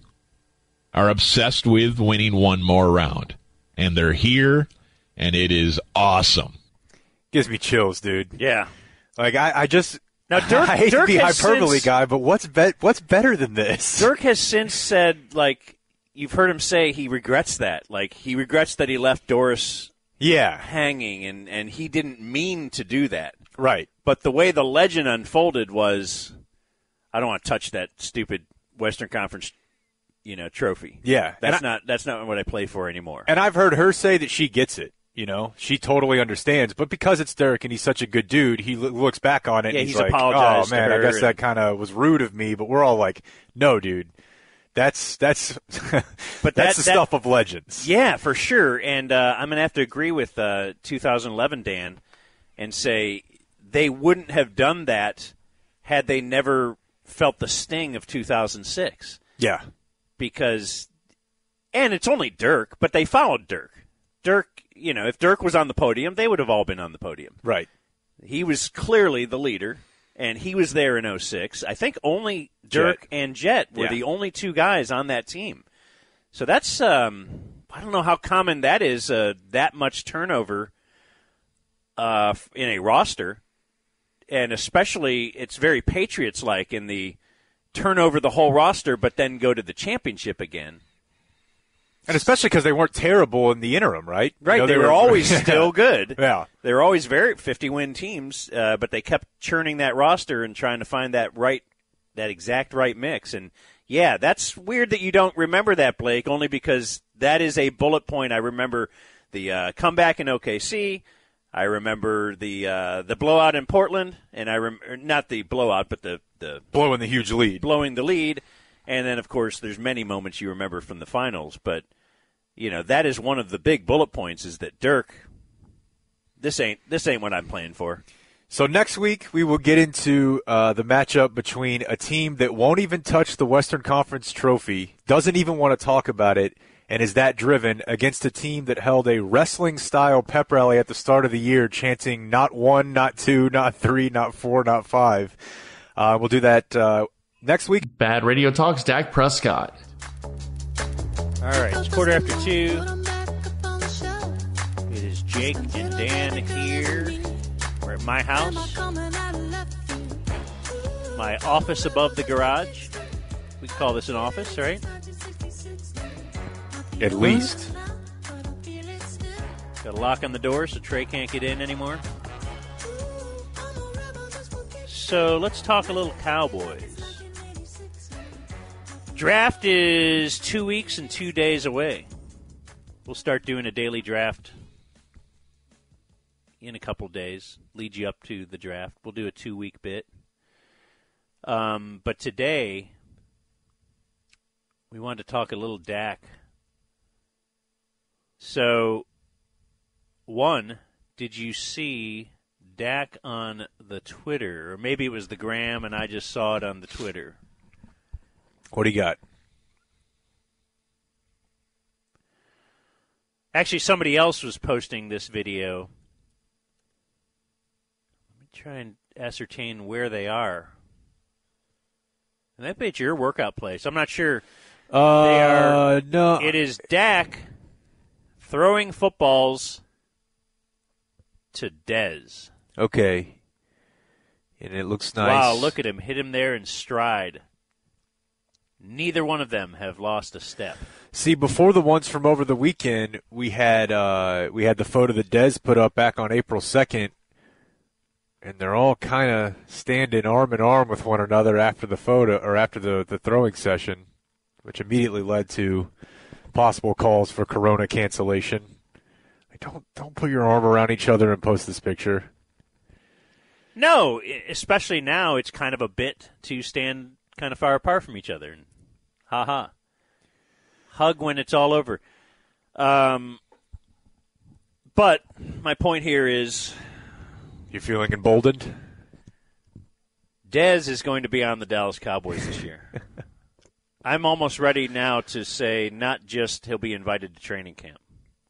are obsessed with winning one more round. And they're here, and it is awesome. Gives me chills, dude. Yeah. Like I, I just Now, Dirk- I hate Dirk to be hyperbole since- guy, but what's be- what's better than this? Dirk has since said, like, you've heard him say he regrets that. Like, he regrets that he left Doris yeah. hanging, and, and he didn't mean to do that. Right. But the way the legend unfolded was, I don't want to touch that stupid Western Conference, you know, trophy. Yeah. That's I- not that's not what I play for anymore. And I've heard her say that she gets it. You know, she totally understands. But because it's Dirk and he's such a good dude, he lo- looks back on it. Yeah, and he's like, apologized Oh man, I guess and- that kind of was rude of me. But we're all like, no, dude, that's that's But that's that- the that- stuff of legends. Yeah, for sure. And uh, I'm going to have to agree with uh, 2011 Dan and say they wouldn't have done that had they never felt the sting of 2006. Yeah. Because, and it's only Dirk, but they followed Dirk. Dirk, you know, if Dirk was on the podium, they would have all been on the podium. Right. He was clearly the leader, and he was there in 06. I think only Dirk Jet. and Jet were Yeah. the only two guys on that team. So that's um, I don't know how common that is. Uh, that much turnover uh, in a roster, and especially it's very Patriots like in the turn over the whole roster, but then go to the championship again. And especially because they weren't terrible in the interim, right? You Right, know, they, were, always still good. Yeah. they were always very fifty win teams, uh, but they kept churning that roster and trying to find that right, that exact right mix. And yeah, that's weird that you don't remember that, Blake, only because that is a bullet point. I remember the uh, comeback in OKC. I remember the uh, the blowout in Portland, and I rem- not the blowout, but the the blowing the huge lead, blowing the lead, and then of course there's many moments you remember from the finals. But you know that is one of the big bullet points is that Dirk. This ain't this ain't what I'm playing for. So next week we will get into uh, the matchup between a team that won't even touch the Western Conference trophy, doesn't even want to talk about it, and is that driven against a team that held a wrestling style pep rally at the start of the year, chanting not one, not two, not three, not four, not five. Uh, we'll do that uh, next week. Bad Radio Talks, Dak Prescott. All right, it's quarter after two. It is Jake and Dan here. We're at my house, my office above the garage. We call this an office, right? At least. Got a lock on the door so Trey can't get in anymore. So let's talk a little Cowboys. Draft is two weeks and two days away. We'll start doing a daily draft in a couple days, lead you up to the draft. We'll do a two week bit. Um, but today, we wanted to talk a little Dak. So, one, did you see Dak on the Twitter? Or maybe it was the gram and I just saw it on the Twitter. What do you got? Actually, somebody else was posting this video. Let me try and ascertain where they are. And that bet your workout place. I'm not sure. Uh, they are. no. It is Dak throwing footballs to Dez. Okay. And it looks nice. Wow, look at him. Hit him there in stride. Neither one of them have lost a step. See, before the ones from over the weekend, we had uh, we had the photo that Dez put up back on April second, and they're all kind of standing arm in arm with one another after the photo or after the the throwing session, which immediately led to possible calls for Corona cancellation. Like, don't don't put your arm around each other and post this picture. No, especially now, it's kind of a bit to stand kind of far apart from each other. Ha ha. Hug when it's all over. Um, but my point here is You're feeling emboldened? Dez is going to be on the Dallas Cowboys this year. I'm almost ready now to say not just he'll be invited to training camp.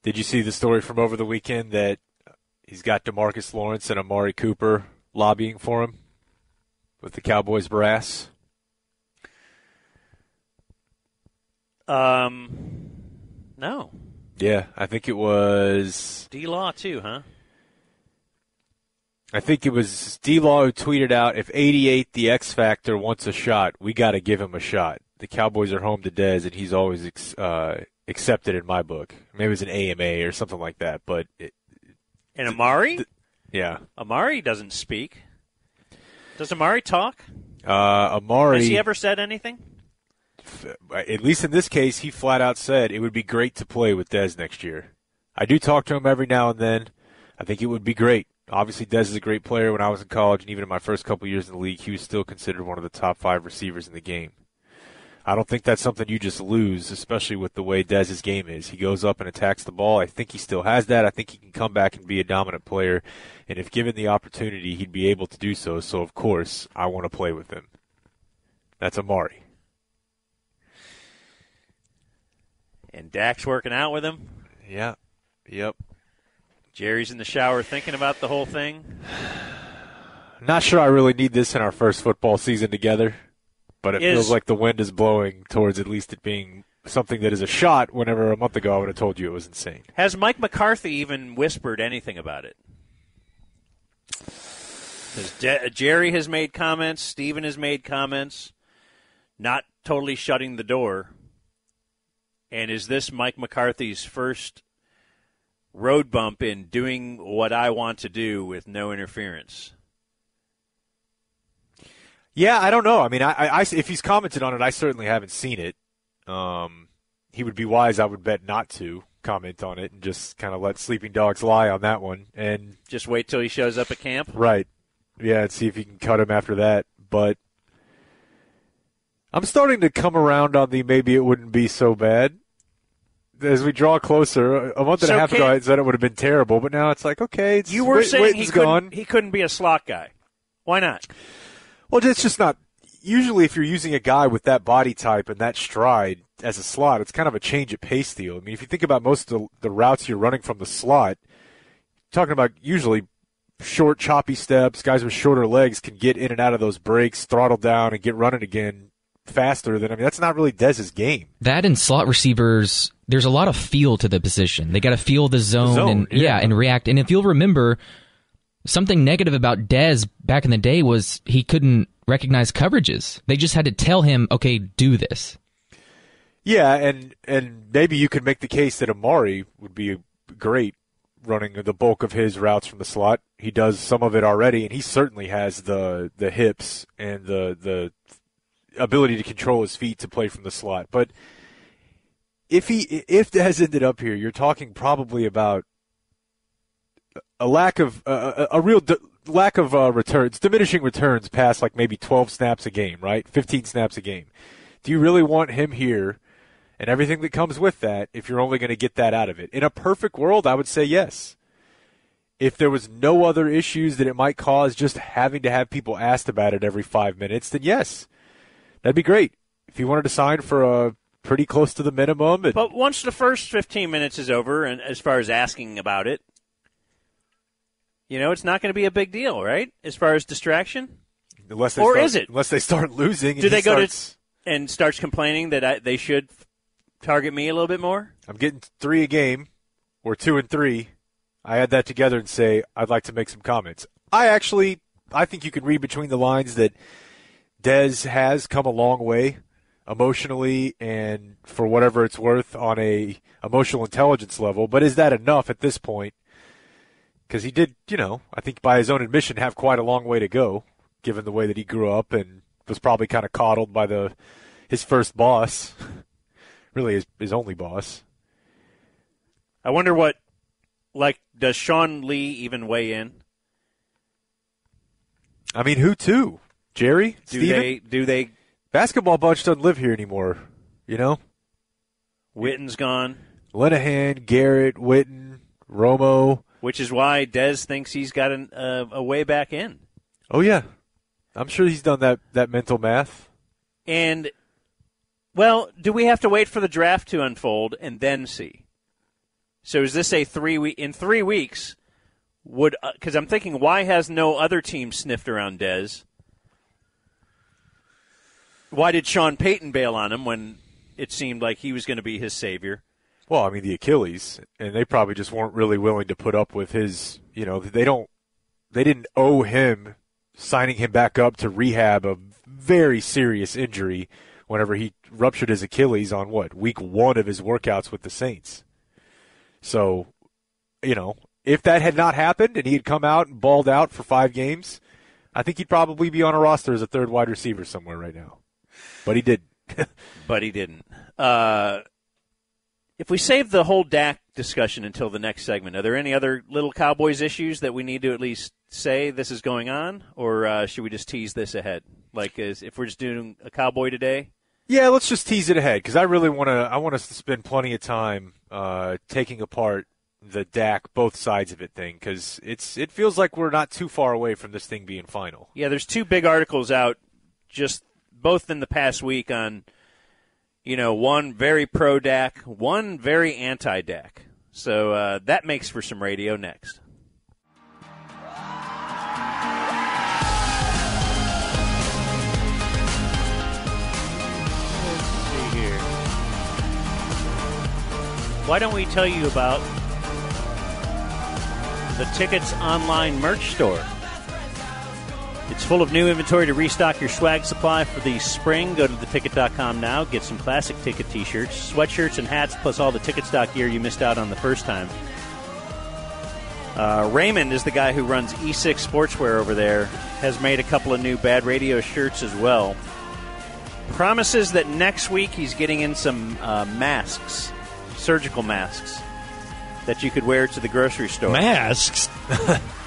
Did you see the story from over the weekend that he's got DeMarcus Lawrence and Amari Cooper lobbying for him with the Cowboys brass? Um, no. Yeah, I think it was. D Law too, huh? I think it was D Law who tweeted out, "If 88, the X Factor, wants a shot, we got to give him a shot." The Cowboys are home to Dez, and he's always ex- uh, accepted in my book. Maybe it's an AMA or something like that, but it, And Amari? yeah, Amari doesn't speak. Does Amari talk? uh, Amari. Has he ever said anything? at least in this case, he flat out said it would be great to play with Dez next year. I do talk to him every now and then. I think it would be great. Obviously, Dez is a great player. When I was in college and even in my first couple years in the league, he was still considered one of the top five receivers in the game. I don't think that's something you just lose, especially with the way Dez's game is. He goes up and attacks the ball. I think he still has that. I think he can come back and be a dominant player. And if given the opportunity, he'd be able to do so. So, of course, I want to play with him. That's Amari. And Dak's working out with him. Yeah. Yep. Jerry's in the shower thinking about the whole thing. Not sure I really need this in our first football season together, but it Is- feels like the wind is blowing towards at least it being something that is a shot. Whenever a month ago I would have told you it was insane. Has Mike McCarthy even whispered anything about it? De- uh, Jerry has made comments. Stephen has made comments. Not totally shutting the door. And is this Mike McCarthy's first road bump in doing what I want to do with no interference? Yeah, I don't know. I mean, I, I- if he's commented on it, I certainly haven't seen it. Um, he would be wise, I would bet, not to comment on it and just kind of let sleeping dogs lie on that one. And Just wait till he shows up at camp. Right. Yeah, and see if you can cut him after that. But I'm starting to come around on the maybe it wouldn't be so bad. As we draw closer, a month and So a half ago I said it would have been terrible, but now it's like, okay, it's You were wait, saying wait, he couldn't, gone. he couldn't be a slot guy. Why not? Well, it's just not. Usually, if you're using a guy with that body type and that stride as a slot, it's kind of a change of pace deal. I mean, if you think about most of the, the routes you're running from the slot, talking about usually short, choppy steps, guys with shorter legs can get in and out of those breaks, throttle down, and get running again faster than. I mean, that's not really Dez's game. That and slot receivers, there's a lot of feel to the position. They got to feel the zone, zone, and yeah. and react. And if you'll remember, something negative about Dez back in the day was he couldn't recognize coverages. They just had to tell him, okay, do this. Yeah, and and maybe you could make the case that Amari would be great running the bulk of his routes from the slot. He does some of it already, and he certainly has the the hips and the the ability to control his feet to play from the slot. But if he if Dez ended up here, you're talking probably about a lack of uh, a real. D- lack of uh, returns diminishing returns past like maybe 12 snaps a game right 15 snaps a game do you really want him here and everything that comes with that if you're only going to get that out of it. In a perfect world, I would say yes. If there was no other issues that it might cause just having to have people asked about it every five minutes, then yes, that'd be great. If you wanted to sign for a pretty close to the minimum, But once the first 15 minutes is over, and as far as asking about it, you know, it's not going to be a big deal, right? As far as distraction? unless they or start, is it? unless they start losing, and Do he they go starts- to and starts complaining that I, they should target me a little bit more? I'm getting three a game, or two and three. I add that together and say I'd like to make some comments. I actually, I think you can read between the lines that Dez has come a long way emotionally and for whatever it's worth on a emotional intelligence level. But is that enough at this point? Because he did, you know, I think by his own admission, have quite a long way to go, given the way that he grew up and was probably kind of coddled by the his first boss, really his his only boss. I wonder what, like, does Sean Lee even weigh in? I mean, who too? Jerry? Do Stephen? they? Do they? Basketball bunch doesn't live here anymore. You know. Witten's gone, Linehan, Garrett, Witten, Romo. Which is why Dez thinks he's got an, uh, a way back in. Oh yeah, I'm sure he's done that that mental math. And well, do we have to wait for the draft to unfold and then see? So is this a three week in three weeks? Would because I'm thinking why has no other team sniffed around Dez? Why did Sean Payton bail on him when it seemed like he was going to be his savior? Well, I mean the Achilles, and they probably just weren't really willing to put up with his. You know, they don't, they didn't owe him signing him back up to rehab a very serious injury whenever he ruptured his Achilles on what week one of his workouts with the Saints. So, you know, if that had not happened and he had come out and balled out for five games, I think he'd probably be on a roster as a third wide receiver somewhere right now. But he didn't. but he didn't. Uh, if we save the whole Dak discussion until the next segment, are there any other little Cowboys issues that we need to at least say this is going on, or uh, should we just tease this ahead? Like, as if we're just doing a Cowboy today? Yeah, let's just tease it ahead because I really want to. I want us to spend plenty of time uh, taking apart the Dak, both sides of it thing because it's it feels like we're not too far away from this thing being final. Yeah, there's two big articles out, just both in the past week on, you know, one very pro Dak, one very anti Dak. So uh, that makes for some radio next. Why don't we tell you about the Tickets online merch store? It's full of new inventory to restock your swag supply for the spring. Go to theticket.com now. Get some classic ticket t shirts, sweatshirts, and hats, plus all the ticket stock gear you missed out on the first time. Uh, Raymond is the guy who runs E6 Sportswear over there, has made a couple of new bad radio shirts as well. Promises that next week he's getting in some uh, masks, surgical masks, that you could wear to the grocery store. Masks?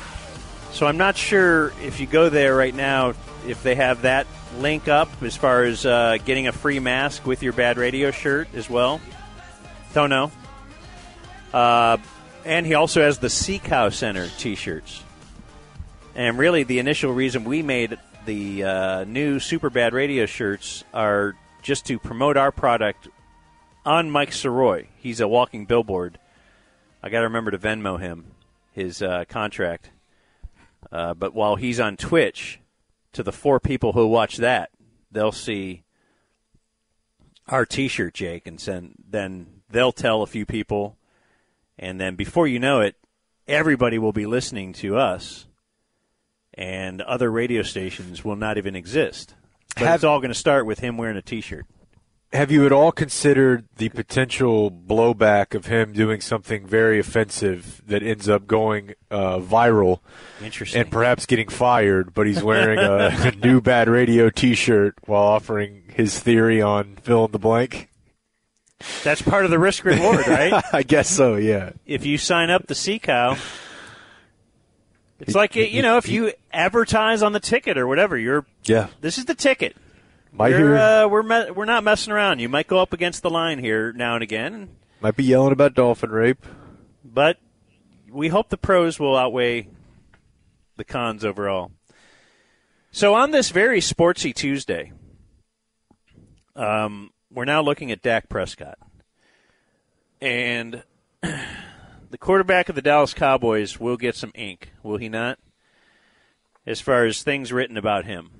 So I'm not sure if you go there right now if they have that link up as far as uh, getting a free mask with your bad radio shirt as well. Don't know. Uh, and he also has the Sea Cow Center T-shirts. And really, the initial reason we made the uh, new Super Bad Radio shirts are just to promote our product on Mike Soroy. He's a walking billboard. I got to remember to Venmo him his uh, contract. Uh, but while he's on Twitch, to the four people who watch that, they'll see our T-shirt, Jake, and send, then they'll tell a few people, and then before you know it, everybody will be listening to us, and other radio stations will not even exist. But Have- it's all going to start with him wearing a T-shirt. Have you at all considered the potential blowback of him doing something very offensive that ends up going uh, viral? And perhaps getting fired, but he's wearing a, a new bad radio T-shirt while offering his theory on fill in the blank. That's part of the risk reward, right? I guess so. Yeah. if you sign up the Sea Cow, it's like you know if you advertise on the ticket or whatever. You're Yeah. this is the ticket. Might We're, hear- uh, we're me- we're not messing around. You might go up against the line here now and again, Might be yelling about dolphin rape. but we hope the pros will outweigh the cons overall. So on this very sportsy Tuesday, um, we're now looking at Dak Prescott, and the quarterback of the Dallas Cowboys will get some ink, will he not? As far as things written about him,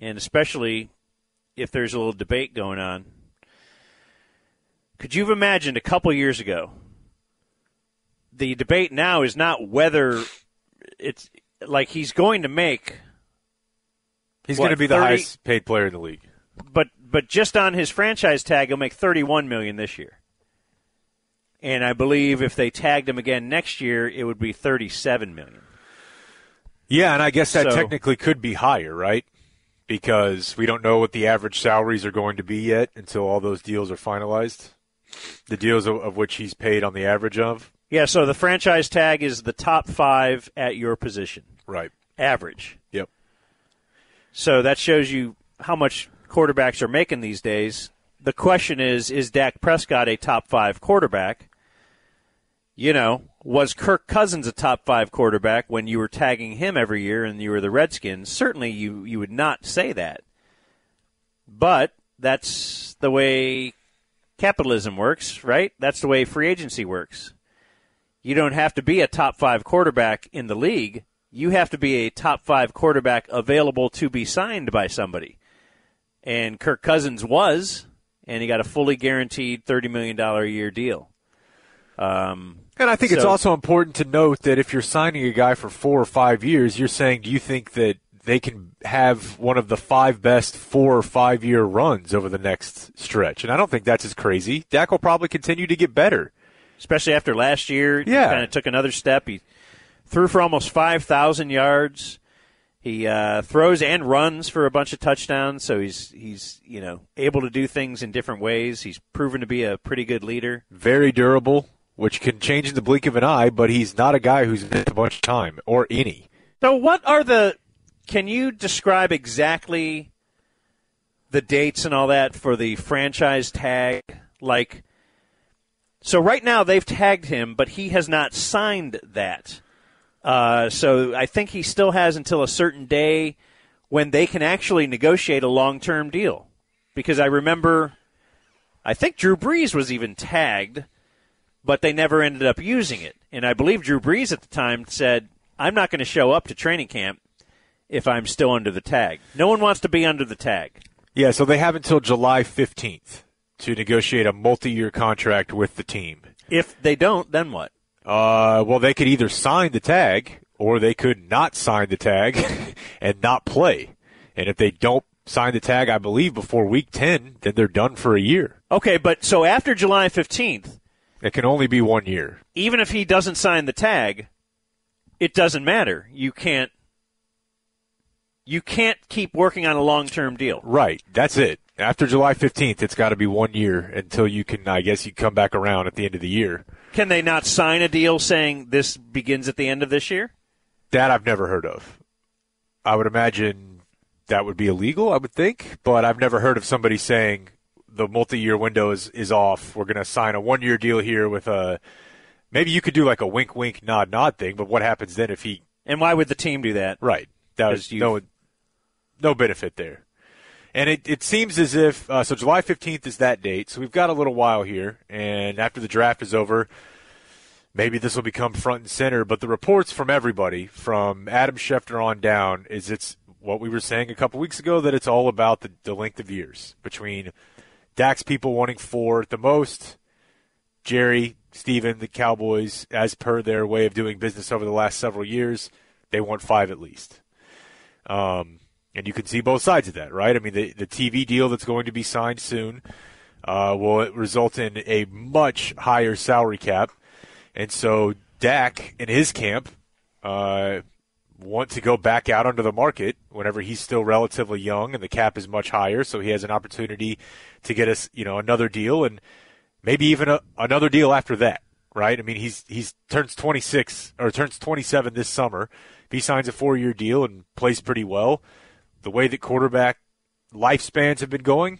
and especially if there's a little debate going on. Could you have imagined a couple years ago? The debate now is not whether it's like he's going to make. He's what, going to be the 30 highest paid player in the league. but but just on his franchise tag, he'll make thirty-one million this year. And I believe if they tagged him again next year, it would be thirty-seven million. Yeah, and I guess that So- technically could be higher, right? Because we don't know what the average salaries are going to be yet until all those deals are finalized. The deals of, of which he's paid on the average of. Yeah, so the franchise tag is the top five at your position. Right. Average. Yep. So that shows you how much quarterbacks are making these days. the question is: Is Dak Prescott a top five quarterback? You know, was Kirk Cousins a top five quarterback when you were tagging him every year and you were the Redskins? Certainly, you you would not say that. But that's the way capitalism works, right? That's the way free agency works. You don't have to be a top five quarterback in the league. You have to be a top five quarterback available to be signed by somebody. And Kirk Cousins was, and he got a fully guaranteed $30 million a year deal. Um, And I think it's also important to note that if you're signing a guy for four or five years, you're saying, do you think that they can have one of the five best four or five year runs over the next stretch? And I don't think that's as crazy. Dak will probably continue to get better. especially after last year. Yeah. He kind of took another step. He threw for almost 5,000 yards. He uh, throws and runs for a bunch of touchdowns, so he's he's you know able to do things in different ways. He's proven to be a pretty good leader. Very durable, which can change in the blink of an eye, but he's not a guy who's missed a bunch of time or any. So, what are the? Can you describe exactly the dates and all that for the franchise tag? Like, so right now they've tagged him, but he has not signed that. Uh, so I think he still has until a certain day when they can actually negotiate a long-term deal. Because I remember, I think Drew Brees was even tagged, but they never ended up using it. And I believe Drew Brees at the time said, "I'm not going to show up to training camp if I'm still under the tag. No one wants to be under the tag." Yeah, so they have until July 15th to negotiate a multi year contract with the team. If they don't, then what? Uh, well, they could either sign the tag or they could not sign the tag and not play. And if they don't sign the tag, I believe, before week 10, then they're done for a year. Okay, but so after July 15th, It can only be one year. even if he doesn't sign the tag, it doesn't matter. You can't you can't keep working on a long-term deal. Right. That's it. After July 15th, it's got to be one year until you can, I guess, you come back around at the end of the year. Can they not sign a deal saying this begins at the end of this year? That I've never heard of. I would imagine that would be illegal, I would think, but I've never heard of somebody saying the multi-year window is, is off. We're going to sign a one-year deal here with a maybe you could do like a wink wink nod nod thing, but what happens then if he And why would the team do that? Right. That was no no benefit there. And it, it seems as if uh, so July 15th is that date. So we've got a little while here and after the draft is over maybe this will become front and center, but the reports from everybody from Adam Schefter on down is it's what we were saying a couple weeks ago that it's all about the, the length of years between Dak's people wanting 4 at the most, Jerry, Stephen, the Cowboys, as per their way of doing business over the last several years, they want five at least. Um, and you can see both sides of that, right? I mean, the, the TV deal that's going to be signed soon uh, will result in a much higher salary cap. And so Dak and his camp uh, want to go back out onto the market whenever he's still relatively young and the cap is much higher. So he has an opportunity to get us, you know, another deal and maybe even a, another deal after that, right? I mean, he's he's turns 26 or turns 27 this summer. If he signs a four-year deal and plays pretty well, the way that quarterback lifespans have been going,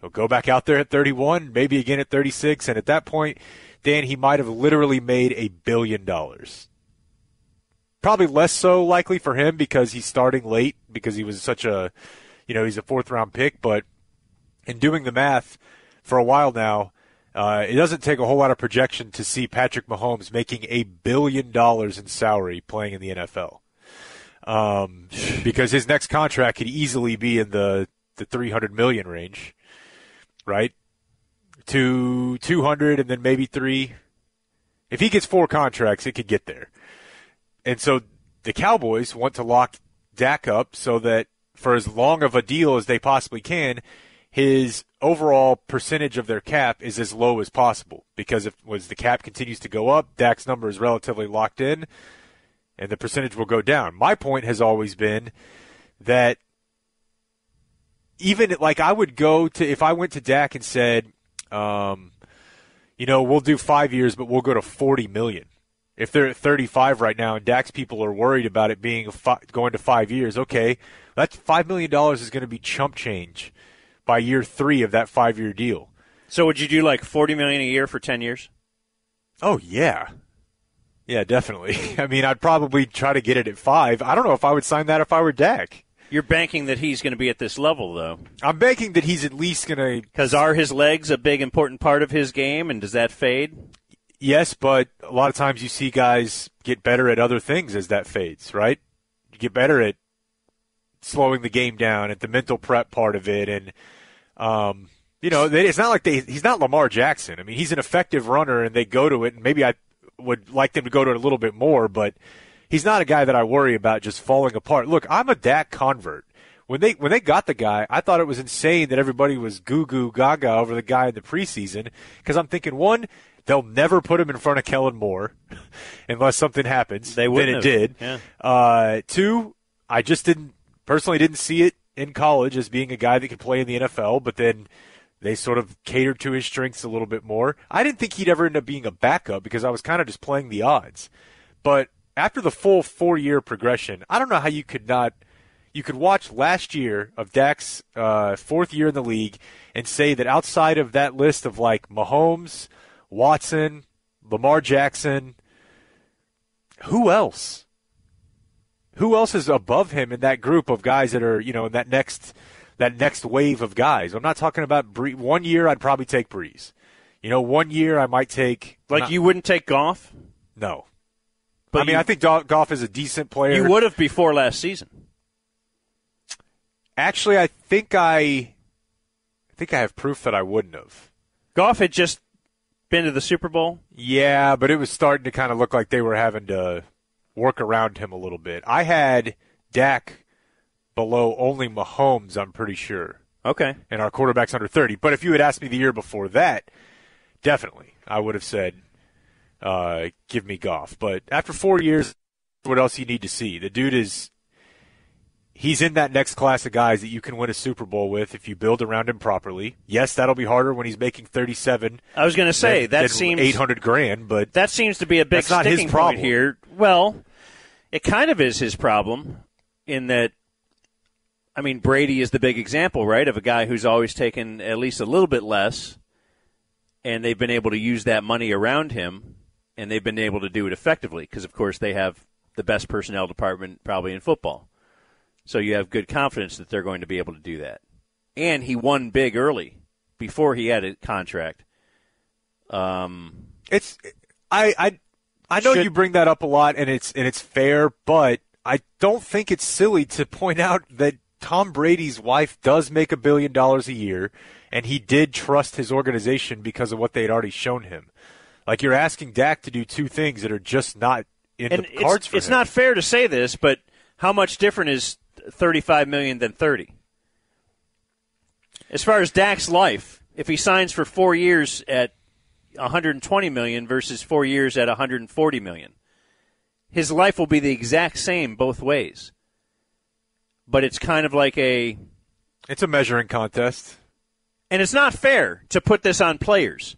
he'll go back out there at 31, maybe again at 36, and at that point, Dan, he might have literally made a billion dollars. Probably less so likely for him because he's starting late because he was such a, you know, he's a fourth round pick. But in doing the math for a while now, uh, it doesn't take a whole lot of projection to see Patrick Mahomes making a billion dollars in salary playing in the NFL. Um, because his next contract could easily be in the, the 300 million range, right? To 200 and then maybe three. If he gets four contracts, it could get there. And so the Cowboys want to lock Dak up so that for as long of a deal as they possibly can, his overall percentage of their cap is as low as possible. Because if as the cap continues to go up, Dak's number is relatively locked in, and the percentage will go down. My point has always been that even like I would go to if I went to Dak and said, um, you know, we'll do five years, but we'll go to forty million. If they're at 35 right now and Dak's people are worried about it being going to five years, okay, that's five million dollars is going to be chump change by year three of that five year deal. So would you do like forty million a year for ten years? Oh yeah, yeah, definitely. I mean, I'd probably try to get it at five. I don't know if I would sign that if I were Dak. You're banking that he's going to be at this level, though. I'm banking that he's at least going to. Because are his legs a big important part of his game, and does that fade? Yes, but a lot of times you see guys get better at other things as that fades, right? You get better at slowing the game down, at the mental prep part of it, and um, you know, it's not like they. He's not Lamar Jackson. I mean, he's an effective runner, and they go to it. And maybe I would like them to go to it a little bit more, but he's not a guy that I worry about just falling apart. Look, I'm a Dak convert. When they when they got the guy, I thought it was insane that everybody was goo goo gaga over the guy in the preseason because I'm thinking one, they'll never put him in front of Kellen Moore unless something happens. They would. wouldn't it have. did. Yeah. Uh, two, I just didn't personally didn't see it in college as being a guy that could play in the NFL, but then they sort of catered to his strengths a little bit more. I didn't think he'd ever end up being a backup because I was kind of just playing the odds. But after the full four year progression, I don't know how you could not. You could watch last year of Dak's uh, fourth year in the league and say that outside of that list of like Mahomes, Watson, Lamar Jackson, who else? Who else is above him in that group of guys that are you know in that next that next wave of guys? I'm not talking about Bree. One year I'd probably take Brees. You know, one year I might take Like not- you wouldn't take Goff? no. But I mean, you- I think Goff is a decent player. You would have before last season. Actually, I think I, I think I have proof that I wouldn't have. Goff had just been to the Super Bowl. Yeah, but it was starting to kind of look like they were having to work around him a little bit. I had Dak below only Mahomes, I'm pretty sure. Okay. And our quarterback's under 30. But if you had asked me the year before that, definitely, I would have said, uh, give me Goff. But after four years, what else you need to see? The dude is. He's in that next class of guys that you can win a Super Bowl with if you build around him properly. Yes, that'll be harder when he's making thirty-seven. I was going to say than- that than seems eight hundred grand, but that seems to be a big That's not his sticking problem. point here. Well, it kind of is his problem in that. I mean, Brady is the big example, right, of a guy who's always taken at least a little bit less, and they've been able to use that money around him, and they've been able to do it effectively because, of course, they have the best personnel department probably in football. So you have good confidence that they're going to be able to do that. And he won big early before he had a contract. Um, it's I I I know Should- you bring that up a lot, and it's and it's fair, but I don't think it's silly to point out that Tom Brady's wife does make a billion dollars a year, and he did trust his organization because of what they had already shown him. Like you're asking Dak to do two things that are just not in and the it's, cards for it's him. not fair to say this, but how much different is 35 million than 30? As far as Dak's life, if he signs for 4 years at 120 million versus 4 years at 140 million, his life will be the exact same both ways. But it's kind of like a It's a measuring contest. and it's not fair to put this on players.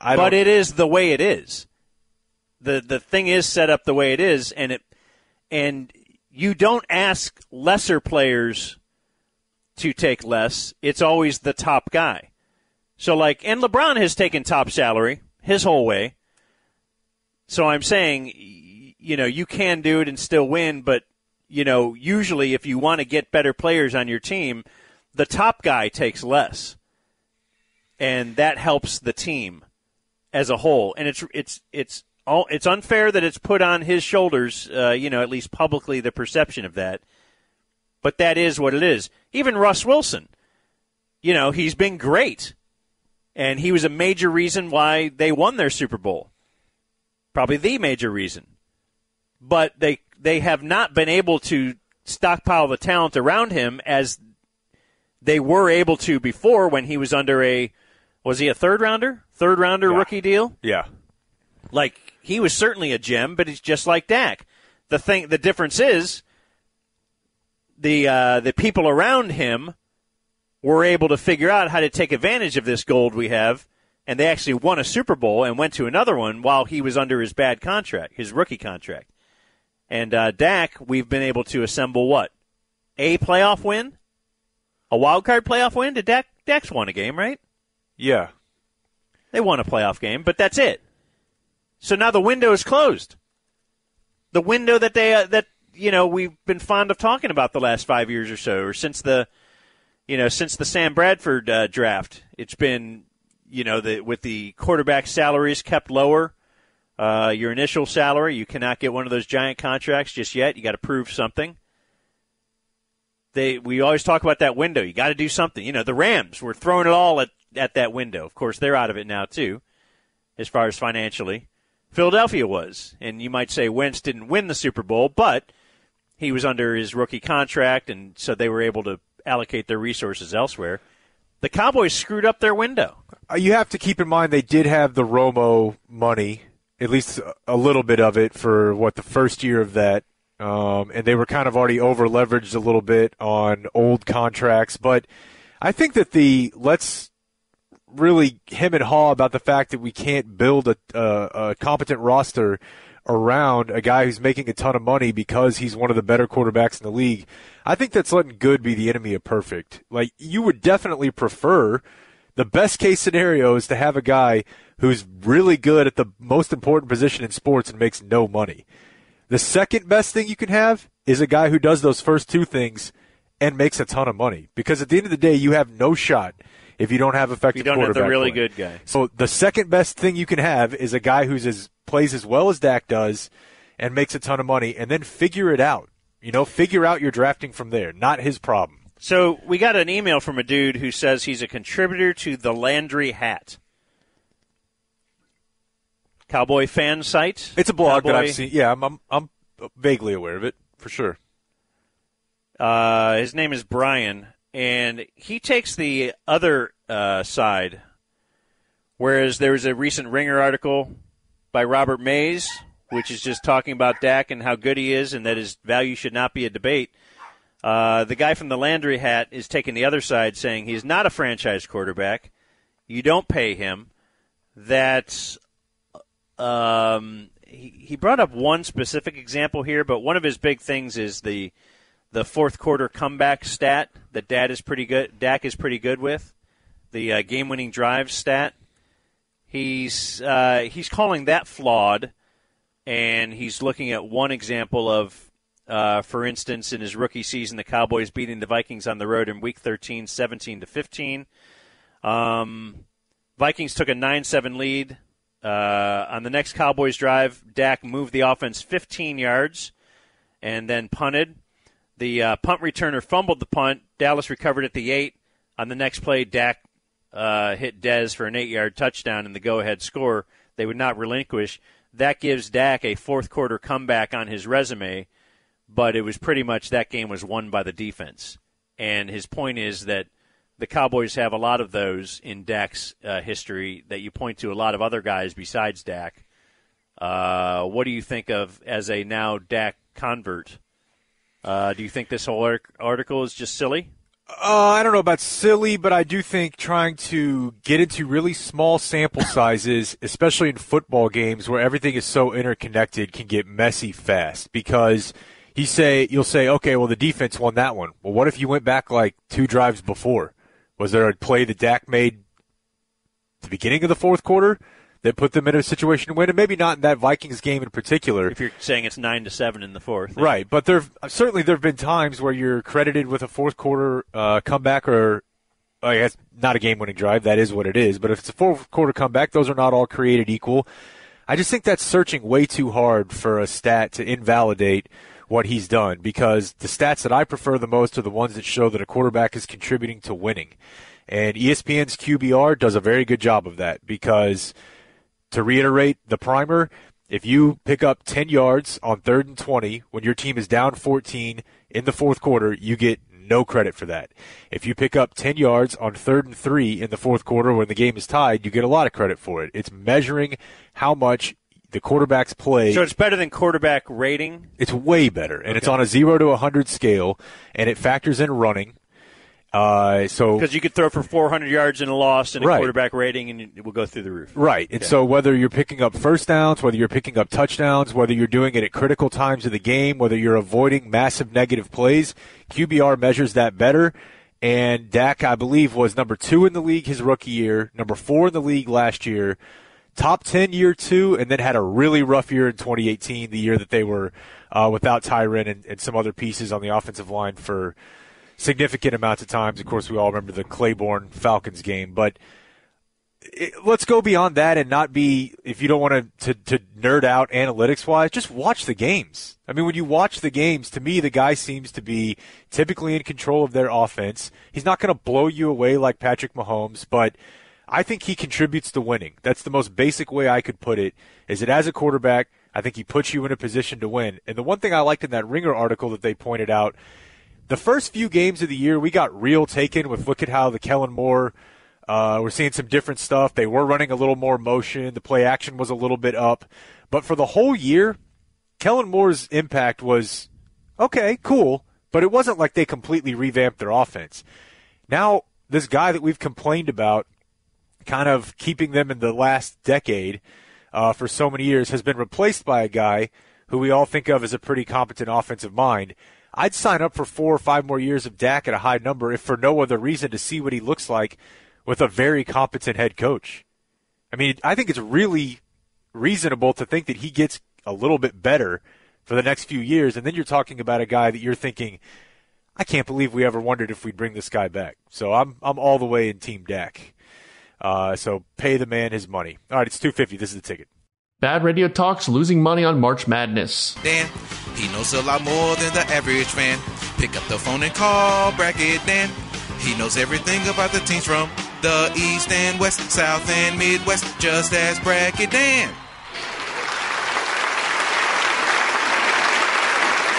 I but it is the way it is. the The thing is set up the way it is, and it and you don't ask lesser players to take less. It's always the top guy. So like, and LeBron has taken top salary his whole way. So I'm saying, you know, you can do it and still win, but you know, usually if you want to get better players on your team, the top guy takes less and that helps the team as a whole. And it's it's it's all it's unfair that it's put on his shoulders. Uh, you know, at least publicly, the perception of that. But that is what it is. Even Russ Wilson, you know, he's been great, and he was a major reason why they won their Super Bowl. Probably the major reason. But they they have not been able to stockpile the talent around him as they were able to before when he was under a was he a third rounder third rounder rookie deal Yeah. like he was certainly a gem but he's just like Dak the thing the difference is the uh, the people around him were able to figure out how to take advantage of this gold we have and they actually won a Super Bowl and went to another one while he was under his bad contract his rookie contract and uh, Dak we've been able to assemble what a playoff win A wild card playoff win? Did Dak Dak's won a game, right? Yeah. They won a playoff game, but that's it. So now the window is closed. The window that they uh, that you know we've been fond of talking about the last five years or so, or since the you know since the Sam Bradford uh, draft, it's been you know the with the quarterback salaries kept lower. Uh, your initial salary, you cannot get one of those giant contracts just yet. You got to prove something. They we always talk about that window. You got to do something. You know, the Rams were throwing it all at at that window. Of course, they're out of it now too, as far as financially. Philadelphia was, and you might say Wentz didn't win the Super Bowl, but he was under his rookie contract, and so they were able to allocate their resources elsewhere. The Cowboys screwed up their window. Uh, You have to keep in mind they did have the Romo money, at least a- little bit of it for what the first year of that, um, and they were kind of already over leveraged a little bit on old contracts. But I think that the let's really him and haw about the fact that we can't build a, a, a competent roster around a guy who's making a ton of money because he's one of the better quarterbacks in the league. I think that's letting good be the enemy of perfect. Like you would definitely prefer the best case scenario is to have a guy who's really good at the most important position in sports and makes no money. The second best thing you can have is a guy who does those first two things and makes a ton of money. Because at the end of the day, you have no shot if you don't have effective You don't have the really play. good guy. So the second best thing you can have is a guy who's as plays as well as Dak does and makes a ton of money, and then figure it out. You know, figure out your drafting from there. Not his problem. So we got an email from a dude who says he's a contributor to the Landry Hat. Cowboy fan site. It's a blog that I've seen. Yeah, I'm, I'm I'm vaguely aware of it for sure. Uh, his name is Brian, and he takes the other uh, side. Whereas there was a recent Ringer article by Robert Mays, which is just talking about Dak and how good he is, and that his value should not be a debate. Uh, the guy from the Landry hat is taking the other side, saying he's not a franchise quarterback. You don't pay him. That um, he, he brought up one specific example here, but one of his big things is the the fourth quarter comeback stat that Dad is pretty good. Dak is pretty good with the uh, game winning drive stat. He's uh, he's calling that flawed, and he's looking at one example of, uh, for instance, in his rookie season, the Cowboys beating the Vikings on the road in Week 13, 17 to 15. Um, Vikings took a 9-7 lead. Uh, on the next Cowboys drive, Dak moved the offense 15 yards and then punted. The uh, punt returner fumbled the punt. Dallas recovered at the eight. On the next play, Dak uh, hit Dez for an eight-yard touchdown and the go-ahead score. They would not relinquish. That gives Dak a fourth-quarter comeback on his resume, but it was pretty much that game was won by the defense. And his point is that the Cowboys have a lot of those in Dak's uh, history that you point to a lot of other guys besides Dak. Uh, what do you think of as a now Dak convert? Uh, do you think this whole article is just silly? Uh, I don't know about silly, but I do think trying to get into really small sample sizes, especially in football games where everything is so interconnected, can get messy fast. Because you say you'll say, okay, well the defense won that one. Well, what if you went back like two drives before? Was there a play that Dak made at the beginning of the fourth quarter that put them in a situation to win? And maybe not in that Vikings game in particular. If you're saying it's nine to seven in the fourth, Right, but there certainly there have been times where you're credited with a fourth quarter uh, comeback or I guess not a game-winning drive. That is what it is. But if it's a fourth quarter comeback, those are not all created equal. I just think that's searching way too hard for a stat to invalidate what he's done because the stats that I prefer the most are the ones that show that a quarterback is contributing to winning. And ESPN's QBR does a very good job of that because to reiterate the primer, if you pick up 10 yards on third and 20 when your team is down 14 in the fourth quarter, you get no credit for that. If you pick up 10 yards on third and three in the fourth quarter when the game is tied, you get a lot of credit for it. It's measuring how much the quarterbacks play. So it's better than quarterback rating. It's way better, and it's on a zero to a hundred scale, and it factors in running. Uh, so Because you could throw for 400 yards in a loss and a Right. quarterback rating, and it will go through the roof. Right. And Okay. so whether you're picking up first downs, whether you're picking up touchdowns, whether you're doing it at critical times of the game, whether you're avoiding massive negative plays, QBR measures that better. And Dak, I believe, was number two in the league his rookie year, number four in the league last year, top 10 year two, and then had a really rough year in 2018, the year that they were uh, without Tyron and, and some other pieces on the offensive line for significant amounts of times. Of course, we all remember the Claiborne Falcons game, but it, let's go beyond that and not be, if you don't want to, to, nerd out analytics wise, just watch the games. I mean, when you watch the games, to me, the guy seems to be typically in control of their offense. He's not going to blow you away like Patrick Mahomes, but I think he contributes to winning. That's the most basic way I could put it, is that as a quarterback, I think he puts you in a position to win. And the one thing I liked in that Ringer article that they pointed out, the first few games of the year, we got real taken with look at how the Kellen Moore – uh, we're seeing some different stuff. They were running a little more motion. The play action was a little bit up. But for the whole year, Kellen Moore's impact was okay, cool, but it wasn't like they completely revamped their offense. Now, this guy that we've complained about, kind of keeping them in the last decade uh, for so many years, has been replaced by a guy who we all think of as a pretty competent offensive mind. I'd sign up for four or five more years of Dak at a high number if for no other reason to see what he looks like with a very competent head coach. I mean, I think it's really reasonable to think that he gets a little bit better for the next few years. And then you're talking about a guy that you're thinking, I can't believe we ever wondered if we'd bring this guy back. So I'm I'm all the way in Team Dak. Uh, so pay the man his money. All right, it's two fifty. This is the ticket. Bad Radio Talks losing money on March Madness. Dan, he knows a lot more than the average fan. Pick up the phone and call Bracket Dan. He knows everything about the teams from the East and West, South and Midwest, just as Bracket Dan.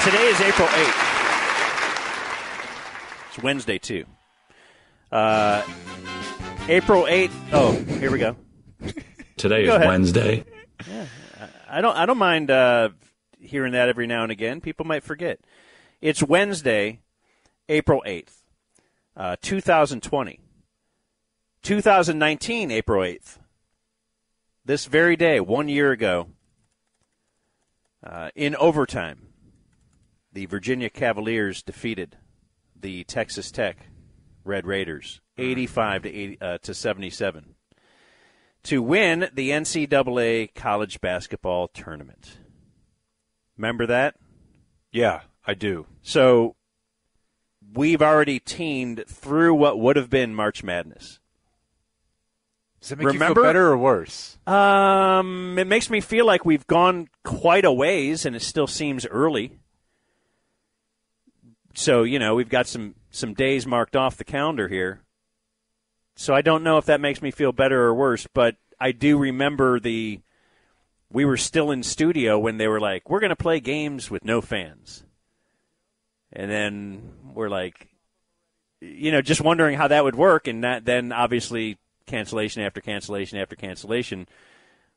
Today is April 8th. It's Wednesday, too. Uh, April 8th. Oh, here we go. Today Go is ahead. Wednesday. Yeah, I don't. I don't mind uh, hearing that every now and again. People might forget. It's Wednesday, April eighth, uh, two thousand twenty. 2019, April 8th. This very day, one year ago, uh, in overtime, the Virginia Cavaliers defeated the Texas Tech Red Raiders 85 to 80, uh, to 77 to win the NCAA college basketball tournament. Remember that? Yeah, I do. So we've already teamed through what would have been March Madness. Does it make you feel better or worse? Um, it makes me feel like we've gone quite a ways, and it still seems early. So you know, we've got some some days marked off the calendar here. So I don't know if that makes me feel better or worse, but I do remember the we were still in studio when they were like, "We're going to play games with no fans," and then we're like, you know, just wondering how that would work, and that then obviously cancellation after cancellation after cancellation.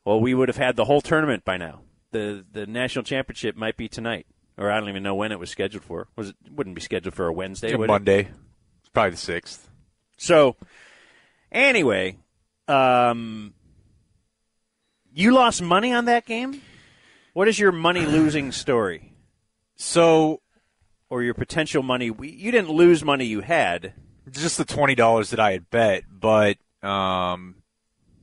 Well, we would have had the whole tournament by now. the The national championship might be tonight, or I don't even know when it was scheduled for. Was it wouldn't be scheduled for a Wednesday? Would it? Monday. It's probably the sixth. So, anyway, um, you lost money on that game. What is your money losing story? So, or your potential money? You didn't lose money you had. Just the twenty dollars that I had bet, but um,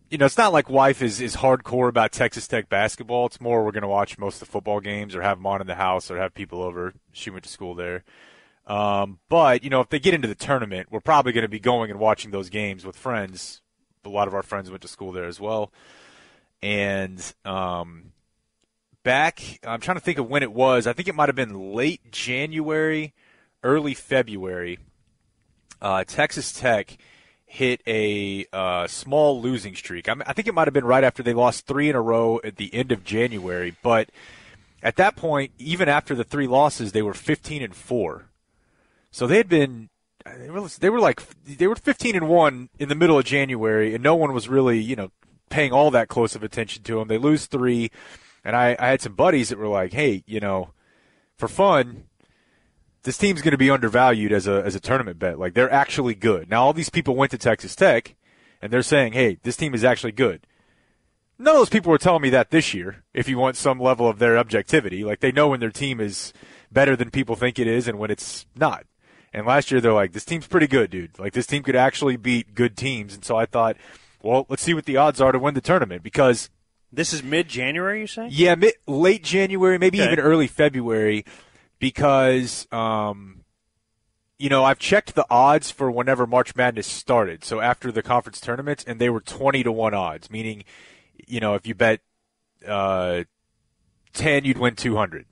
you know, it's not like wife is is hardcore about Texas Tech basketball. It's more we're going to watch most of the football games or have them on in the house or have people over. She went to school there. Um, but you know, if they get into the tournament, we're probably going to be going and watching those games with friends. A lot of our friends went to school there as well, and um, back. I'm trying to think of when it was. I think it might have been late January, early February. Uh, Texas Tech hit a uh, small losing streak. I, mean, I think it might have been right after they lost three in a row at the end of January. But at that point, even after the three losses, they were 15 and four. So they had been they were, like they were 15 and 1 in the middle of January and no one was really, you know, paying all that close of attention to them. They lose 3 and I I had some buddies that were like, "Hey, you know, for fun, this team's going to be undervalued as a as a tournament bet. Like they're actually good." Now all these people went to Texas Tech and they're saying, "Hey, this team is actually good." None of those people were telling me that this year. If you want some level of their objectivity, like they know when their team is better than people think it is and when it's not. And last year they're like, this team's pretty good, dude. Like this team could actually beat good teams. And so I thought, well, let's see what the odds are to win the tournament because This is mid January, you say? yeah, mid, late January, maybe Okay. even early February, because um, you know I've checked the odds for whenever March Madness started. So after the conference tournaments, and they were twenty to one odds, meaning you know if you bet uh, ten, you'd win two hundred,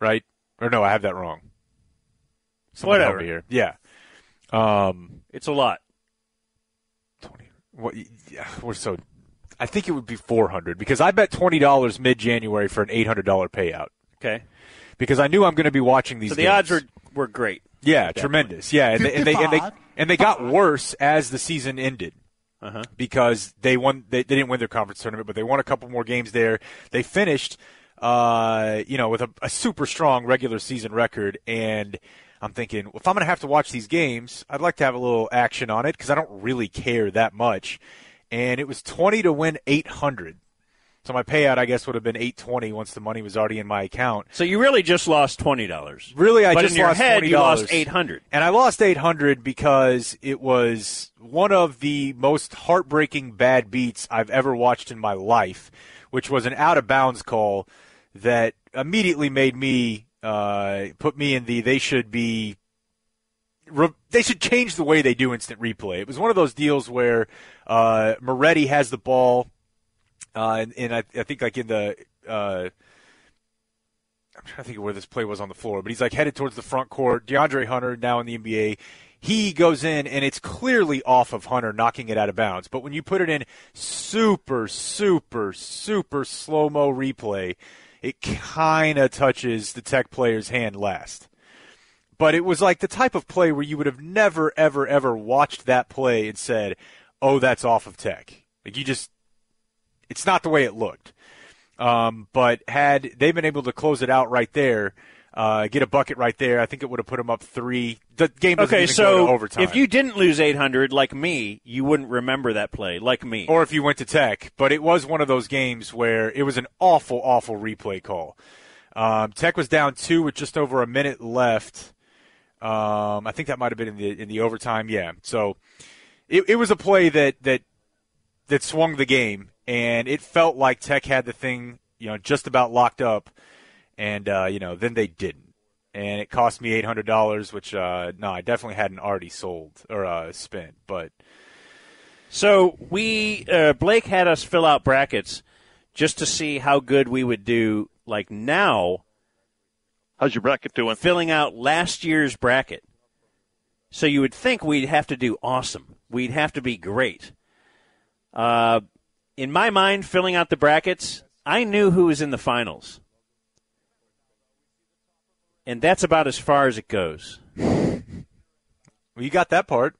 right? Or no, I have that wrong. Someone help Whatever. me here. Yeah. Um, It's a lot. what? Yeah, we're so. I think it would be four hundred because I bet twenty dollars mid January for an eight hundred dollar payout. Okay. Because I knew I'm going to be watching these. So the games. odds were were great. Yeah, At that tremendous. Yeah, and they, and they and they and they got worse as the season ended. Uh-huh. Because they won, they, they didn't win their conference tournament, but they won a couple more games there. They finished, uh, you know, with a, a super strong regular season record. And I'm thinking, well, if I'm going to have to watch these games, I'd like to have a little action on it because I don't really care that much. And it was 20 to win 800. So my payout, I guess, would have been 820 once the money was already in my account. So you really just lost twenty dollars. Really, I but just in your lost head $20. you lost eight hundred. And I lost 800 because it was one of the most heartbreaking bad beats I've ever watched in my life, which was an out of bounds call that immediately made me uh, put me in the they should be they should change the way they do instant replay. It was one of those deals where uh, Moretti has the ball, uh, and, and I, I think like in the uh, I'm trying to think of where this play was on the floor, but he's like headed towards the front court. DeAndre Hunter now in the NBA. He goes in and it's clearly off of Hunter knocking it out of bounds. But when you put it in super, super, super slow mo replay, it kind of touches the tech player's hand last. But it was like the type of play where you would have never, ever, ever watched that play and said, oh, that's off of tech. Like you just, it's not the way it looked. Um, but had they been able to close it out right there, uh, get a bucket right there, I think it would have put them up three. The game Okay, even go so overtime. if you didn't lose eight hundred like me, you wouldn't remember that play like me. or if you went to Tech, but it was one of those games where it was an awful, awful replay call. Um, Tech was down two with just over a minute left. Um, I think that might have been in the in the overtime. Yeah, so it, it was a play that that that swung the game, and it felt like Tech had the thing, you know, just about locked up, and uh, you know, then they didn't, and it cost me eight hundred dollars, which uh, no, I definitely hadn't already sold or uh, spent, but. So we uh, Blake had us fill out brackets just to see how good we would do. Like now, how's your bracket doing? Filling out last year's bracket. So you would think we'd have to do awesome. We'd have to be great. Uh, in my mind, filling out the brackets, I knew who was in the finals, and that's about as far as it goes. Well, you got that part.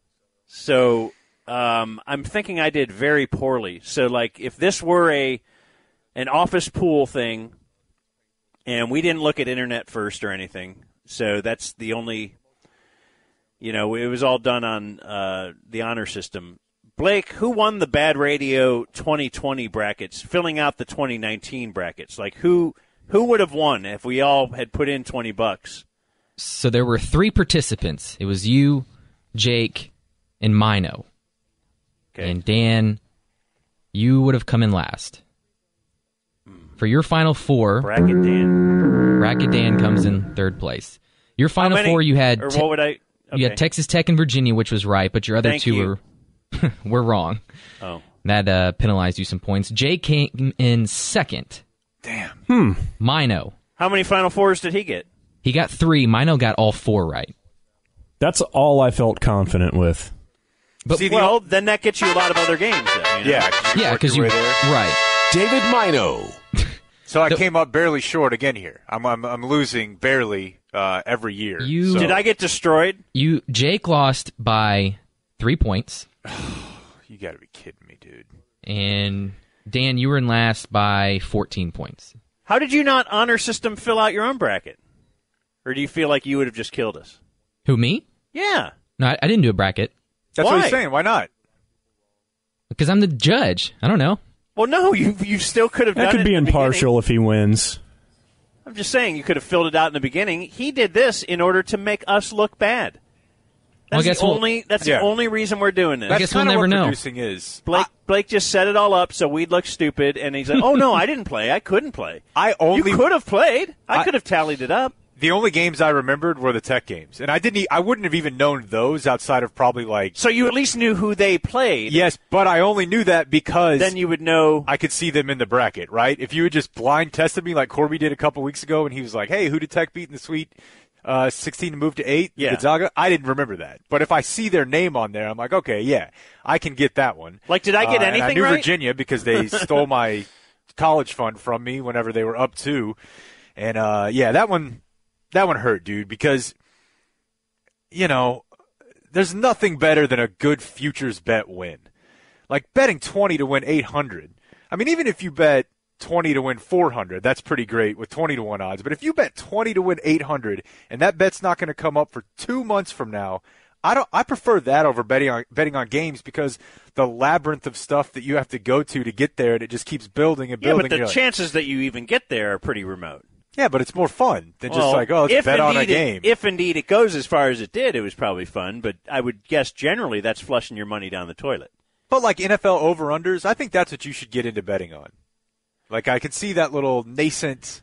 So um, I'm thinking I did very poorly. So like if this were a an office pool thing, and we didn't look at internet first or anything, so that's the only. You know, it was all done on uh, the honor system. Blake, who won the Bad Radio 2020 brackets, filling out the 2019 brackets? Like who who would have won if we all had put in 20 bucks? So there were three participants. It was you, Jake, and Mino. Okay. And Dan, you would have come in last. For your final four, Bracket Dan. Bracket Dan comes in third place. Your final many- four, you had or Te- what would I? you had Texas Tech and Virginia, which was right, but your other Thank two you. were were wrong. Oh. That uh, penalized you some points. Jake came in second. Damn. Hmm. Mino. How many Final Fours did he get? He got three. Mino got all four right. That's all I felt confident with. But well, then that gets you a lot of other games. Then, you know? Yeah, Yeah, because you right. David Mino. so I came up barely short again here. I'm I'm, I'm losing barely uh, every year. You so- Did I get destroyed? You Jake lost by three points, You got to be kidding me, dude. and Dan, you were in last by fourteen points. How did you not honor system fill out your own bracket? Or do you feel like you would have just killed us? Who me? Yeah. No, I, I didn't do a bracket That's what Why? he's saying. Why not? because I'm the judge. I don't know. Well, no, you you still could have That done could it be in impartial if he wins. I'm just saying you could have filled it out in the beginning. He did this in order to make us look bad. Well, I That's guess the we'll- only. That's Yeah. the only reason we're doing this. I guess we'll never know. Producing is. Blake Blake just set it all up so we'd look stupid, and he's like, "Oh no, I didn't play. I couldn't play. I only you could have played. I, I- could have tallied it up." the only games I remembered were the Tech games, and I didn't. I wouldn't have even known those outside of probably like. So you at least knew who they played. Yes, but I only knew that because Then you would know. I could see them in the bracket, right? If you had just blind tested me like Corby did a couple weeks ago, and he was like, "Hey, who did Tech beat in the Sweet uh, 16 to move to eight? Yeah. Gonzaga." I didn't remember that, but if I see their name on there, I'm like, okay, yeah, I can get that one. Like, did I get Uh, and I anything knew right? Virginia because they stole my college fund from me whenever they were up two, and uh, yeah, that one, that one hurt, dude, because you know, there's nothing better than a good futures bet win. Like betting 20 to win 800. I mean, even if you bet 20 to win 400, that's pretty great with 20 to 1 odds. But if you bet 20 to win 800 and that bet's not going to come up for 2 months from now, I don't I prefer that over betting on betting on games because the labyrinth of stuff that you have to go to to get there and it just keeps building and building. Yeah, but the like, chances that you even get there are pretty remote. yeah, but it's more fun than just like, oh, let's bet on a indeed it- game. if indeed it goes as far as it did, it was probably fun. But I would guess generally that's flushing your money down the toilet. But like NFL over unders, I think that's what you should get into betting on. Like I could see that little nascent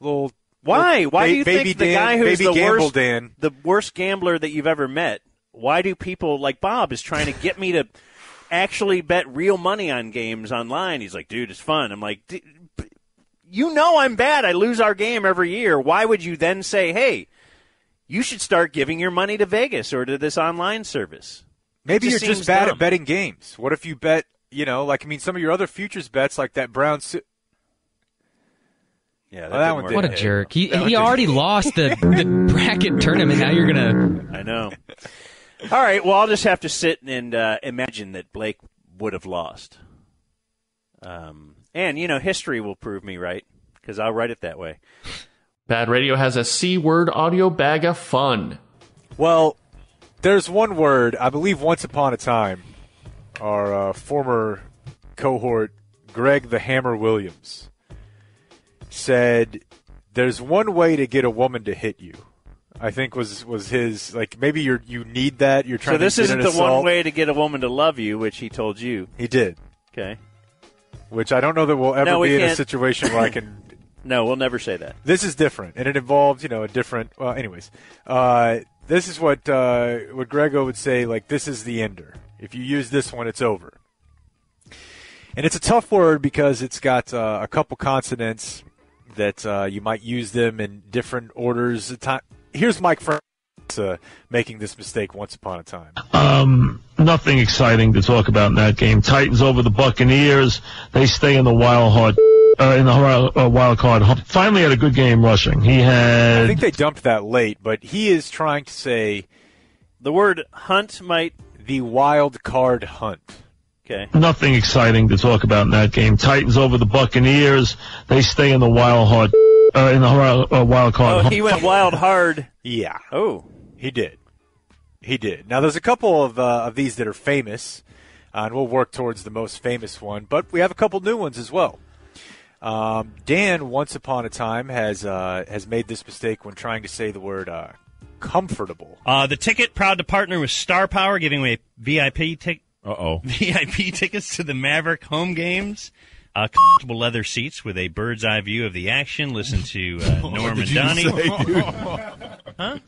little Why? Why ba- do you baby think the guy who's the worst, Dan? the worst gambler that you've ever met? Why do people like Bob is trying to get me to actually bet real money on games online? He's like, dude, it's fun. I'm like, "D- you know, I'm bad. I lose our game every year. Why would you then say, hey, you should start giving your money to Vegas or to this online service? Maybe It you're just bad dumb. at betting games. What if you bet, you know, like I mean, some of your other futures bets, like that Brown. Su- Yeah, that one What a didn't hit. jerk. He, he already lost the, the bracket tournament. Now you're going to. I know. All right. Well, I'll just have to sit and uh, imagine that Blake would have lost. Um, and you know, history will prove me right because I'll write it that way. Bad Radio has a C word audio bag of fun. Well, there's one word I believe. Once upon a time, our uh, former cohort Greg the Hammer Williams said, "There's one way to get a woman to hit you." I think was was his like maybe you you need that you're trying So this to get isn't the one way to get a woman to love you, which he told you. he did Okay. which I don't know that we'll ever No, we be in a can't- situation where I can No, we'll never say that. This is different, and it involves you know a different. Well, anyways, uh, this is what uh, what Grego would say. Like this is the ender. If you use this one, it's over. And it's a tough word because it's got uh, a couple consonants that uh, you might use them in different orders. Time. Here's Mike Frank uh, making this mistake once upon a time. Um, nothing exciting to talk about in that game. Titans over the Buccaneers. They stay in the wild card. Uh, in the uh, wild card. Finally had a good game rushing. He had. I think they dumped that late, but he is trying to say The word hunt might. the wild card hunt. Okay. Nothing exciting to talk about in that game. Titans over the Buccaneers. They stay in the wild card. Uh, in the wild, uh, wild card. Oh, he went wild hard. Yeah. Oh. He did. He did. Now, there's a couple of, uh, of these that are famous, uh, and we'll work towards the most famous one, but we have a couple new ones as well. Um, Dan, once upon a time, has uh, has made this mistake when trying to say the word uh, comfortable. Uh, the ticket proud to partner with Star Power, giving away VIP tick Uh oh. VIP tickets to the Maverick home games. Uh, comfortable leather seats with a bird's eye view of the action. Listen to uh, Norm did and you Donnie. say, huh?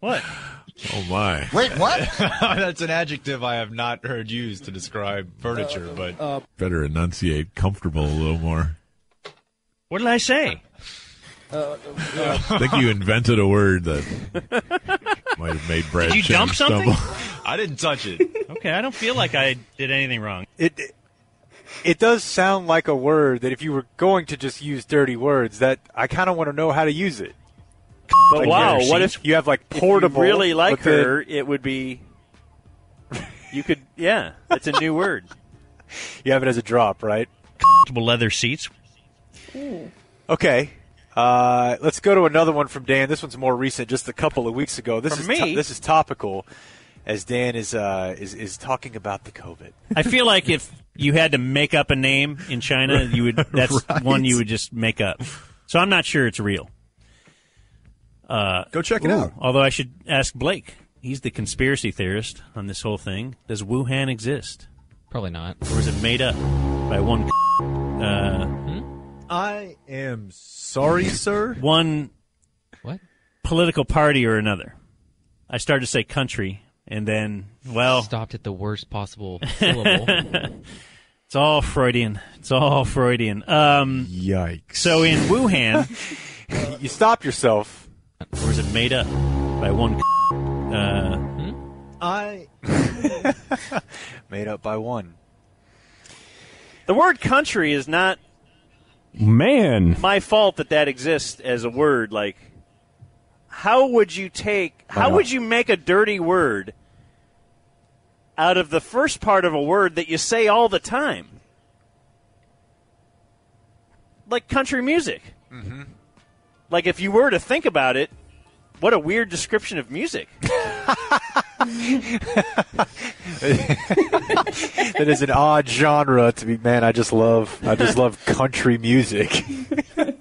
What? Oh my. Wait, what? That's an adjective I have not heard used to describe furniture, but Better enunciate comfortable a little more. What did I say? I think you invented a word that might have made Brad Did you Chen dump something? stumble. I didn't touch it. Okay, I don't feel like I did anything wrong. It it does sound like a word that if you were going to just use dirty words, that I kind of want to know how to use it. But Like, wow, what if you have like if you portable? really like but then- her? It would be. You could, yeah. It's a new word. You have it as a drop, right? Comfortable leather seats. Okay. Uh, let's go to another one from Dan. This one's more recent, just a couple of weeks ago. This From is to- this is topical, as Dan is uh, is is talking about the COVID. I feel like if you had to make up a name in China, you would. That's Right. one you would just make up. So I'm not sure it's real. Uh, Go check it out. Although I should ask Blake. He's the conspiracy theorist on this whole thing. Does Wuhan exist? Probably not. Or is it made up by one? Uh, I am sorry, sir. One what political party or another? I started to say country, and then well, stopped at the worst possible syllable. it's all Freudian. It's all Freudian. Um, Yikes! So in Wuhan, you stop yourself. or is it made up by one? Uh, I Made up by one. The word country is not Man. my fault that that exists as a word. Like, how would you take? How would you make a dirty word out of the first part of a word that you say all the time? Like country music. Mm-hmm. Like, if you were to think about it, what a weird description of music. that is an odd genre to be. Man, I just love. I just love country music.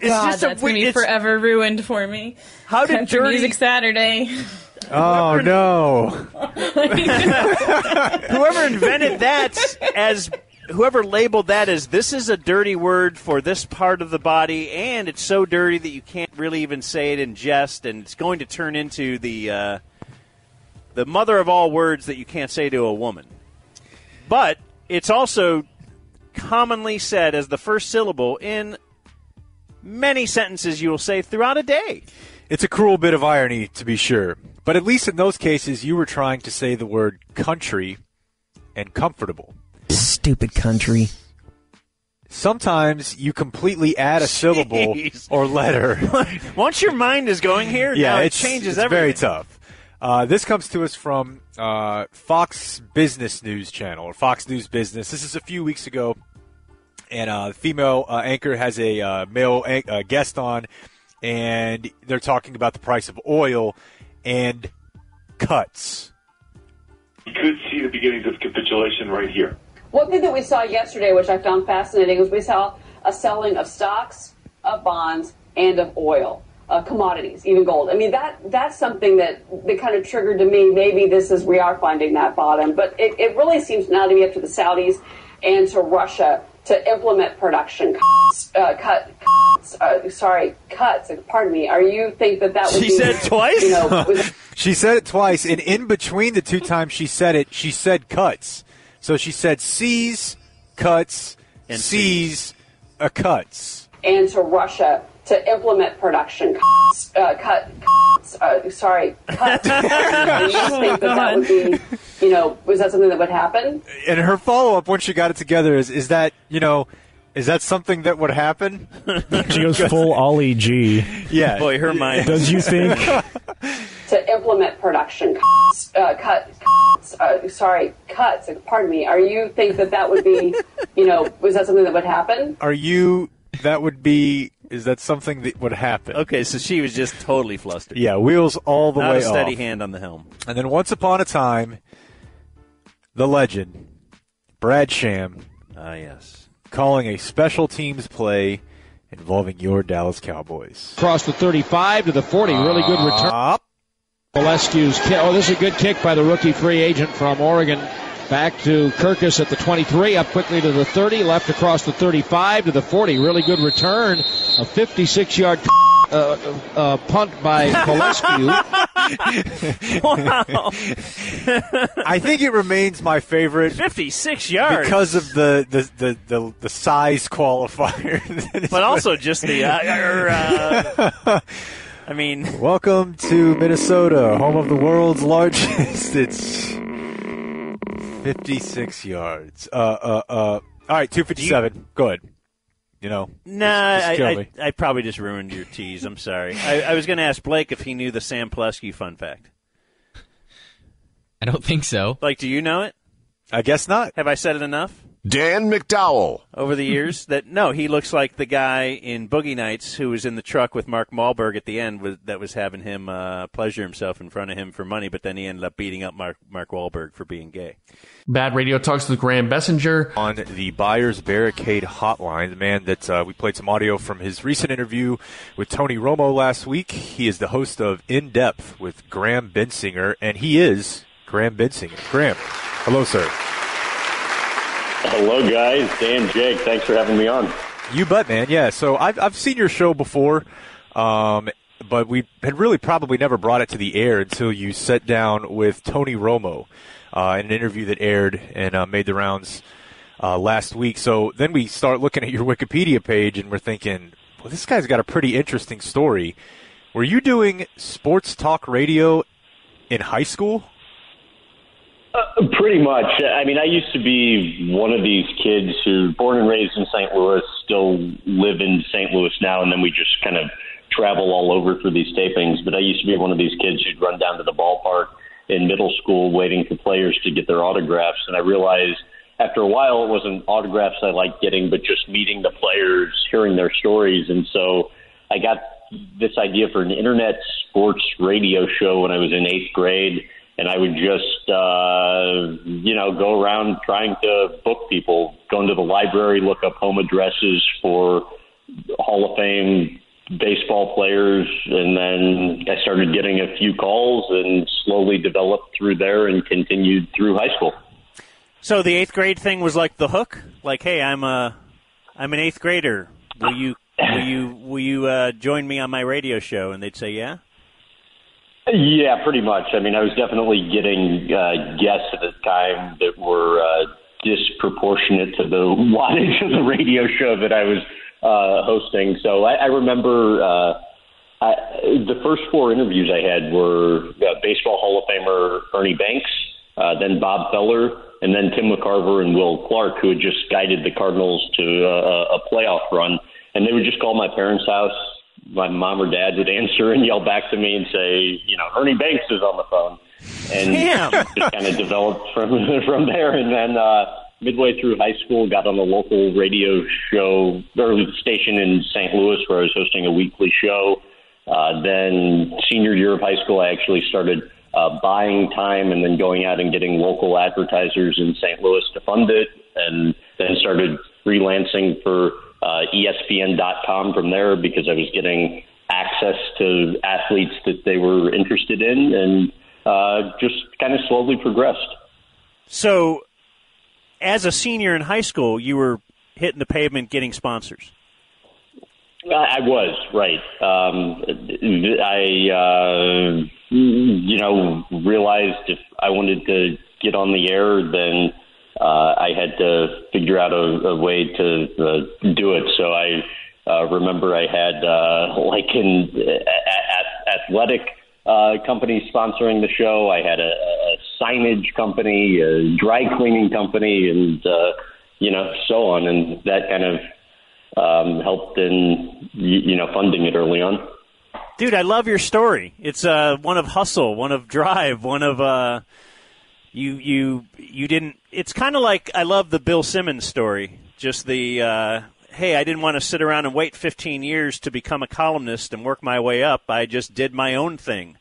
It's God, just a that's we- gonna be forever ruined for me. How did Country dirty- Music Saturday? oh no! whoever invented that as whoever labeled that as this is a dirty word for this part of the body and it's so dirty that you can't really even say it in jest and it's going to turn into the uh, the mother of all words that you can't say to a woman but it's also commonly said as the first syllable in many sentences you will say throughout a day It's a cruel bit of irony, to be sure. But at least in those cases, you were trying to say the word country and comfortable. Stupid country. Sometimes you completely add a syllable Jeez. or letter. once your mind is going here yeah, now it changes it's everything very tough. Uh, this comes to us from uh, Fox Business News Channel or Fox News Business. This is a few weeks ago, and uh, the female uh, anchor has a uh, male an- uh, guest on, and they're talking about the price of oil and cuts. We could see the beginnings of capitulation right here. One thing that we saw yesterday, which I found fascinating, was we saw a selling of stocks, of bonds, and of oil, uh, commodities, even gold. I mean, that that's something that, that kind of triggered to me. Maybe this is we are finding that bottom, but it, it really seems now to be up to the Saudis and to Russia to implement production cuts. Uh, cut, cuts, uh, sorry, cuts. Pardon me. Are you think that that would She be, said twice? You know, she said it twice, and in between the two times she said it, she said cuts. So she said C's, cuts, And C's, uh, cuts. and to Russia to implement production cuts. Uh, cut, cuts, uh, sorry, cuts. you think that that would be, you know, was that something that would happen? And her follow up when she got it together is, is that, you know, is that something that would happen? She goes full Ali G. Yeah. Boy, her mind. Does you think? To implement production cuts. Uh, cut, cuts, uh, sorry, cuts. Pardon me. Are you think that that would be, you know, was that something that would happen? Are you, that would be, is that something that would happen? Okay, so she was just totally flustered. Yeah, wheels all the Not way a steady off. hand on the helm. And then once upon a time, the legend, Brad Sham. Ah, yes. Calling a special teams play involving your Dallas Cowboys. Across the 35 to the 40. Really good return. Up. Kick. Oh, this is a good kick by the rookie free agent from Oregon. Back to Kirkus at the 23, up quickly to the 30, left across the 35 to the 40. Really good return. A 56 yard uh, uh, punt by Paulescu. wow. I think it remains my favorite. 56 yards. Because of the, the, the, the, the size qualifier. But also just the. Uh, er, uh, I mean. Welcome to Minnesota, home of the world's largest. It's 56 yards. Uh, uh, uh. All right, 257. Go ahead. You know. Nah, just I, kill I, me. I probably just ruined your tease. I'm sorry. I, I was going to ask Blake if he knew the Sam Paulescu fun fact. I don't think so. Like, do you know it? I guess not. Have I said it enough? Dan McDowell. over the years that no, he looks like the guy in Boogie Nights who was in the truck with Mark Wahlberg at the end with, that was having him uh, pleasure himself in front of him for money, but then he ended up beating up Mark Mark Wahlberg for being gay. Bad Radio talks with Graham Bensinger. on the Buyers Barricade Hotline. The man that uh, we played some audio from his recent interview with Tony Romo last week. He is the host of In Depth with Graham Bensinger, and he is Graham Bensinger. Graham, hello, sir. Hello, guys. Dan, Jake, thanks for having me on. You bet, man. Yeah. So I've I've seen your show before, um, but we had really probably never brought it to the air until you sat down with Tony Romo uh, in an interview that aired and uh, made the rounds uh, last week. So then we start looking at your Wikipedia page and we're thinking, well, this guy's got a pretty interesting story. Were you doing sports talk radio in high school? Uh, pretty much. I mean, I used to be one of these kids who, born and raised in St. Louis, still live in St. Louis now, and then we just kind of travel all over for these tapings. But I used to be one of these kids who'd run down to the ballpark in middle school waiting for players to get their autographs, and I realized after a while it wasn't autographs I liked getting, but just meeting the players, hearing their stories, and so I got this idea for an internet sports radio show when I was in eighth grade and I would just, uh, you know, go around trying to book people, go into the library, look up home addresses for Hall of Fame baseball players, and then I started getting a few calls and slowly developed through there and continued through high school. So the eighth grade thing was like the hook, like, hey, I'm a, I'm an eighth grader. Will you, will you, will you uh, join me on my radio show? And they'd say, yeah. Yeah, pretty much. I mean, I was definitely getting uh, guests at the time that were uh, disproportionate to the wattage of the radio show that I was uh, hosting. So I, I remember uh, I, the first four interviews I had were uh, Baseball Hall of Famer Ernie Banks, uh, then Bob Feller, and then Tim McCarver and Will Clark, who had just guided the Cardinals to uh, a playoff run. And they would just call my parents' house my mom or dad would answer and yell back to me and say, you know, Ernie Banks is on the phone, and Damn. just kind of developed from from there. And then uh, midway through high school, got on a local radio show or station in St. Louis where I was hosting a weekly show. Uh, then senior year of high school, I actually started uh, buying time and then going out and getting local advertisers in St. Louis to fund it, and then started freelancing for uh, ESPN.com from there because I was getting access to athletes that they were interested in, and uh, just kind of slowly progressed. So, as a senior in high school, you were hitting the pavement getting sponsors. I was right. Um, I, uh, you know, realized if I wanted to get on the air, then uh, I had to figure out a, a way to uh, do it. So I uh, remember I had uh, like in a- a- athletic uh, companies sponsoring the show. I had a, a signage company, a dry cleaning company, and uh, you know so on, and that kind of um, helped in you know funding it early on. Dude, I love your story. It's uh, one of hustle, one of drive, one of uh, you you you didn't. It's kind of like I love the Bill Simmons story. Just the uh, hey, I didn't want to sit around and wait 15 years to become a columnist and work my way up. I just did my own thing,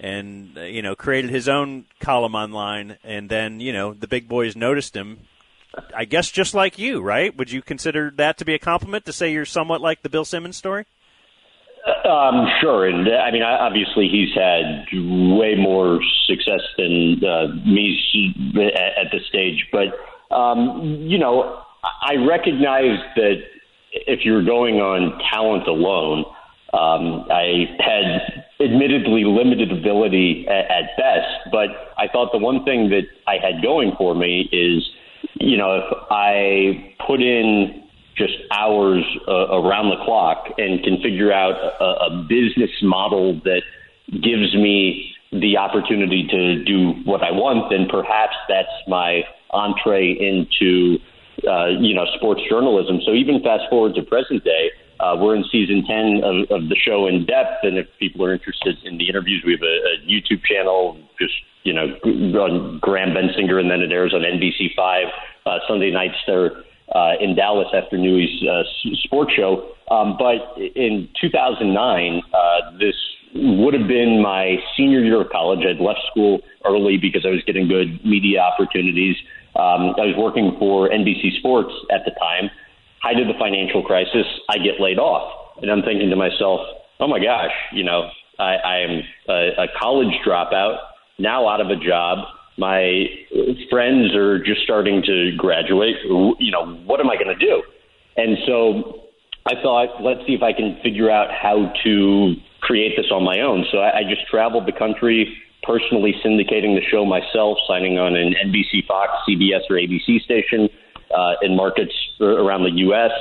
and uh, you know created his own column online, and then you know the big boys noticed him. I guess just like you, right? Would you consider that to be a compliment to say you're somewhat like the Bill Simmons story? Um, sure, and uh, I mean, obviously, he's had way more success than uh, me at, this stage. But um, you know, I recognize that if you're going on talent alone, um, I had admittedly limited ability at, at best. But I thought the one thing that I had going for me is, you know, if I put in just hours uh, around the clock and can figure out a, a business model that gives me the opportunity to do what I want, then perhaps that's my entree into uh, you know sports journalism. So even fast forward to present day, uh, we're in season ten of, of the show in depth, and if people are interested in the interviews, we have a, a YouTube channel. Just you know, on Graham Bensinger, and then it airs on NBC5 uh, Sunday nights there uh, in Dallas after Newy's uh, sports show. Um, but in 2009, uh, this would have been my senior year of college. I'd left school early because I was getting good media opportunities. Um, I was working for NBC Sports at the time. Height of the financial crisis, I get laid off, and I'm thinking to myself, "Oh my gosh, you know, I, I am a, a college dropout now out of a job. My friends are just starting to graduate. You know, what am I going to do?" And so I thought, let's see if I can figure out how to create this on my own. So I, I just traveled the country, personally syndicating the show myself, signing on an NBC, Fox, CBS, or ABC station uh, in markets around the U.S.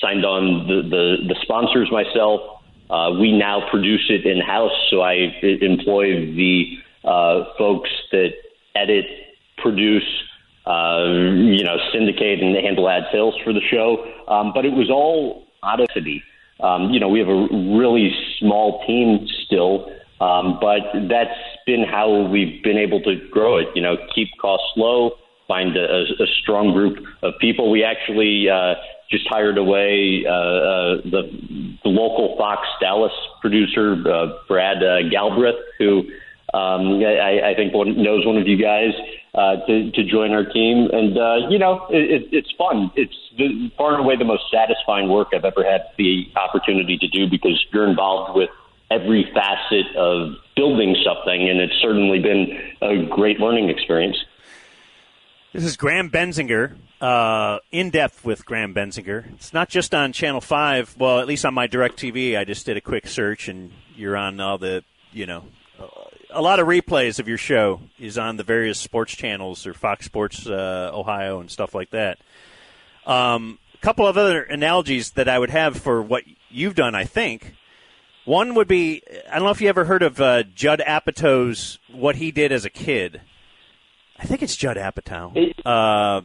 Signed on the the, the sponsors myself. Uh, we now produce it in house, so I employ the uh, folks that edit, produce, uh, you know, syndicate and handle ad sales for the show. Um, but it was all oddity. Um, you know, we have a really small team still, um, but that's been how we've been able to grow it. You know, keep costs low, find a, a strong group of people. We actually uh, just hired away uh, uh, the, the local Fox Dallas producer, uh, Brad uh, Galbraith, who um, I, I think one, knows one of you guys uh, to, to join our team. And, uh, you know, it, it, it's fun. It's the, far and away the most satisfying work I've ever had the opportunity to do because you're involved with every facet of building something, and it's certainly been a great learning experience. This is Graham Bensinger, uh, in depth with Graham Bensinger. It's not just on Channel Five. Well, at least on my Direct TV, I just did a quick search, and you're on all the you know a lot of replays of your show is on the various sports channels or Fox Sports uh, Ohio and stuff like that. Um, a couple of other analogies that I would have for what you've done, I think. One would be I don't know if you ever heard of uh, Judd Apatow's what he did as a kid. I think it's Judd Apatow. Uh,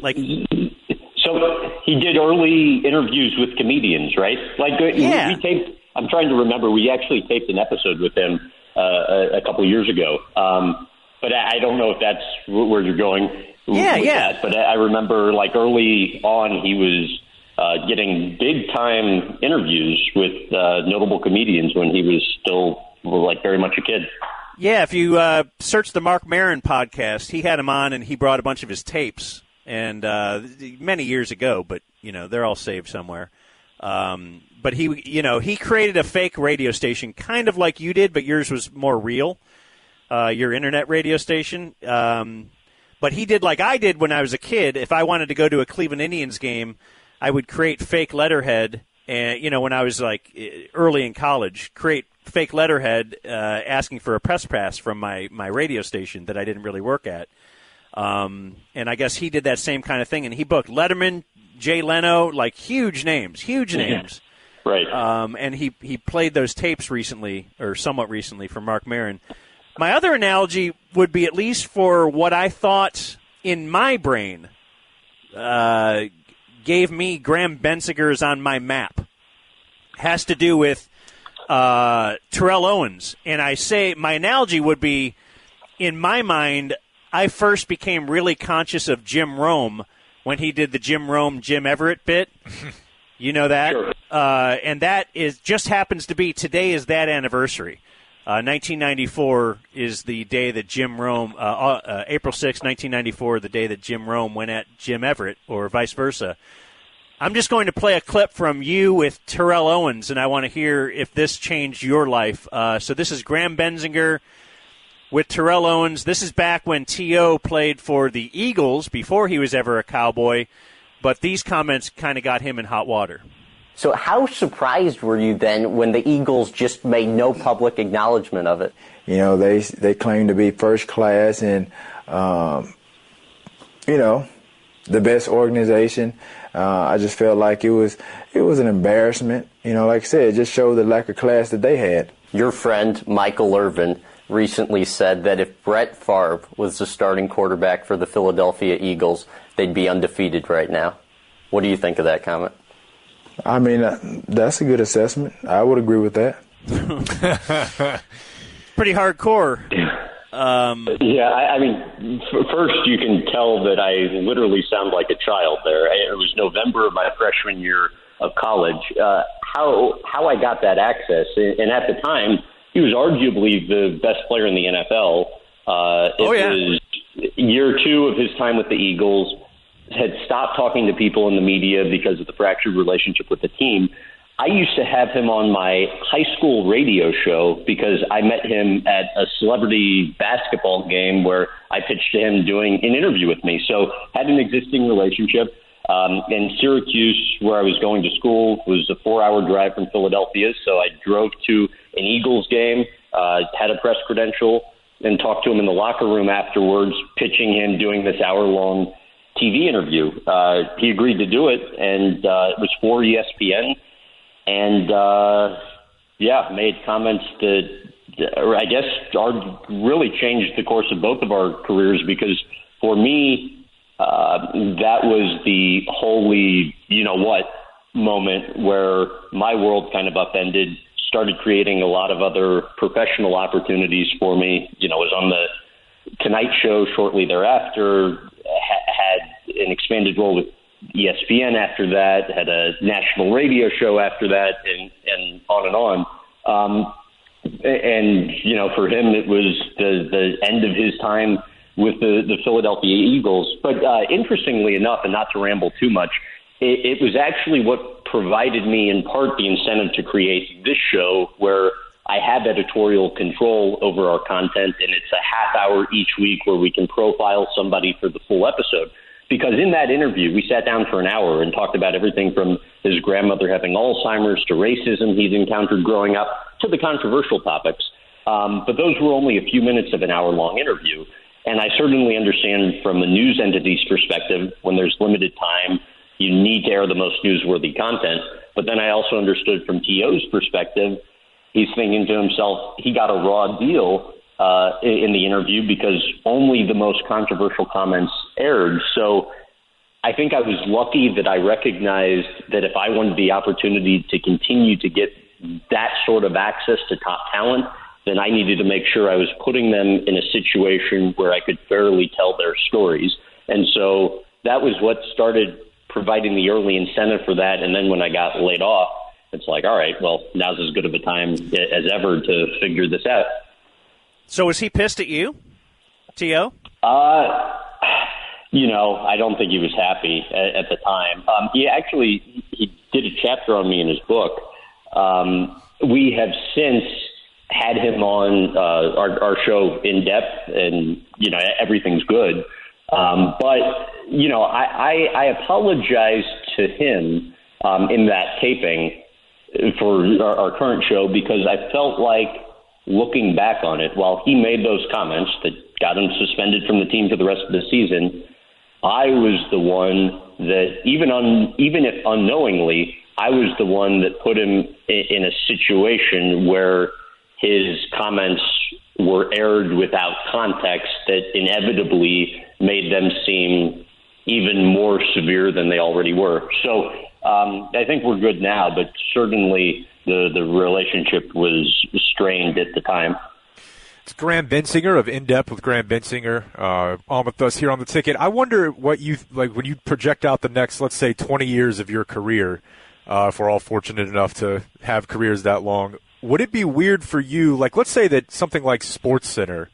like so, he did early interviews with comedians, right? Like uh, yeah. we, we taped. I'm trying to remember. We actually taped an episode with him uh, a, a couple of years ago. Um, but I, I don't know if that's where you're going. Yeah, yeah. That. But I remember, like early on, he was uh, getting big time interviews with uh, notable comedians when he was still like very much a kid. Yeah, if you uh, search the Marc Maron podcast, he had him on and he brought a bunch of his tapes, and uh, many years ago. But you know, they're all saved somewhere. Um, but he, you know, he created a fake radio station, kind of like you did, but yours was more real. Uh, your internet radio station. Um, but he did like I did when I was a kid. If I wanted to go to a Cleveland Indians game, I would create fake letterhead, and you know, when I was like early in college, create fake letterhead uh, asking for a press pass from my my radio station that I didn't really work at. Um, and I guess he did that same kind of thing, and he booked Letterman, Jay Leno, like huge names, huge names. Right. Um, and he he played those tapes recently, or somewhat recently, for Marc Maron. My other analogy would be at least for what I thought in my brain uh, gave me Graham Bensinger's on my map. Has to do with uh, Terrell Owens. And I say my analogy would be in my mind, I first became really conscious of Jim Rome when he did the Jim Rome Jim Everett bit. You know that, uh, and that is just happens to be today is that anniversary. Uh, 1994 is the day that Jim Rome, uh, uh, April 6, 1994, the day that Jim Rome went at Jim Everett, or vice versa. I'm just going to play a clip from you with Terrell Owens, and I want to hear if this changed your life. Uh, so this is Graham Bensinger with Terrell Owens. This is back when T.O. played for the Eagles before he was ever a Cowboy, but these comments kind of got him in hot water. So, how surprised were you then when the Eagles just made no public acknowledgement of it? You know, they they claim to be first class and, um, you know, the best organization. Uh, I just felt like it was it was an embarrassment. You know, like I said, it just showed the lack of class that they had. Your friend Michael Irvin recently said that if Brett Favre was the starting quarterback for the Philadelphia Eagles, they'd be undefeated right now. What do you think of that comment? I mean, uh, that's a good assessment. I would agree with that. Pretty hardcore. Um, yeah, I, I mean, f- first you can tell that I literally sound like a child. There, I, it was November of my freshman year of college. Uh, how how I got that access, and at the time, he was arguably the best player in the NFL. Uh, it Oh, yeah. was year two of his time with the Eagles. Had stopped talking to people in the media because of the fractured relationship with the team. I used to have him on my high school radio show because I met him at a celebrity basketball game where I pitched to him doing an interview with me. So had an existing relationship. Um, and Syracuse, where I was going to school, was a four-hour drive from Philadelphia. So I drove to an Eagles game, uh, had a press credential, and talked to him in the locker room afterwards, pitching him doing this hour-long TV interview. Uh, he agreed to do it, and uh, it was for ESPN and uh, yeah, made comments that, or I guess, are really changed the course of both of our careers because for me, uh, that was the holy, you know what, moment where my world kind of upended. Started creating a lot of other professional opportunities for me. You know, was on the Tonight Show shortly thereafter. Ha- had an expanded role with ESPN after that, had a national radio show after that, and and on and on. Um, and you know, for him, it was the the end of his time with the the Philadelphia Eagles. But uh, interestingly enough, and not to ramble too much, it, it was actually what provided me in part the incentive to create this show, where editorial control over our content, and it's a half hour each week where we can profile somebody for the full episode. Because in that interview, we sat down for an hour and talked about everything from his grandmother having Alzheimer's to racism he's encountered growing up to the controversial topics. Um, but those were only a few minutes of an hour long interview. And I certainly understand from the news entity's perspective, when there's limited time, you need to air the most newsworthy content. But then I also understood from TO's perspective, he's thinking to himself, he got a raw deal uh, in the interview because only the most controversial comments aired. So I think I was lucky that I recognized that if I wanted the opportunity to continue to get that sort of access to top talent, then I needed to make sure I was putting them in a situation where I could fairly tell their stories. And so that was what started providing the early incentive for that. And then when I got laid off, it's like, all right, well, now's as good of a time as ever to figure this out. So was he pissed at you, To? Uh, you know, I don't think he was happy at, at the time. Um, he actually he did a chapter on me in his book. Um, we have since had him on uh, our, our show in depth, and you know everything's good. Um, but you know, I, I, I apologized to him um, in that taping for our, our current show because I felt like looking back on it, while he made those comments that got him suspended from the team for the rest of the season, I was the one that even on even if unknowingly, I was the one that put him in, in a situation where his comments were aired without context that inevitably made them seem even more severe than they already were. So um, I think we're good now, but certainly the the relationship was strained at the time. It's Graham Bensinger of In Depth with Graham Bensinger uh, on with us here on the ticket. I wonder what you like when you project out the next, let's say, 20 years of your career. Uh, if we're all fortunate enough to have careers that long, would it be weird for you? Like, let's say that something like Sports Center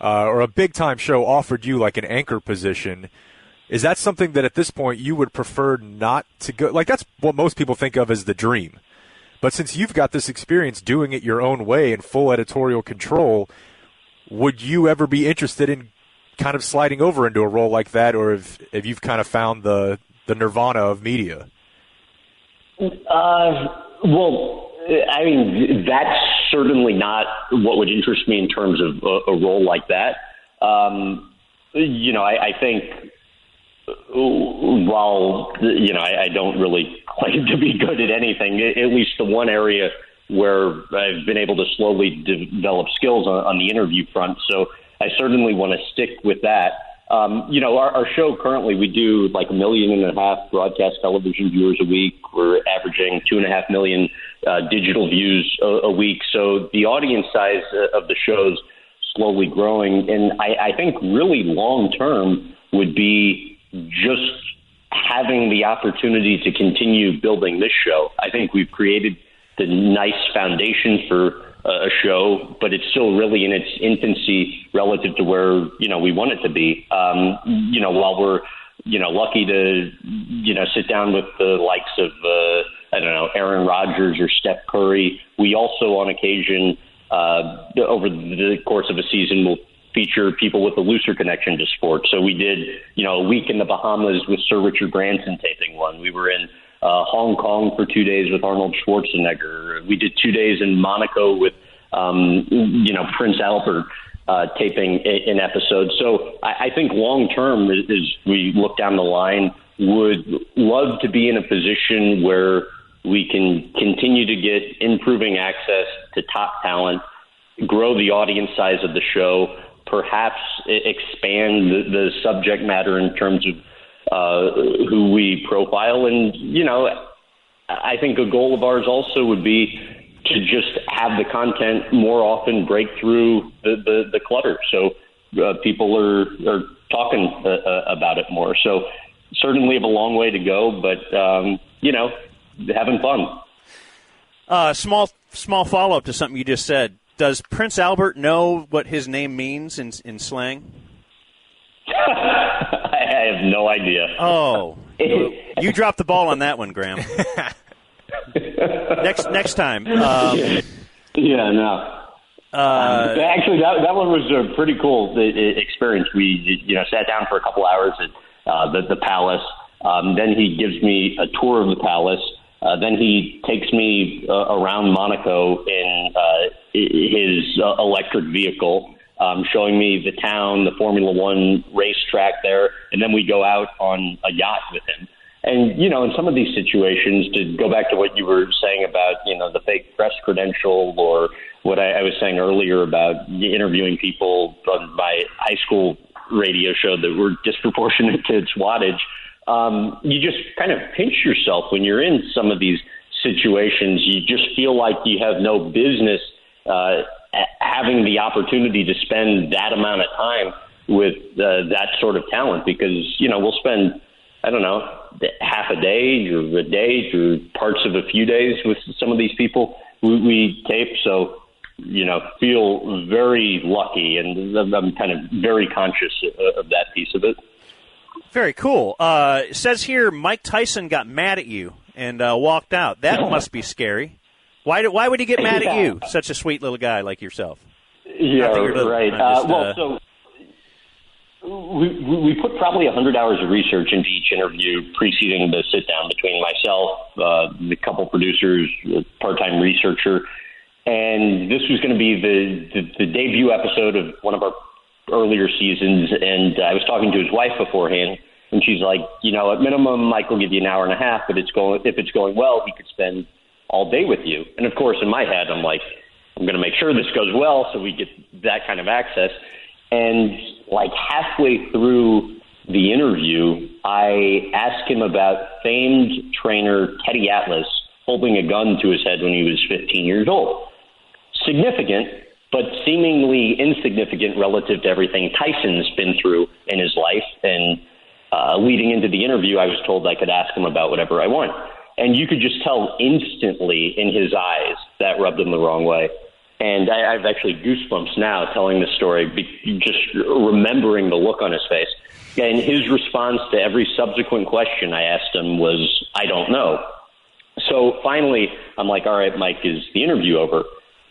uh, or a big time show offered you like an anchor position. Is that something that at this point you would prefer not to go? Like, that's what most people think of as the dream. But since you've got this experience doing it your own way in full editorial control, would you ever be interested in kind of sliding over into a role like that, or if, if you've kind of found the, the nirvana of media? Uh, well, I mean, that's certainly not what would interest me in terms of a, a role like that. Um, you know, I, I think while you know I, I don't really claim to be good at anything, at least the one area where I've been able to slowly develop skills on, on the interview front. So I certainly want to stick with that. Um, you know, our, our show currently we do like a million and a half broadcast television viewers a week. We're averaging two and a half million uh, digital views a, a week. So the audience size uh, of the shows slowly growing. And I, I think really long term would be just having the opportunity to continue building this show. I think we've created the nice foundation for a show, but it's still really in its infancy relative to where you know we want it to be. Um, you know, while we're you know lucky to you know sit down with the likes of uh, I don't know Aaron Rodgers or Steph Curry, we also on occasion uh, over the course of a season will feature people with a looser connection to sports. So we did, you know, a week in the Bahamas with Sir Richard Branson taping one. We were in uh, Hong Kong for two days with Arnold Schwarzenegger. We did two days in Monaco with, um, you know, Prince Albert uh, taping an episode. So I, I think long term, as we look down the line, would love to be in a position where we can continue to get improving access to top talent, grow the audience size of the show, perhaps expand the, the subject matter in terms of uh, who we profile. And, you know, I think a goal of ours also would be to just have the content more often break through the, the, the clutter. So uh, people are, are talking uh, uh about it more. So certainly have a long way to go, but, um, you know, having fun. Uh, small small follow up to something you just said. Does Prince Albert know what his name means in in slang? I have no idea. Oh, you dropped the ball on that one, Graham. next next time. Um, yeah, no. Uh, Actually, that that one was a pretty cool uh, experience. We you know sat down for a couple hours at uh, the the palace. Um, then he gives me a tour of the palace. Uh, then he takes me uh, around Monaco in uh, his uh, electric vehicle, um, showing me the town, the Formula One racetrack there, and then we go out on a yacht with him. And you know, in some of these situations, to go back to what you were saying about you know the fake press credential, or what I, I was saying earlier about interviewing people on my high school radio show that were disproportionate to its wattage um, you just kind of pinch yourself when you're in some of these situations. You just feel like you have no business uh, having the opportunity to spend that amount of time with uh, that sort of talent because, you know, we'll spend, I don't know, half a day or a day or parts of a few days with some of these people we, we tape. So, you know, feel very lucky and I'm kind of very conscious of that piece of it. Very cool. Uh, it says here Mike Tyson got mad at you and uh, walked out. That must be scary. Why, do, why would he get mad at you, such a sweet little guy like yourself? Yeah, right. Just, uh, well, so we, we put probably 100 hours of research into each interview preceding the sit down between myself, uh, the couple producers, part time researcher, and this was going to be the, the, the debut episode of one of our earlier seasons, and I was talking to his wife beforehand, and she's like, you know, at minimum, Mike will give you an hour and a half, but it's going if it's going well, he could spend all day with you. And of course, in my head, I'm like, I'm going to make sure this goes well, so we get that kind of access. And like halfway through the interview, I asked him about famed trainer Teddy Atlas holding a gun to his head when he was 15 years old. Significant, but seemingly insignificant relative to everything Tyson's been through in his life. And uh, leading into the interview, I was told I could ask him about whatever I want. And you could just tell instantly in his eyes that rubbed him the wrong way. And I, I've actually goosebumps now telling this story, be, just remembering the look on his face. And his response to every subsequent question I asked him was, I don't know. So finally, I'm like, all right, Mike, is the interview over?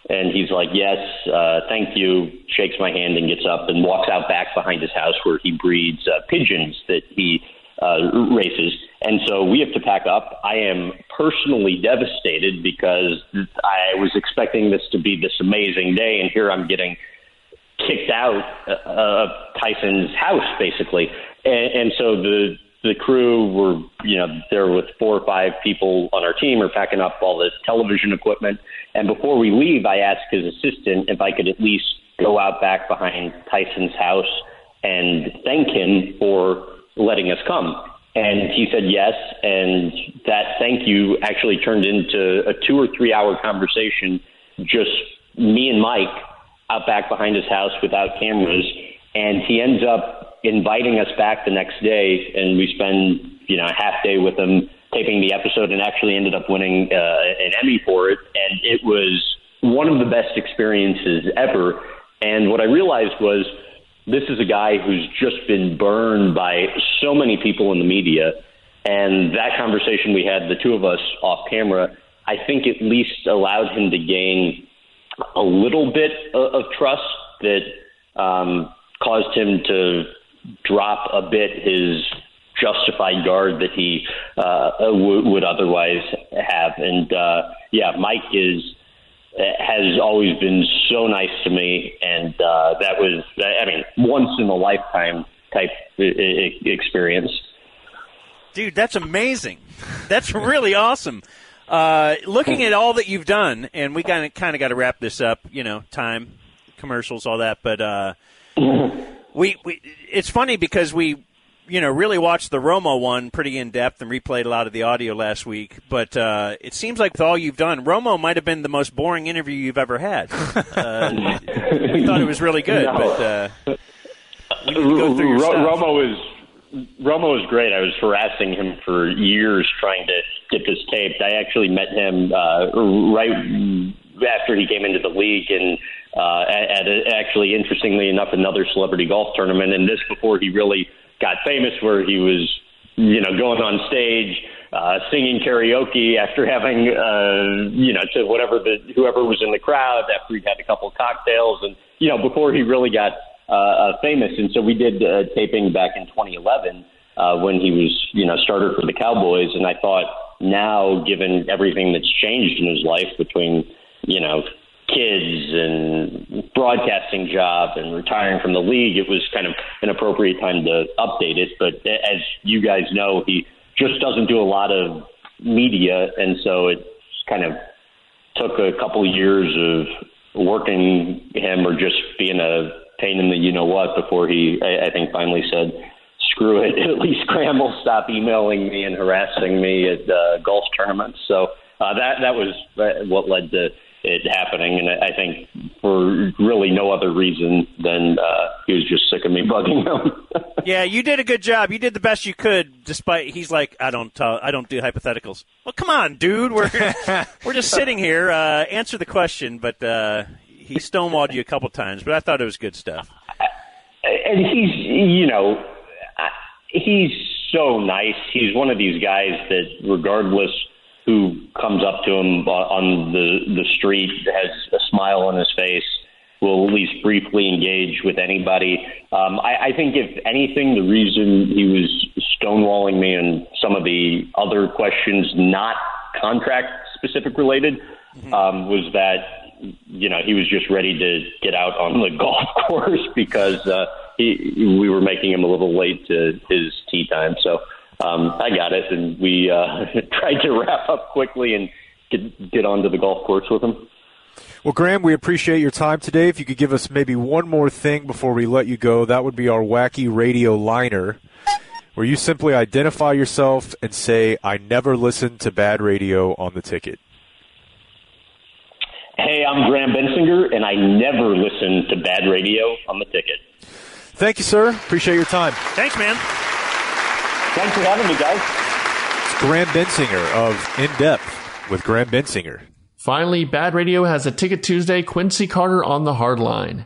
And he's like, Yes, uh, thank you, shakes my hand and gets up and walks out back behind his house where he breeds uh, pigeons that he uh, races. And so we have to pack up. I am personally devastated because I was expecting this to be this amazing day, and here I'm getting kicked out uh, of Tyson's house, basically. And, and so the the crew were, you know, there with four or five people on our team are packing up all the television equipment. And before we leave, I asked his assistant if I could at least go out back behind Tyson's house and thank him for letting us come. And he said yes. And that thank you actually turned into a two or three hour conversation, just me and Mike out back behind his house without cameras, and he ends up inviting us back the next day, and we spend you know a half day with him taping the episode, and actually ended up winning uh, an Emmy for it, and it was one of the best experiences ever. And what I realized was this is a guy who's just been burned by so many people in the media. And that conversation we had, the two of us off camera, I think at least allowed him to gain a little bit of, of trust that um, caused him to drop a bit his justified guard that he uh, w- would otherwise have. And uh, yeah, Mike is has always been so nice to me, and uh, that was, I mean, once in a lifetime type experience. Dude, that's amazing. That's really awesome. Uh, looking at all that you've done, and we kind of kind of got to wrap this up. You know, time, commercials, all that. But uh, we, we, it's funny because we you know, really watched the Romo one pretty in depth and replayed a lot of the audio last week. But uh, it seems like with all you've done, Romo might have been the most boring interview you've ever had. Uh, we thought it was really good, No. but uh, we go through your Ro- Romo is Romo was great. I was harassing him for years trying to get this taped. I actually met him uh, right after he came into the league, and uh, at, at a, actually, interestingly enough, another celebrity golf tournament, and this before he really got famous, where he was, you know, going on stage. Uh, singing karaoke after having, uh, you know, to whatever the whoever was in the crowd after he'd had a couple of cocktails, and you know, before he really got uh, uh, famous. And so we did uh, taping back in 2011 uh, when he was, you know, starter for the Cowboys. And I thought now, given everything that's changed in his life between, you know, kids and broadcasting job and retiring from the league, it was kind of an appropriate time to update it. But as you guys know, he just doesn't do a lot of media, and so it kind of took a couple years of working him or just being a pain in the you know what before he I, I think finally said screw it at least Graham will stop emailing me and harassing me at uh, golf tournaments so uh, that that was uh, what led to it happening and I I think for really no other reason than uh, he was just sick of me bugging him yeah, you did a good job. You did the best you could, despite he's like, I don't, uh, I don't do hypotheticals. Well, come on, dude. We're we're just sitting here. Uh, answer the question, but uh, he stonewalled you a couple times. But I thought it was good stuff. and he's you know he's so nice. He's one of these guys that regardless who comes up to him on the the street has a smile on his face will at least briefly engage with anybody. Um, I, I think if anything, the reason he was stonewalling me and some of the other questions, not contract specific related, um, was that you know he was just ready to get out on the golf course because uh, he, we were making him a little late to his tee time. So um, I got it, and we uh, tried to wrap up quickly and get get onto the golf course with him. Well, Graham, we appreciate your time today. If you could give us maybe one more thing before we let you go, that would be our wacky radio liner, where you simply identify yourself and say, I never listened to bad radio on the ticket. Hey, I'm Graham Bensinger, and I never listen to bad radio on the ticket. Thank you, sir. Appreciate your time. Thanks, man. Thanks for having me, guys. It's Graham Bensinger of In Depth with Graham Bensinger. Finally, Bad Radio has a Ticket Tuesday. Quincy Carter on the hard line.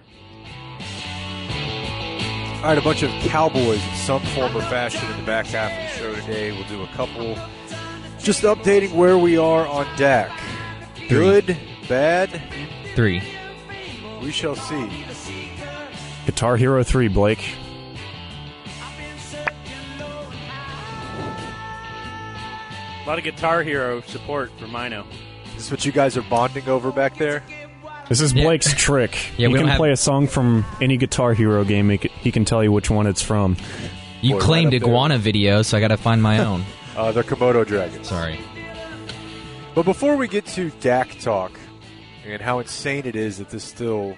All right, a bunch of Cowboys in some form or fashion in the back half of the show today. We'll do a couple, just updating where we are on Dak. Good, bad, Three. we shall see. Guitar Hero 3, Blake. A lot of Guitar Hero support for Mino. Is this what you guys are bonding over back there? This is Blake's trick. Yeah, he we don't can have- play a song from any Guitar Hero game. He can, he can tell you which one it's from. You Boy, claimed right up there. iguana video, so I got to find my own. Uh, they're Komodo dragons. Sorry. But before we get to Dak talk and how insane it is that this still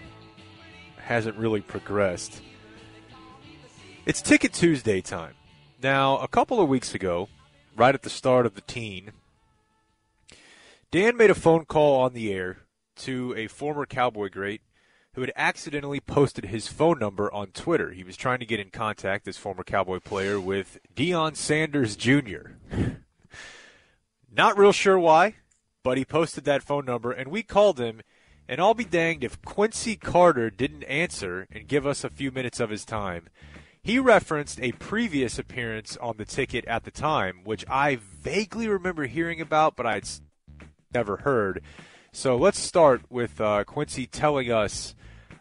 hasn't really progressed, it's Ticket Tuesday time. Now, a couple of weeks ago, right at the start of the teen, Dan made a phone call on the air to a former Cowboy great who had accidentally posted his phone number on Twitter. He was trying to get in contact, this former Cowboy player, with Deion Sanders Jr. Not real sure why, but he posted that phone number, and we called him. And I'll be danged if Quincy Carter didn't answer and give us a few minutes of his time. He referenced a previous appearance on the ticket at the time, which I vaguely remember hearing about, but I'd never heard. So let's start with uh, Quincy telling us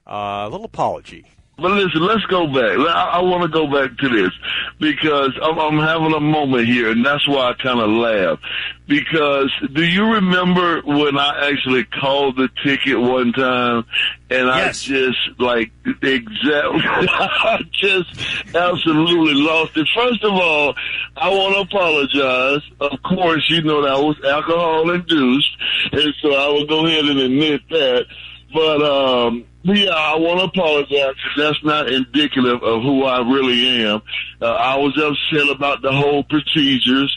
uh, a little apology. But listen, let's go back. I, I want to go back to this because I'm, I'm having a moment here, and that's why I kind of laugh. Because do you remember when I actually called the ticket one time, and I just like exactly, I just absolutely lost it. First of all, I want to apologize. Of course, you know that was alcohol induced, and so I will go ahead and admit that. But um, yeah, I want to apologize. That's not indicative of who I really am. Uh, I was upset about the whole procedures.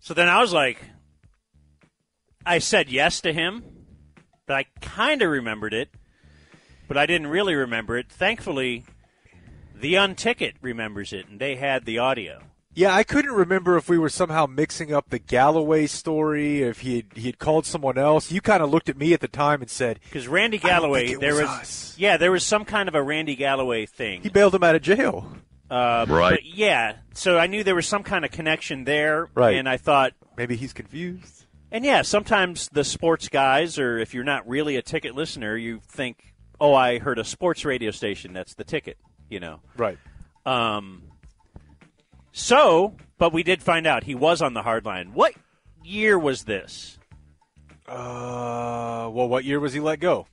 So then I was like, I said yes to him, but I kind of remembered it, but I didn't really remember it. Thankfully, the Unticket remembers it, and they had the audio. Yeah, I couldn't remember if we were somehow mixing up the Galloway story, if he had, he had called someone else. You kind of looked at me at the time and said, Because Randy "I don't Galloway, think it there was was, us." yeah, there was some kind of a Randy Galloway thing. He bailed him out of jail. Uh, Right. but yeah, so I knew there was some kind of connection there, Right. And I thought maybe he's confused. And yeah, sometimes the sports guys, or if you're not really a ticket listener, you think, "Oh, I heard a sports radio station. That's the ticket." You know, Right. Um. So, but we did find out he was on the hard line. What year was this? Uh, well, what year was he let go?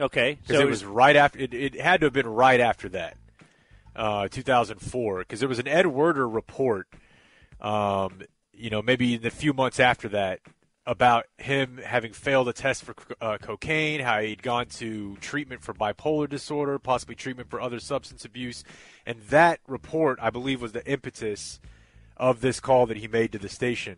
Okay, Because it was right after. It, it had to have been right after that, uh, 2004. Because there was an Ed Werder report, um, you know, maybe in the few months after that, about him having failed a test for uh, cocaine, how he'd gone to treatment for bipolar disorder, possibly treatment for other substance abuse, and that report, I believe, was the impetus of this call that he made to the station.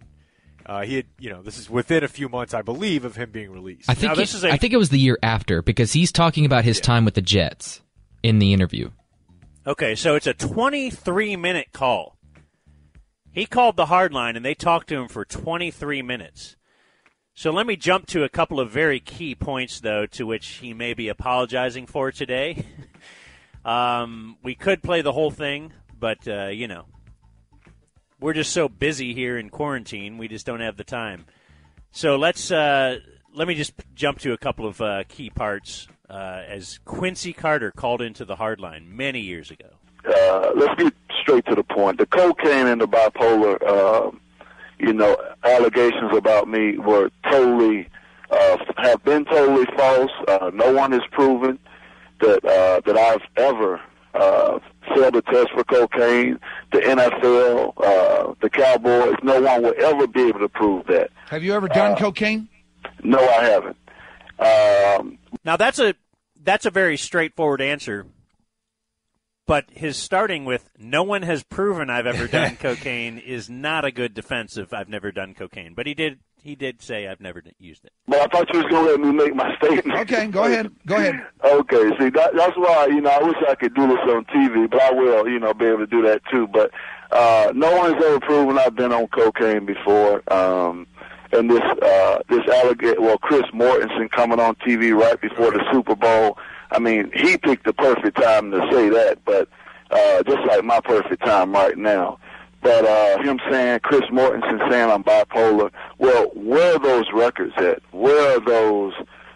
Uh, he had, you know, this is within a few months, I believe, of him being released. I think it, I think it was the year after because he's talking about his time with the Jets in the interview. Okay, so it's a 23 minute call. He called the hard line and they talked to him for 23 minutes. So let me jump to a couple of very key points, though, to which he may be apologizing for today. um, we could play the whole thing, but, uh, you know, we're just so busy here in quarantine, we just don't have the time. So let's uh, let me just jump to a couple of uh, key parts uh, as Quincy Carter called into the hard line many years ago. uh, let's get straight to the point. The cocaine and the bipolar, uh, you know, allegations about me were totally, uh, have been totally false. Uh, no one has proven that uh, that I've ever uh, failed a test for cocaine. The NFL, uh, the Cowboys, no one will ever be able to prove that. Have you ever done Uh, cocaine? No, I haven't. Um, Now that's a that's a very straightforward answer. But his starting with "No one has proven I've ever done cocaine" is not a good defense of "I've never done cocaine." But he did he did say "I've never used it." But I thought you was going to let me make my statement. Okay, go ahead. Go ahead. Okay, see, that, that's why, you know, I wish I could do this on TV, but I will, you know, be able to do that too. But uh, no one's ever proven I've been on cocaine before. Um, and this, uh, this alligator, well, Chris Mortensen coming on TV right before the Super Bowl, I mean, he picked the perfect time to say that, but uh, just like my perfect time right now. But uh, him saying, Chris Mortensen saying I'm bipolar, well, where are those records at? Where are those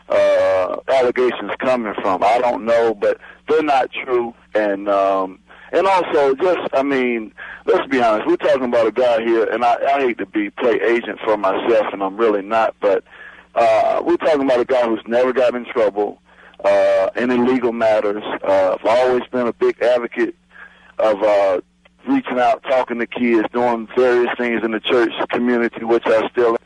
uh, allegations coming from? I don't know, but they're not true. And um, and also, just I mean, let's be honest. We're talking about a guy here, and I, I hate to be play agent for myself, and I'm really not. But uh, we're talking about a guy who's never got in trouble uh, in illegal matters. Uh, I've always been a big advocate of uh, reaching out, talking to kids, doing various things in the church community, which I still.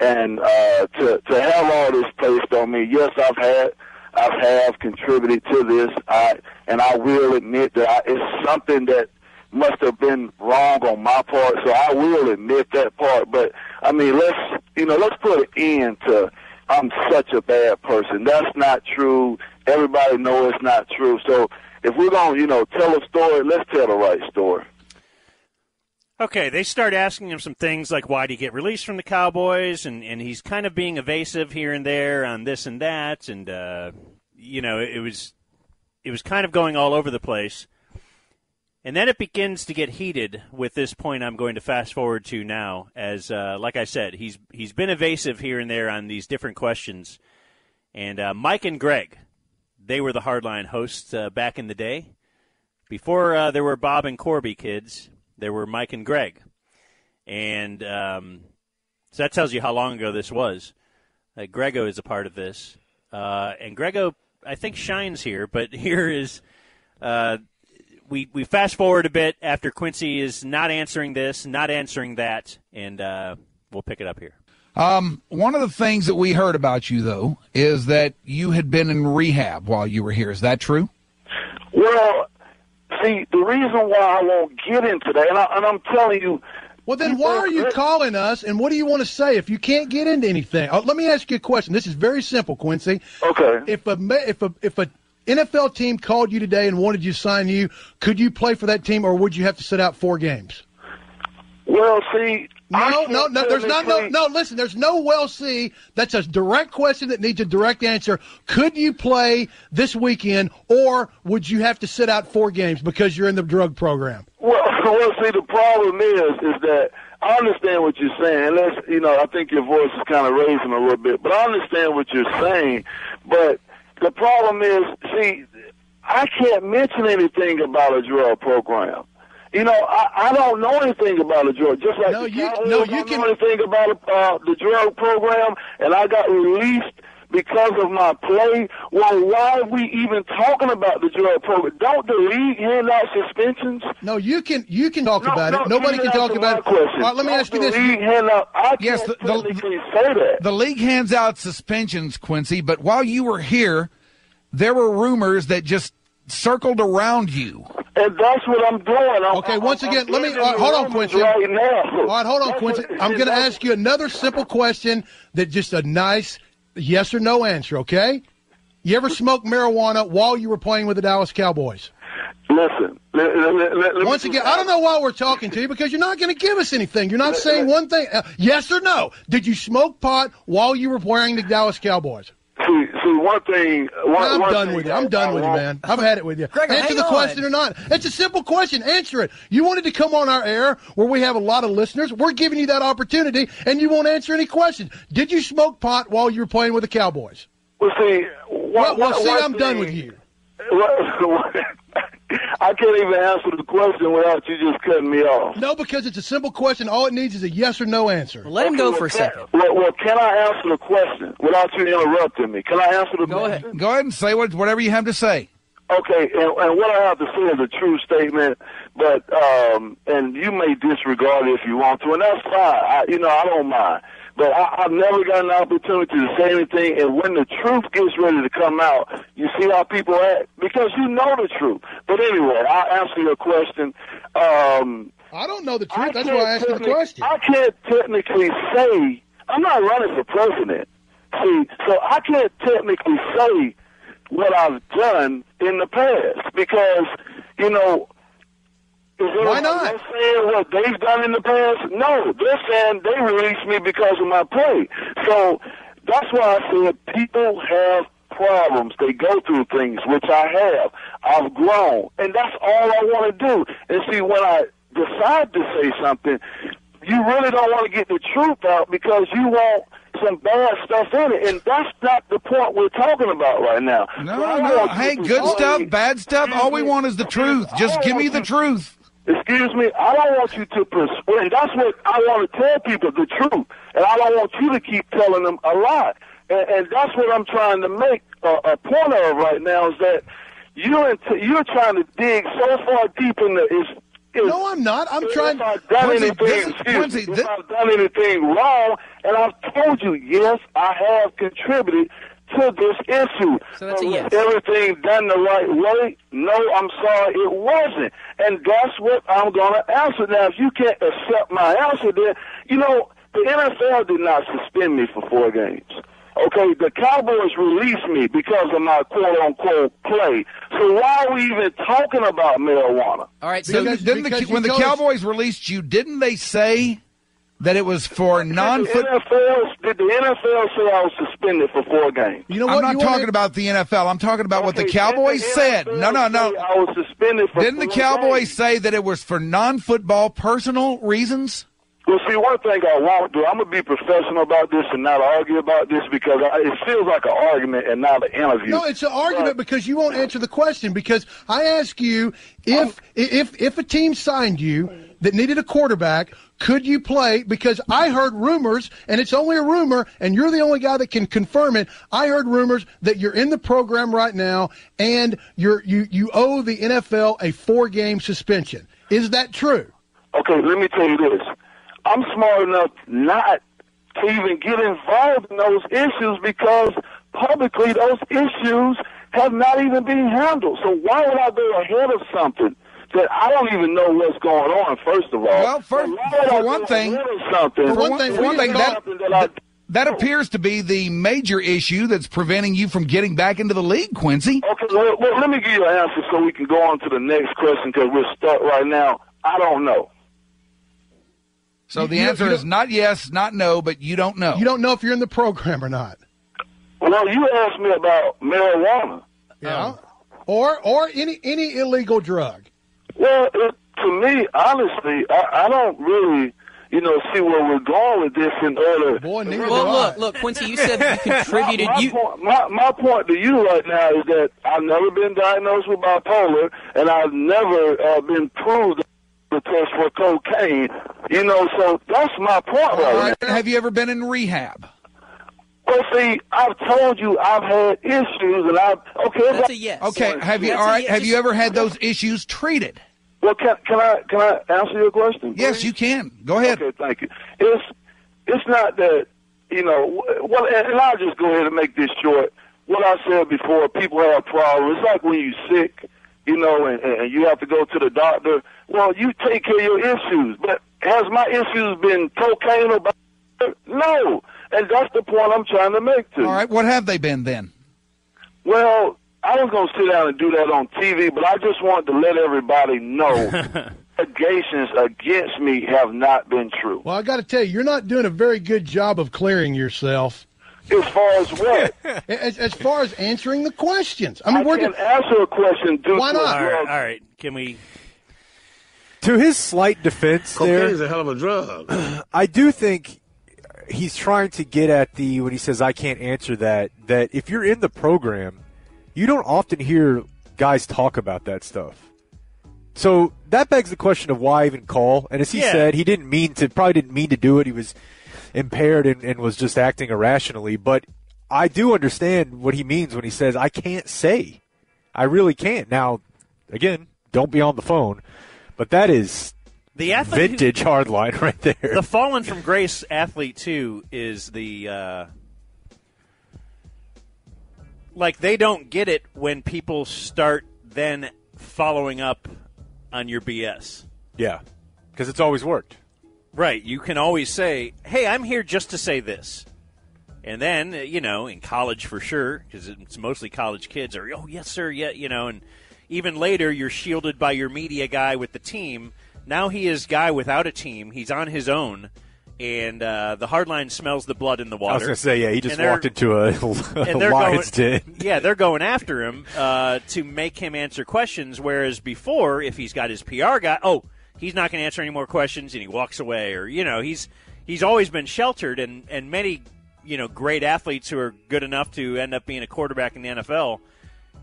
And uh, to to have all this placed on me, yes, I've had, I've have contributed to this. I and I will admit that I, it's something that must have been wrong on my part. So I will admit that part. But I mean, let's you know, let's put an end to I'm such a bad person. That's not true. Everybody knows it's not true. So if we're gonna, you know, tell a story, let's tell the right story. Okay, they start asking him some things like why did he get released from the Cowboys, and and he's kind of being evasive here and there on this and that, and uh, you know it was it was kind of going all over the place. And then it begins to get heated with this point I'm going to fast forward to now. As uh, like I said, he's he's been evasive here and there on these different questions. And uh, Mike and Greg, they were the hardline hosts uh, back in the day. Before uh, there were Bob and Corby kids, there were Mike and Greg. And um, so that tells you how long ago this was. Greggo is a part of this. Uh, and Greggo, I think, shines here, but here is uh, we we fast forward a bit after Quincy is not answering this, not answering that, and uh, we'll pick it up here. Um, one of the things that we heard about you, though, is that you had been in rehab while you were here. Is that true? Well, see, the reason why I won't get into that, and, I, and I'm telling you. Well, then why are you calling us, and what do you want to say if you can't get into anything? Uh, let me ask you a question. This is very simple, Quincy. Okay. If a if a if a NFL team called you today and wanted you to sign you, could you play for that team, or would you have to sit out four games? Well, see, no, no, no. There's not no, no. Listen, there's no well see. That's a direct question that needs a direct answer. Could you play this weekend, or would you have to sit out four games because you're in the drug program? Well, well, see, the problem is, is that I understand what you're saying. Unless you know, I think your voice is kind of raising a little bit, but I understand what you're saying. But the problem is, see, I can't mention anything about a drug program. You know, I, I don't know anything about a drug. Just like no, you, no, you don't can know anything about uh, the drug program, and I got released because of my play. Well, why are we even talking about the drug program? Don't the league hand out suspensions? No, you can you can talk No, about no, it. Nobody can talk about it. question. All right, let me Don't ask you the this. league hand out, I Yes, the- the- say that. The league hands out suspensions, Quincy, but while you were here, there were rumors that just circled around you. And that's what I'm doing. I'm, Okay, once I'm- again, I'm let me uh, hold on, Quincy. Right now. All right, hold on, That's Quincy. what- I'm going to ask you another simple question that just a nice yes or no answer. Okay? You ever smoked marijuana while you were playing with the Dallas Cowboys? Listen, let, let, let, Once again, I don't know why we're talking to you because you're not going to give us anything. You're not saying one thing. Uh, yes or no? Did you smoke pot while you were wearing the Dallas Cowboys? See, see, one thing. One, I'm one done thing with you. I- I'm done I with you, man. I've had it with you. Greggo, Answer the on. question or not. It's a simple question. Answer it. You wanted to come on our air where we have a lot of listeners. We're giving you that opportunity, and you won't answer any questions. Did you smoke pot while you were playing with the Cowboys? Well, see, one, Well, well, one- see, one I'm done with you. What- I can't even answer the question without you just cutting me off. No, because it's a simple question. All it needs is a yes or no answer. Well, let him okay, go well, can- Well, well, can I answer the question without you interrupting me? Can I answer the Go question? ahead. Go ahead and say what, whatever you have to say. Okay, and, and what I have to say is a true statement, but um, and you may disregard it if you want to, and that's fine. I, you know, I don't mind. But I, I've never got an opportunity to say anything, and when the truth gets ready to come out, you see how people act because you know the truth. But anyway, I'll answer your question. Um, I don't know the truth. That's why I asked the question. I can't technically say I'm not running for president. See, so I can't technically say what I've done in the past because you know. Why not? They're saying what they've done in the past? No, they're saying they released me because of my play. So that's why I said people have problems. They go through things, which I have. I've grown, and that's all I want to do. And see, when I decide to say something, you really don't want to get the truth out because you want some bad stuff in it, and that's not the point we're talking about right now. No, So no. Hey, good stuff, bad stuff. All we want is the truth. Just give me the truth. Excuse me, I don't want you to persuade. That's what I want to tell people the truth, and I don't want you to keep telling them a lie. And, and that's what I'm trying to make a, a point of right now is that you're into, you're trying to dig so far deep in the is. No, I'm not. I'm trying. If I've done Quincy, anything, this is- Quincy, if I've done anything wrong, and I've told you, yes, I have contributed to this issue. So that's a yes. was everything done the right way? No, I'm sorry, it wasn't. And that's what I'm going to answer. Now, if you can't accept my answer, then, you know, the NFL did not suspend me for four games. Okay, the Cowboys released me because of my quote unquote play. So why are we even talking about marijuana? All right, So didn't the, when the Cowboys released you, didn't they say that it was for non Did the NFL, did the NFL say I was suspended for four games? You know I'm not You talking wanna- about the NFL. I'm talking about what the Cowboys the said. No, no, no. I was suspended for Didn't the Cowboys games? say that it was for non-football personal reasons? Well, see, one thing I won't do, I'm gonna be professional about this and not argue about this because I, it feels like an argument and not an interview. No, it's an argument because you won't answer the question. Because I ask you if if if a team signed you that needed a quarterback, could you play? Because I heard rumors, and it's only a rumor, and you're the only guy that can confirm it. I heard rumors that you're in the program right now, and you're you you owe the NFL a four game suspension. Is that true? Okay, let me tell you this. I'm smart enough not to even get involved in those issues because publicly those issues have not even been handled. So why would I go ahead of something that I don't even know what's going on, first of all? Well, for, So why would I for one thing, something, for one, for one thing, that, that that appears to be the major issue that's preventing you from getting back into the league, Quincy. Okay, well, well, let me give you an answer so we can go on to the next question because we're stuck right now. I don't know. So the You- you answer don't- is not yes, not no, but you don't know. You don't know if you're in the program or not. Well, you asked me about marijuana. Yeah. Or or any any illegal drug. Well, it, to me, honestly, I, I don't really, you know, see where we're going with this in order. Boy, Well, look, look, Quincy, you said that you contributed. My, my, You point, my, my point to you right now is that I've never been diagnosed with bipolar, and I've never uh, been proved the test for cocaine. You know, so that's my point All right, right. now. Have you ever been in rehab? Well, see, I've told you I've had issues, and I've okay. That's a yes. Okay. Have you? That's All a yes. Have you ever had those issues treated? Well, can can I can I answer your question? Yes, you can. Go ahead. Okay, thank you. It's it's not that you know. Well, and and I'll just go ahead and make this short. What I said before, people have problems. It's like when you're sick, you know, and, and you have to go to the doctor. Well, you take care of your issues. But has my issues been cocaine or? No, and that's the point I'm trying to make to. All right. What have they been then? Well, I was going to sit down and do that on TV, but I just wanted to let everybody know allegations against me have not been true. Well, I got to tell you, you're not doing a very good job of clearing yourself. As far as what? As, as far as answering the questions. I mean, I we're can just, answer a question due Why to a not? All right, all right, Can we? To his slight defense, Cocaine there, is a hell of a drug. I do think he's trying to get at the when he says I can't answer that. That if you're in the program, you don't often hear guys talk about that stuff. So that begs the question of why even call. And as he Yeah. said, he didn't mean to, probably didn't mean to do it. He was impaired and, and was just acting irrationally. But I do understand what he means when he says I can't say. I really can't. Now, again, don't be on the phone. But that is The who- vintage hardline right there. The fallen from grace athlete too is the uh, like they don't get it when people start then following up on your BS. Yeah, because it's always worked. Right. You can always say, "Hey, I'm here just to say this," and then you know, in college for sure, because it's mostly college kids are, "Oh, yes, sir, yeah," you know, and even later you're shielded by your media guy with the team. Now he is guy without a team. He's on his own, and uh, the hardline smells the blood in the water. I was going to say, yeah, he just walked into a, a lion's going, den. Yeah, they're going after him uh, to make him answer questions. Whereas before, if he's got his PR guy, oh, he's not going to answer any more questions, and he walks away, or you know, he's he's always been sheltered, and and many you know great athletes who are good enough to end up being a quarterback in the NFL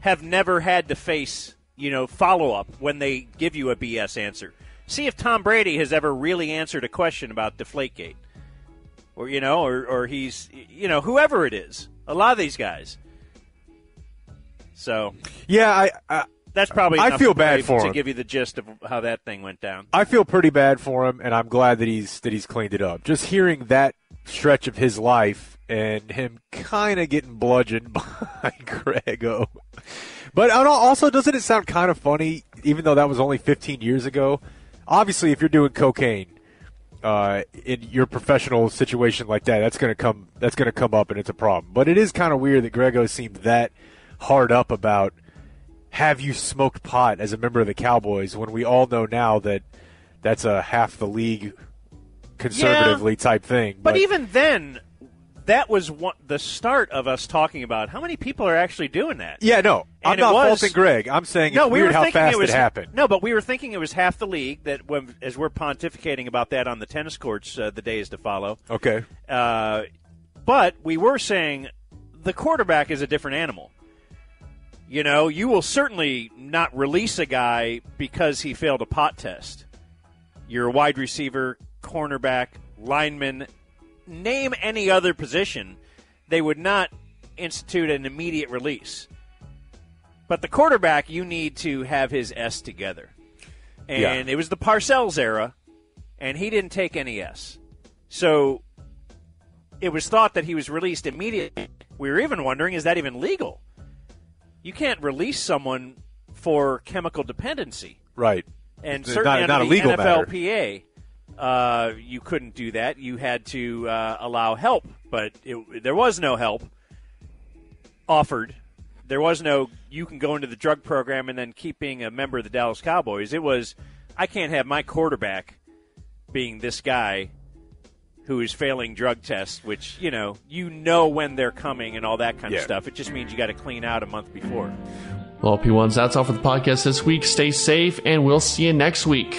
have never had to face you know follow up when they give you a BS answer. See if Tom Brady has ever really answered a question about Deflategate or you know, or or he's you know whoever it is. A lot of these guys. So Yeah, I, I that's probably I feel bad for to give you the gist of how that thing went down. I feel pretty bad for him, and I'm glad that he's that he's cleaned it up. Just hearing that stretch of his life and him kind of getting bludgeoned by Greggo. But also, doesn't it sound kind of funny, even though that was only 15 years ago? Obviously, if you're doing cocaine, uh, in your professional situation like that, that's going to come that's going to come up and it's a problem. But it is kind of weird that Greggo seemed that hard up about have you smoked pot as a member of the Cowboys when we all know now that that's a half the league conservatively Yeah. type thing. But even then, that was one, the start of us talking about how many people are actually doing that. yeah, no, I'm not was- faulting Greg. I'm saying no, it's we weird were how thinking fast it, was, happened. No, but we were thinking it was half the league. That when, as we're pontificating about that on the tennis courts, uh, the days to follow. Okay. Uh, but we were saying the quarterback is a different animal. You know, you will certainly not release a guy because he failed a pot test. You're a wide receiver, cornerback, lineman, name any other position, they would not institute an immediate release. But the quarterback, you need to have his S together. And Yeah. it was the Parcells era, and he didn't take any S. So it was thought that he was released immediately. We were even wondering, is that even legal? You can't release someone for chemical dependency. Right. And It's certainly not- not under a the legal matter. NFLPA, uh, you couldn't do that. You had to uh, allow help, but it, there was no help offered. There was no you can go into the drug program and then keep being a member of the Dallas Cowboys. It was I can't have my quarterback being this guy who is failing drug tests, which you know you know when they're coming and all that kind Yeah. of stuff. It just means you got to clean out a month before. Well, P1s, that's all for the podcast this week. Stay safe, and we'll see you next week.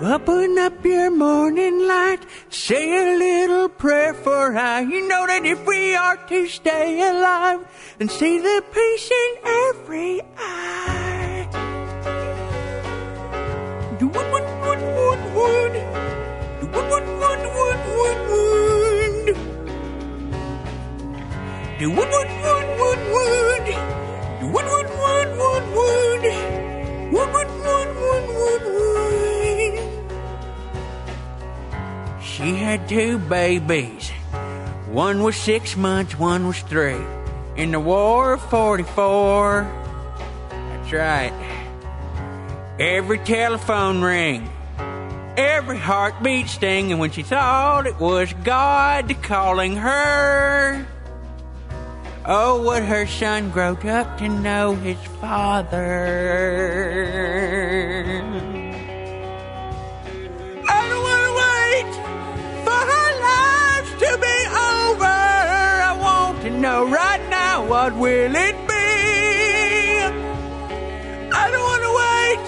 Open up your morning light, say a little prayer for I. You know that if we are to stay alive, then see the peace in every eye. Wood, wood, wood, wood, wood. Wood, wood, wood, wood, wood, wood. Wood, wood, wood, wood, wood, wood. She had two babies. One was six months, one was three. In the war of 44. That's right. Every telephone ring, every heartbeat sting, and when she thought it was God calling her, oh, would her son grow up to know his father? to be over. I want to know right now what will it be? I don't want to wait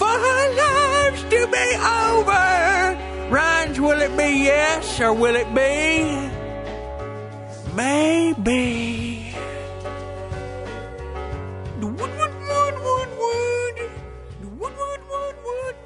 for our lives to be over. Rhymes, will it be yes or will it be maybe? Wood, wood, wood, wood, wood. Wood, wood, wood, wood.